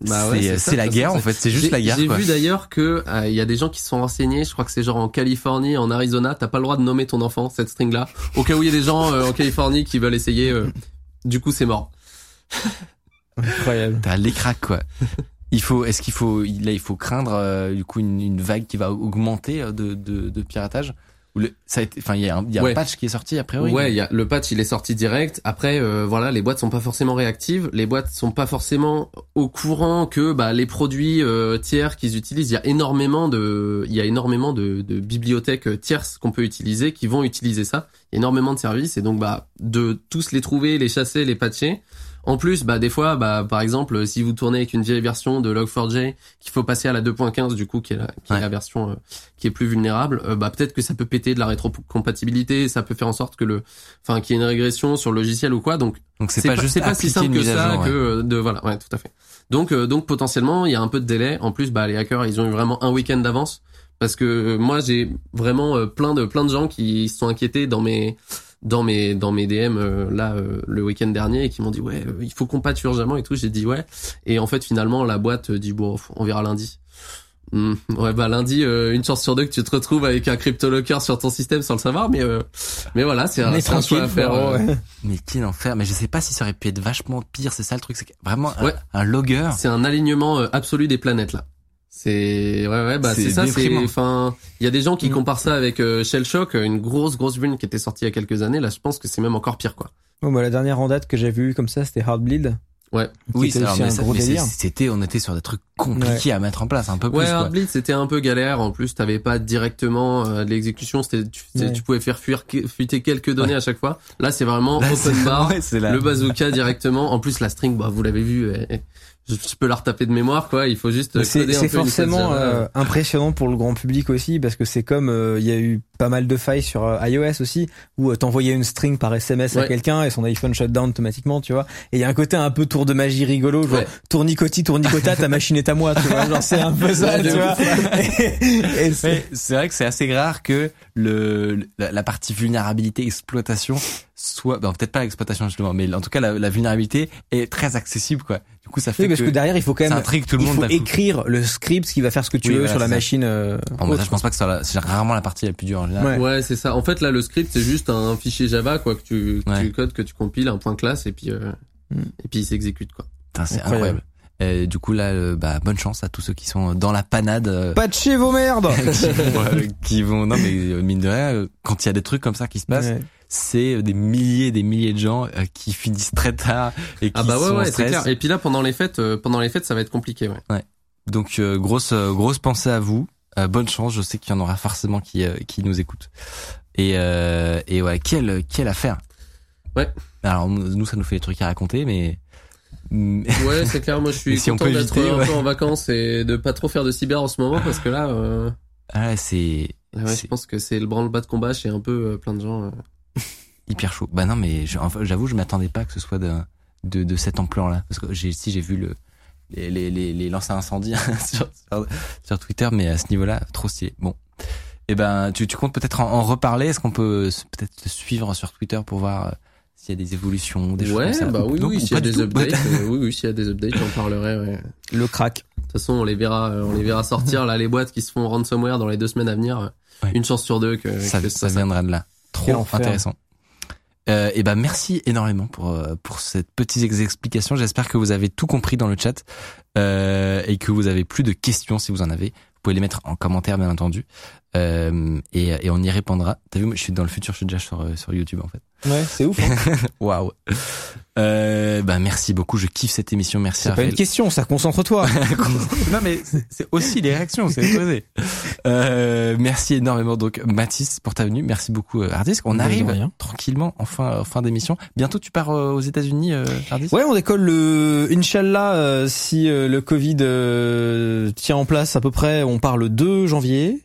Bah ouais, c'est la guerre en fait, c'est juste J'ai- la guerre. J'ai vu d'ailleurs que euh, y a des gens qui se sont renseignés. Je crois que c'est genre en Californie, en Arizona, t'as pas le droit de nommer ton enfant cette string là. Au cas où il y a des gens euh, en Californie qui veulent essayer, euh, du coup c'est mort. Incroyable. T'as les cracks quoi. *laughs* Il faut, est-ce qu'il faut, là il faut craindre euh, du coup une, une vague qui va augmenter euh, de, de, de piratage? Le- ça a été, enfin, il y a un, y a Ouais. un patch qui est sorti a priori. Ouais, y a, le patch il est sorti direct. Après, euh, voilà, les boîtes sont pas forcément réactives. Les boîtes sont pas forcément au courant que bah, les produits euh, tiers qu'ils utilisent, il y a énormément de, il y a énormément de, de bibliothèques euh, tierces qu'on peut utiliser, qui vont utiliser ça. Il y a énormément de services et donc bah de tous les trouver, les chasser, les patcher. En plus, bah des fois, bah par exemple, si vous tournez avec une vieille version de Log4j, qu'il faut passer à la 2.15 du coup, qui est la, qui est la version euh, qui est plus vulnérable, euh, bah peut-être que ça peut péter de la rétrocompatibilité, ça peut faire en sorte que le, enfin qu'il y ait une régression sur le logiciel ou quoi. Donc Donc c'est pas, juste c'est pas si simple que ça jour, que ouais. de voilà, ouais, tout à fait. Donc euh, donc potentiellement il y a un peu de délai. En plus, bah les hackers ils ont eu vraiment un week-end d'avance parce que euh, moi j'ai vraiment euh, plein de plein de gens qui se sont inquiétés dans mes dans mes dans mes DM euh, là euh, le week-end dernier et qui m'ont dit ouais euh, il faut qu'on patche urgemment et tout j'ai dit ouais et en fait finalement la boîte euh, dit bon on verra lundi Hmm, ouais bah lundi euh, une chance sur deux que tu te retrouves avec un cryptolocker sur ton système sans le savoir mais euh, mais voilà c'est un, un choix à faire euh, ouais. Mais quel enfer. Mais je sais pas si ça aurait pu être vachement pire. C'est ça le truc. C'est que vraiment un- Ouais. un, logger. C'est un alignement euh, absolu des planètes là. C'est ouais ouais bah C'est ça c'est enfin il y a des gens qui Mm. comparent ça avec euh, Shell Shock une grosse grosse vulne qui était sortie il y a quelques années là je pense que c'est même encore pire quoi. Bon, bah, la dernière en date que j'ai vue comme ça, c'était Heartbleed. Ouais. Oui, c'est un gros délire. c'était, on était sur des trucs compliqués à mettre en place, un peu plus. Ouais. Heartbleed c'était un peu galère en plus t'avais pas directement euh, l'exécution c'était tu, Ouais. tu pouvais faire fuir fuiter quelques données à chaque fois. Là c'est vraiment Là, open bar *laughs* ouais, c'est la- le bazooka directement en plus la string bah vous l'avez vu je, je peux la retaper de mémoire quoi. Il faut juste C'est forcément Java. euh, impressionnant pour le grand public aussi parce que c'est comme euh, il y a eu pas mal de failles sur euh, iOS aussi où euh, t'envoyais une string par SMS à quelqu'un et son iPhone shut down automatiquement tu vois. Et il y a un côté un peu tour de magie rigolo genre Ouais. tournicoti tournicota ta machine est à moi tu vois. Genre c'est un peu ça Ouais, tu vois. Et, et *laughs* c'est- Mais c'est vrai que c'est assez rare que le la, la partie vulnérabilité exploitation soit bon, peut-être pas l'exploitation justement mais en tout cas la, la vulnérabilité est très accessible quoi du coup ça fait oui, parce que, que, derrière il faut quand ça même intrigue tout le il monde faut d'un coup. écrire le script qui va faire ce que tu Oui, veux voilà, sur la ça. machine euh, Bon, bah, ça, autre. je pense pas que c'est rarement la partie la plus dure en général. Ouais. Ouais, c'est ça. En fait, là, le script, c'est juste un fichier Java, quoi, que tu, que Ouais. tu codes, que tu compiles, un point classe, et puis, euh, Mm. et puis il s'exécute, quoi. C'est Incroyable. incroyable. Euh, du coup là, euh, bah, bonne chance à tous ceux qui sont dans la panade. euh, patchez vos merdes *laughs* qui, vont, euh, qui vont non mais mine de rien quand il y a des trucs comme ça qui se passent Ouais. C'est euh, des milliers des milliers de gens euh, qui finissent très tard et qui Ah bah ouais, sont ouais, c'est clair. Et puis là, pendant les fêtes, euh, pendant les fêtes, ça va être compliqué, ouais. donc euh, grosse grosse pensée à vous Euh, bonne chance je sais qu'il y en aura forcément qui euh, qui nous écoutent et euh, et ouais quelle quelle affaire Ouais. alors nous ça nous fait des trucs à raconter mais *laughs* Ouais, c'est clair. Moi, je suis si on content d'être un ouais. peu en vacances et de pas trop faire de cyber en ce moment, parce que là, euh, ah, c'est ouais, je pense que c'est le branle-bas de combat chez un peu plein de gens. euh. *laughs* hyper chaud. Bah non, mais j'avoue, je m'attendais pas que ce soit de, de, de cette ampleur-là. Parce que j'ai, si j'ai vu le, les, les, les, les lancers incendies *laughs* sur, sur, sur Twitter, mais à ce niveau-là, trop stylé. Bon. Eh ben, tu, tu comptes peut-être en, en reparler? Est-ce qu'on peut peut-être te suivre sur Twitter pour voir euh, s'il y a des évolutions, des choses Ouais, comme ça? bah Ou- oui, non, oui, ou s'il y a des tout. updates, *laughs* euh, oui, oui, s'il y a des updates, j'en parlerai, ouais. le crack De toute façon, on les verra, euh, on les verra sortir, là, les boîtes qui se font ransomware dans les deux semaines à venir. Ouais. Une chance sur deux que, ça, que ça ça- viendra de là. Trop intéressant. Euh, et ben merci énormément pour euh, pour cette petite ex- explication. J'espère que vous avez tout compris dans le chat euh, et que vous avez plus de questions si vous en avez. Vous pouvez les mettre en commentaire bien entendu euh, et, et on y répondra. T'as vu, moi, je suis dans le futur, je suis déjà sur sur YouTube en fait. ouais c'est ouf hein. *laughs* Waouh. Euh, bah merci beaucoup. Je kiffe cette émission. Merci c'est pas une question ça concentre-toi *laughs* non mais c'est- aussi les réactions, c'est posé. Euh, merci énormément donc Mathis pour ta venue. Merci beaucoup euh, Hardisk. On arrive rien. tranquillement en fin, en fin d'émission. Bientôt tu pars euh, aux États-Unis euh, Hardisk? Ouais, on décolle le Inch'Allah si le Covid tient en place à peu près. On part le 2 janvier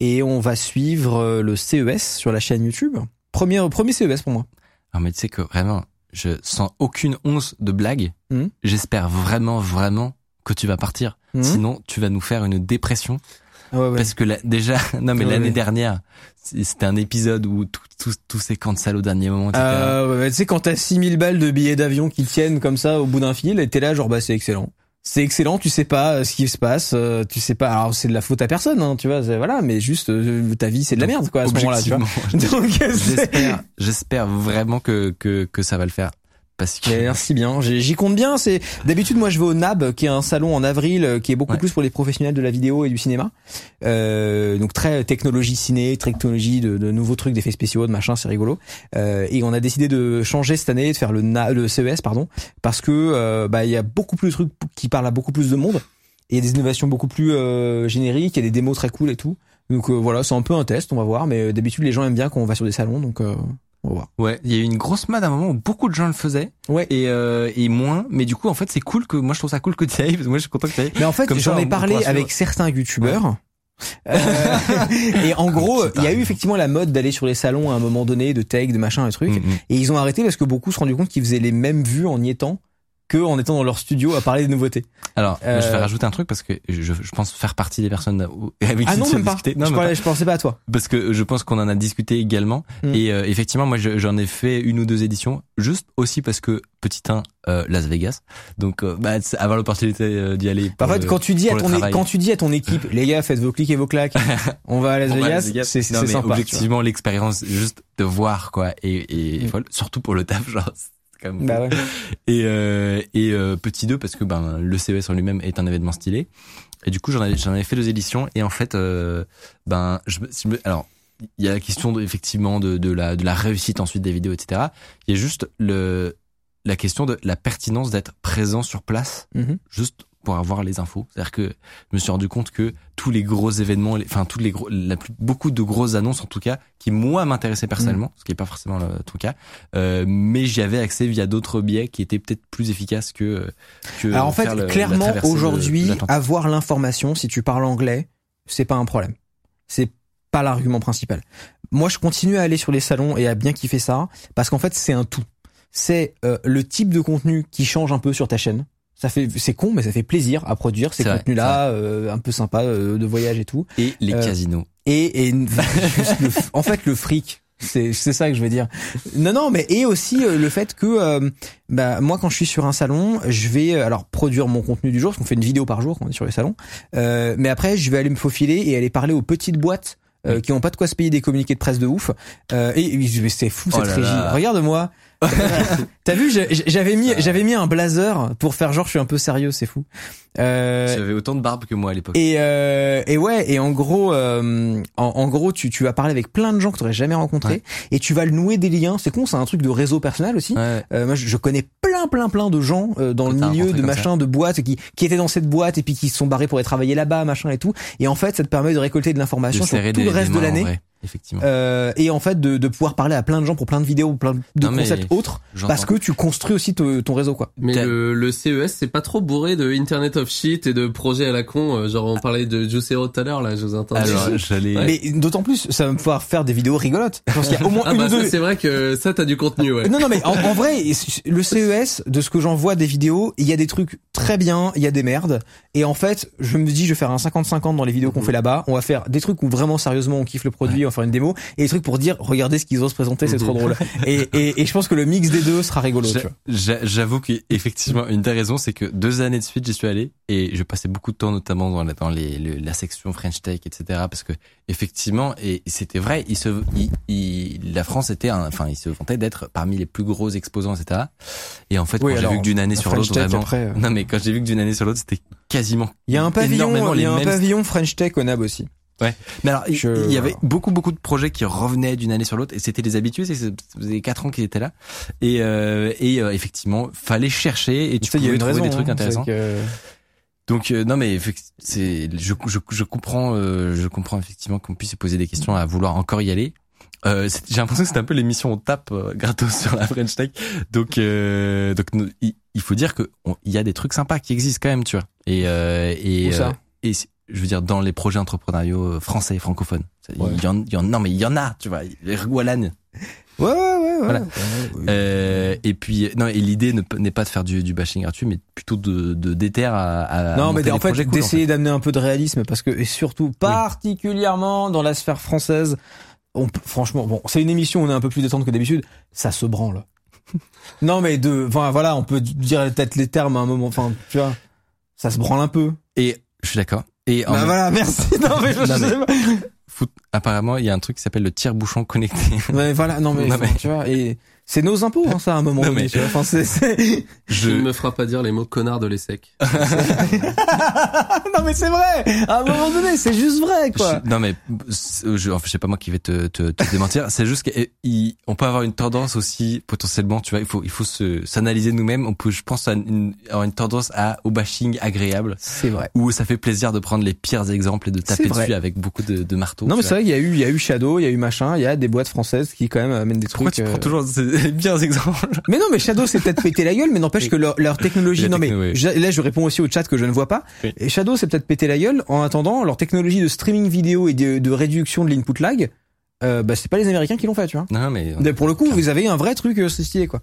et on va suivre le CES sur la chaîne YouTube. Premier premier CES pour moi. Alors mais tu sais que vraiment je sens aucune once de blague. Mhm. J'espère vraiment vraiment que tu vas partir. Mhm. Sinon tu vas nous faire une dépression Ah ouais, ouais. parce que la- déjà *laughs* non mais Ouais, l'année dernière c'était un épisode où tout tout tout s'est cancel au dernier moment. Euh, tu sais quand t'as 6000 balles de billets d'avion qui tiennent comme ça au bout d'un fil et t'es là genre bah c'est excellent. C'est excellent, tu sais pas euh, ce qui se passe, euh, tu sais pas. Alors c'est de la faute à personne, hein, tu vois, voilà, mais juste euh, ta vie c'est de la merde quoi à ce moment-là, *laughs* J'espère, j'espère vraiment que, que, que ça va le faire. Parce que merci bien. J'y compte bien. C'est d'habitude moi je vais au NAB, qui est un salon en avril, euh, qui est beaucoup Ouais. plus pour les professionnels de la vidéo et du cinéma. Euh, donc très technologie ciné, technologie de, de nouveaux trucs, d'effets spéciaux, de machin, c'est rigolo. Euh, et on a décidé de changer cette année, de faire le, Na- le CES, pardon, parce que euh, bah il y a beaucoup plus de trucs qui parlent à beaucoup plus de monde. Et il y a des innovations beaucoup plus euh, génériques, il y a des démos très cool et tout. Donc euh, voilà, c'est un peu un test, on va voir. Mais d'habitude les gens aiment bien quand on va sur des salons, donc euh, on va voir. ouais, il y a eu une grosse mode à un moment où beaucoup de gens le faisaient. Ouais. Et euh, et moins, mais du coup en fait c'est cool que moi je trouve ça cool que tu ailles parce que moi je suis content que tu ailles. Mais en fait, j'en ai parlé avec certains youtubeurs. Euh, *laughs* et en gros, il y a eu effectivement la mode d'aller sur les salons à un moment donné, de tech, de machin, et trucs. Mm, mm. Et ils ont arrêté parce que beaucoup se sont compte qu'ils faisaient les mêmes vues en y étant en étant dans leur studio à parler des nouveautés. Alors je vais Euh, rajouter un truc parce que je, je pense faire partie des personnes avec Ah qui non, même pas. je, Non, même parlais, je pensais pas à toi. pas. parce que je pense qu'on en a discuté également. Mm. Et euh, effectivement, moi je- j'en ai fait une ou deux éditions, juste aussi parce que petit 1 euh, Las Vegas. Donc euh, bah, avoir l'opportunité euh, d'y aller. En fait, le- quand tu dis à ton, é- quand tu dis à ton équipe, les gars, faites vos clics et vos claques, *laughs* on va à Las Vegas, c'est sympa. Objectivement, l'expérience, juste de voir quoi, et, et Mm. folle, surtout pour le taf, genre. C'est Quand même Bah ouais. Et, euh, et euh, petit 2 parce que ben le CES en lui-même est un événement stylé. Et du coup j'en avais, j'en avais fait deux éditions et en fait euh, ben je me- alors il y a la question de, effectivement de, de la de la réussite ensuite des vidéos etc. Il y a juste le la question de la pertinence d'être présent sur place Mhm. juste pour avoir les infos. C'est-à-dire que je me suis rendu compte que tous les gros événements, les- enfin tous les gros, la plus, beaucoup de grosses annonces en tout cas, qui moi m'intéressaient personnellement, ce qui est pas forcément le tout cas, euh, mais j'y avais accès via d'autres biais qui étaient peut-être plus efficaces que. que Alors en fait, le- clairement, aujourd'hui, avoir l'information, si tu parles anglais, c'est pas un problème. C'est pas l'argument principal. Moi, je continue à aller sur les salons et à bien kiffer ça, parce qu'en fait, c'est un tout. C'est euh, le type de contenu qui change un peu sur ta chaîne. Ça fait, c'est con, mais ça fait plaisir à produire ces C'est vrai, contenus-là, euh, un peu sympa euh, de voyage et tout. et les euh, casinos. Et, et *laughs* juste le en fait, le fric. C'est c'est ça que je veux dire. Non non, mais et aussi euh, le fait que euh, bah moi quand je suis sur un salon, je vais alors produire mon contenu du jour parce qu'on fait une vidéo par jour quand on est sur les salons. Euh, mais après, je vais aller me faufiler et aller parler aux petites boîtes euh, qui ont pas de quoi se payer des communiqués de presse de ouf. Euh, et, c'est fou Oh cette là régie. là. Regarde-moi. *laughs* T'as vu, j'avais mis j'avais mis un blazer pour faire genre je suis un peu sérieux, c'est fou. Euh, J'avais autant de barbe que moi à l'époque. et, euh, et ouais, et en gros, euh, en, en gros, tu, tu vas parler avec plein de gens que tu n'aurais jamais rencontrés Ouais. et tu vas nouer des liens. C'est con, c'est un truc de réseau personnel aussi. Ouais. Euh, moi, je, je connais plein, plein, plein de gens euh, dans le milieu de machin, de boîtes qui, qui étaient dans cette boîte et puis qui se sont barrés pour aller travailler là-bas, machin et tout. Et en fait, ça te permet de récolter de l'information sur tout le reste de l'année. Effectivement. Euh, et en fait de, de pouvoir parler à plein de gens pour plein de vidéos, plein de Non, concepts autres, parce que tu construis aussi te- ton réseau quoi. Mais le, le CES, c'est pas trop bourré de Internet of Shit et de projets à la con. euh, Genre, on parlait de Juicero tout à l'heure, là, je vous entends. Alors j'allais. Mais d'autant plus, ça va me pouvoir faire des vidéos rigolotes. Je pense qu'il y a au moins Ah une bah ou deux. c'est vrai que ça, t'as du contenu, ouais. Non, non, mais en, en vrai, le CES, de ce que j'en vois des vidéos, il y a des trucs très bien, il y a des merdes. Et en fait, je me dis, je vais faire un 50-50 dans les vidéos qu'on Mhm. fait là-bas. On va faire des trucs où vraiment, sérieusement, on kiffe le produit, faire une démo. Et des trucs pour dire, regardez ce qu'ils osent présenter, c'est trop drôle. *laughs* Et, et, et je pense que le mix des deux sera rigolo, J'avoue qu'effectivement, une des raisons, c'est que deux années de suite, j'y suis allé et je passais beaucoup de temps, notamment dans la, dans les, le- la section French Tech, etc. Parce que effectivement, et c'était vrai, il se, il, il- la France était, un, enfin, il se vantait d'être parmi les plus gros exposants, etc. Et en fait, Oui, quand j'ai vu que d'une année sur l'autre, vraiment, après, euh. non mais quand j'ai vu que d'une année sur l'autre, c'était quasiment. Il y a un pavillon, il y a un pavillon French Tech au NAB aussi. Mais alors, il- Je- il y avait beaucoup beaucoup de projets qui revenaient d'une année sur l'autre et c'était des habitués. c'est- Ça faisait quatre ans qu'ils étaient là et euh, et euh, effectivement, fallait chercher et tu y a pouvais une trouver raison, des trucs hein, intéressants. que- Donc euh, non mais c'est je, je, je comprends euh, je comprends effectivement qu'on puisse se poser des questions à vouloir encore y aller. Euh, j'ai l'impression que c'est un peu l'émission on tape euh, gratos *laughs* sur la French Tech. Donc euh, donc il, il faut dire que il y a des trucs sympas qui existent quand même, tu vois. Et euh, et Où ça? euh, et c'est- je veux dire dans les projets entrepreneuriaux euh, français et francophones. Il y en, il y en non mais il y en a, tu vois. Les. Ouais, ouais, ouais, ouais. Voilà. Ouais, ouais. Euh, et puis non et l'idée n'est pas de faire du, du bashing gratuit mais plutôt de de déter à, à Non, mais en fait, cool, en d'essayer d'amener un peu de réalisme parce que, et surtout, particulièrement dans la sphère française, on, peut- franchement, bon, c'est une émission on est un peu plus détente que d'habitude, ça se branle. *laughs* non, mais de, enfin, voilà, on peut dire peut-être les termes à un moment, enfin, tu vois, ça se branle un peu. Et je suis d'accord. Et en Bah même- voilà, merci. *laughs* Non, mais je Non, mais- sais pas. apparemment, il y a un truc qui s'appelle le tire-bouchon connecté. Ouais, voilà, non mais, *laughs* Non, mais- tu vois, et c'est nos impôts, hein, ça, à un moment Non, donné, mais- tu vois. Enfin, c'est, c'est- *laughs* Je ne me fera pas dire les mots connard de l'ESSEC. *laughs* non mais c'est vrai. À un moment donné, c'est juste vrai, quoi. Je- non mais je, enfin, je sais pas moi qui vais te, te, te démentir. C'est juste qu'on peut avoir une tendance aussi potentiellement, tu vois, il faut il faut se s'analyser nous-mêmes. On peut, je pense, à une, avoir une tendance à au bashing agréable C'est vrai. où ça fait plaisir de prendre les pires exemples et de taper dessus avec beaucoup de, de marteaux. Non mais c'est vrai qu'il y a eu, il y a eu Shadow, il y a eu machin, il y a des boîtes françaises qui quand même amènent des Pourquoi trucs. tu prends euh, toujours ces exemples *laughs* Mais non, mais Shadow c'est peut-être péter la gueule, mais n'empêche que leur, leur technologie. Non mais techno, oui. je- là je réponds aussi au chat que je ne vois pas. Oui. Et Shadow c'est peut-être péter la gueule. En attendant, leur technologie de streaming vidéo et de, de réduction de l'input lag, euh, bah c'est pas les Américains qui l'ont fait, tu vois. Non mais Mais pour le coup, vous avez un vrai truc, euh, stylé quoi.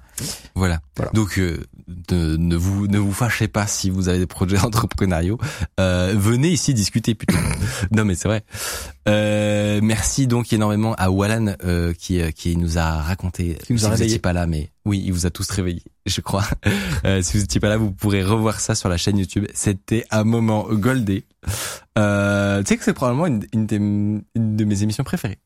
Voilà. Voilà. Donc euh, ne, ne vous ne vous fâchez pas si vous avez des projets *laughs* entrepreneuriaux. Euh, venez ici discuter plutôt. *laughs* non mais c'est vrai. Euh, merci donc énormément à Wallan euh, qui qui nous a raconté. Qui nous si a vous étiez pas là, mais oui, il vous a tous réveillés, *laughs* je crois. Euh, si vous étiez pas là, vous pourrez revoir ça sur la chaîne YouTube. C'était un moment goldé. Euh, tu sais que c'est probablement une, une, des- une de mes émissions préférées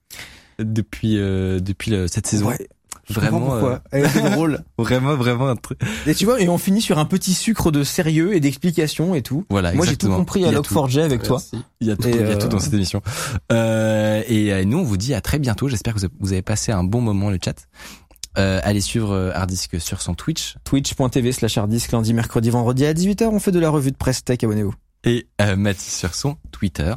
depuis euh, depuis le- cette saison. Ouais. Vraiment, euh, Elle était drôle. *laughs* vraiment, vraiment un truc. Et tu vois, et on finit sur un petit sucre de sérieux et d'explication et tout. Voilà, Moi j'ai tout compris à y a tout. Log4j avec toi. Merci. Il y a tout, il y a euh, tout dans cette émission. Euh, et euh, nous, on vous dit à très bientôt. J'espère que vous avez- passé un bon moment le chat. Euh, allez suivre euh, Hardisk sur son Twitch Twitch.tv slash harddisk lundi, mercredi, vendredi à 18h. On fait de la revue de presse tech, abonnez-vous. et euh, Mathis sur son Twitter.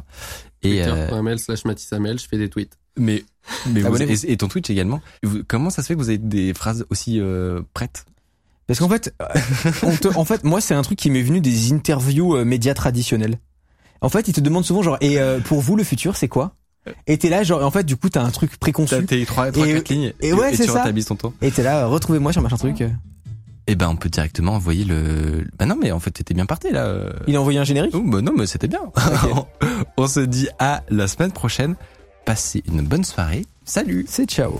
Et euh, Twitter.ml slash Mathis je fais des tweets. mais mais vous- et, et ton Twitch également. Vous- comment ça se fait que vous avez des phrases aussi euh, prêtes? Parce qu'en fait, *laughs* on te- en fait, moi, c'est un truc qui m'est venu des interviews euh, médias traditionnels. En fait, ils te demandent souvent genre, et euh, pour vous, le futur, c'est quoi? Et t'es là, genre, en fait, du coup, t'as un truc préconçu. T'as tes trois, trois Et- quatre lignes et ouais, c'est tu ça. ton temps. Et t'es là, euh, retrouvez-moi sur machin truc. Et ben on peut directement envoyer le. Bah non mais en fait t'étais bien parti là. Il a envoyé un générique? Oh, bah non mais c'était bien. *laughs* on se dit à la semaine prochaine. Passez une bonne soirée. Salut. C'est ciao.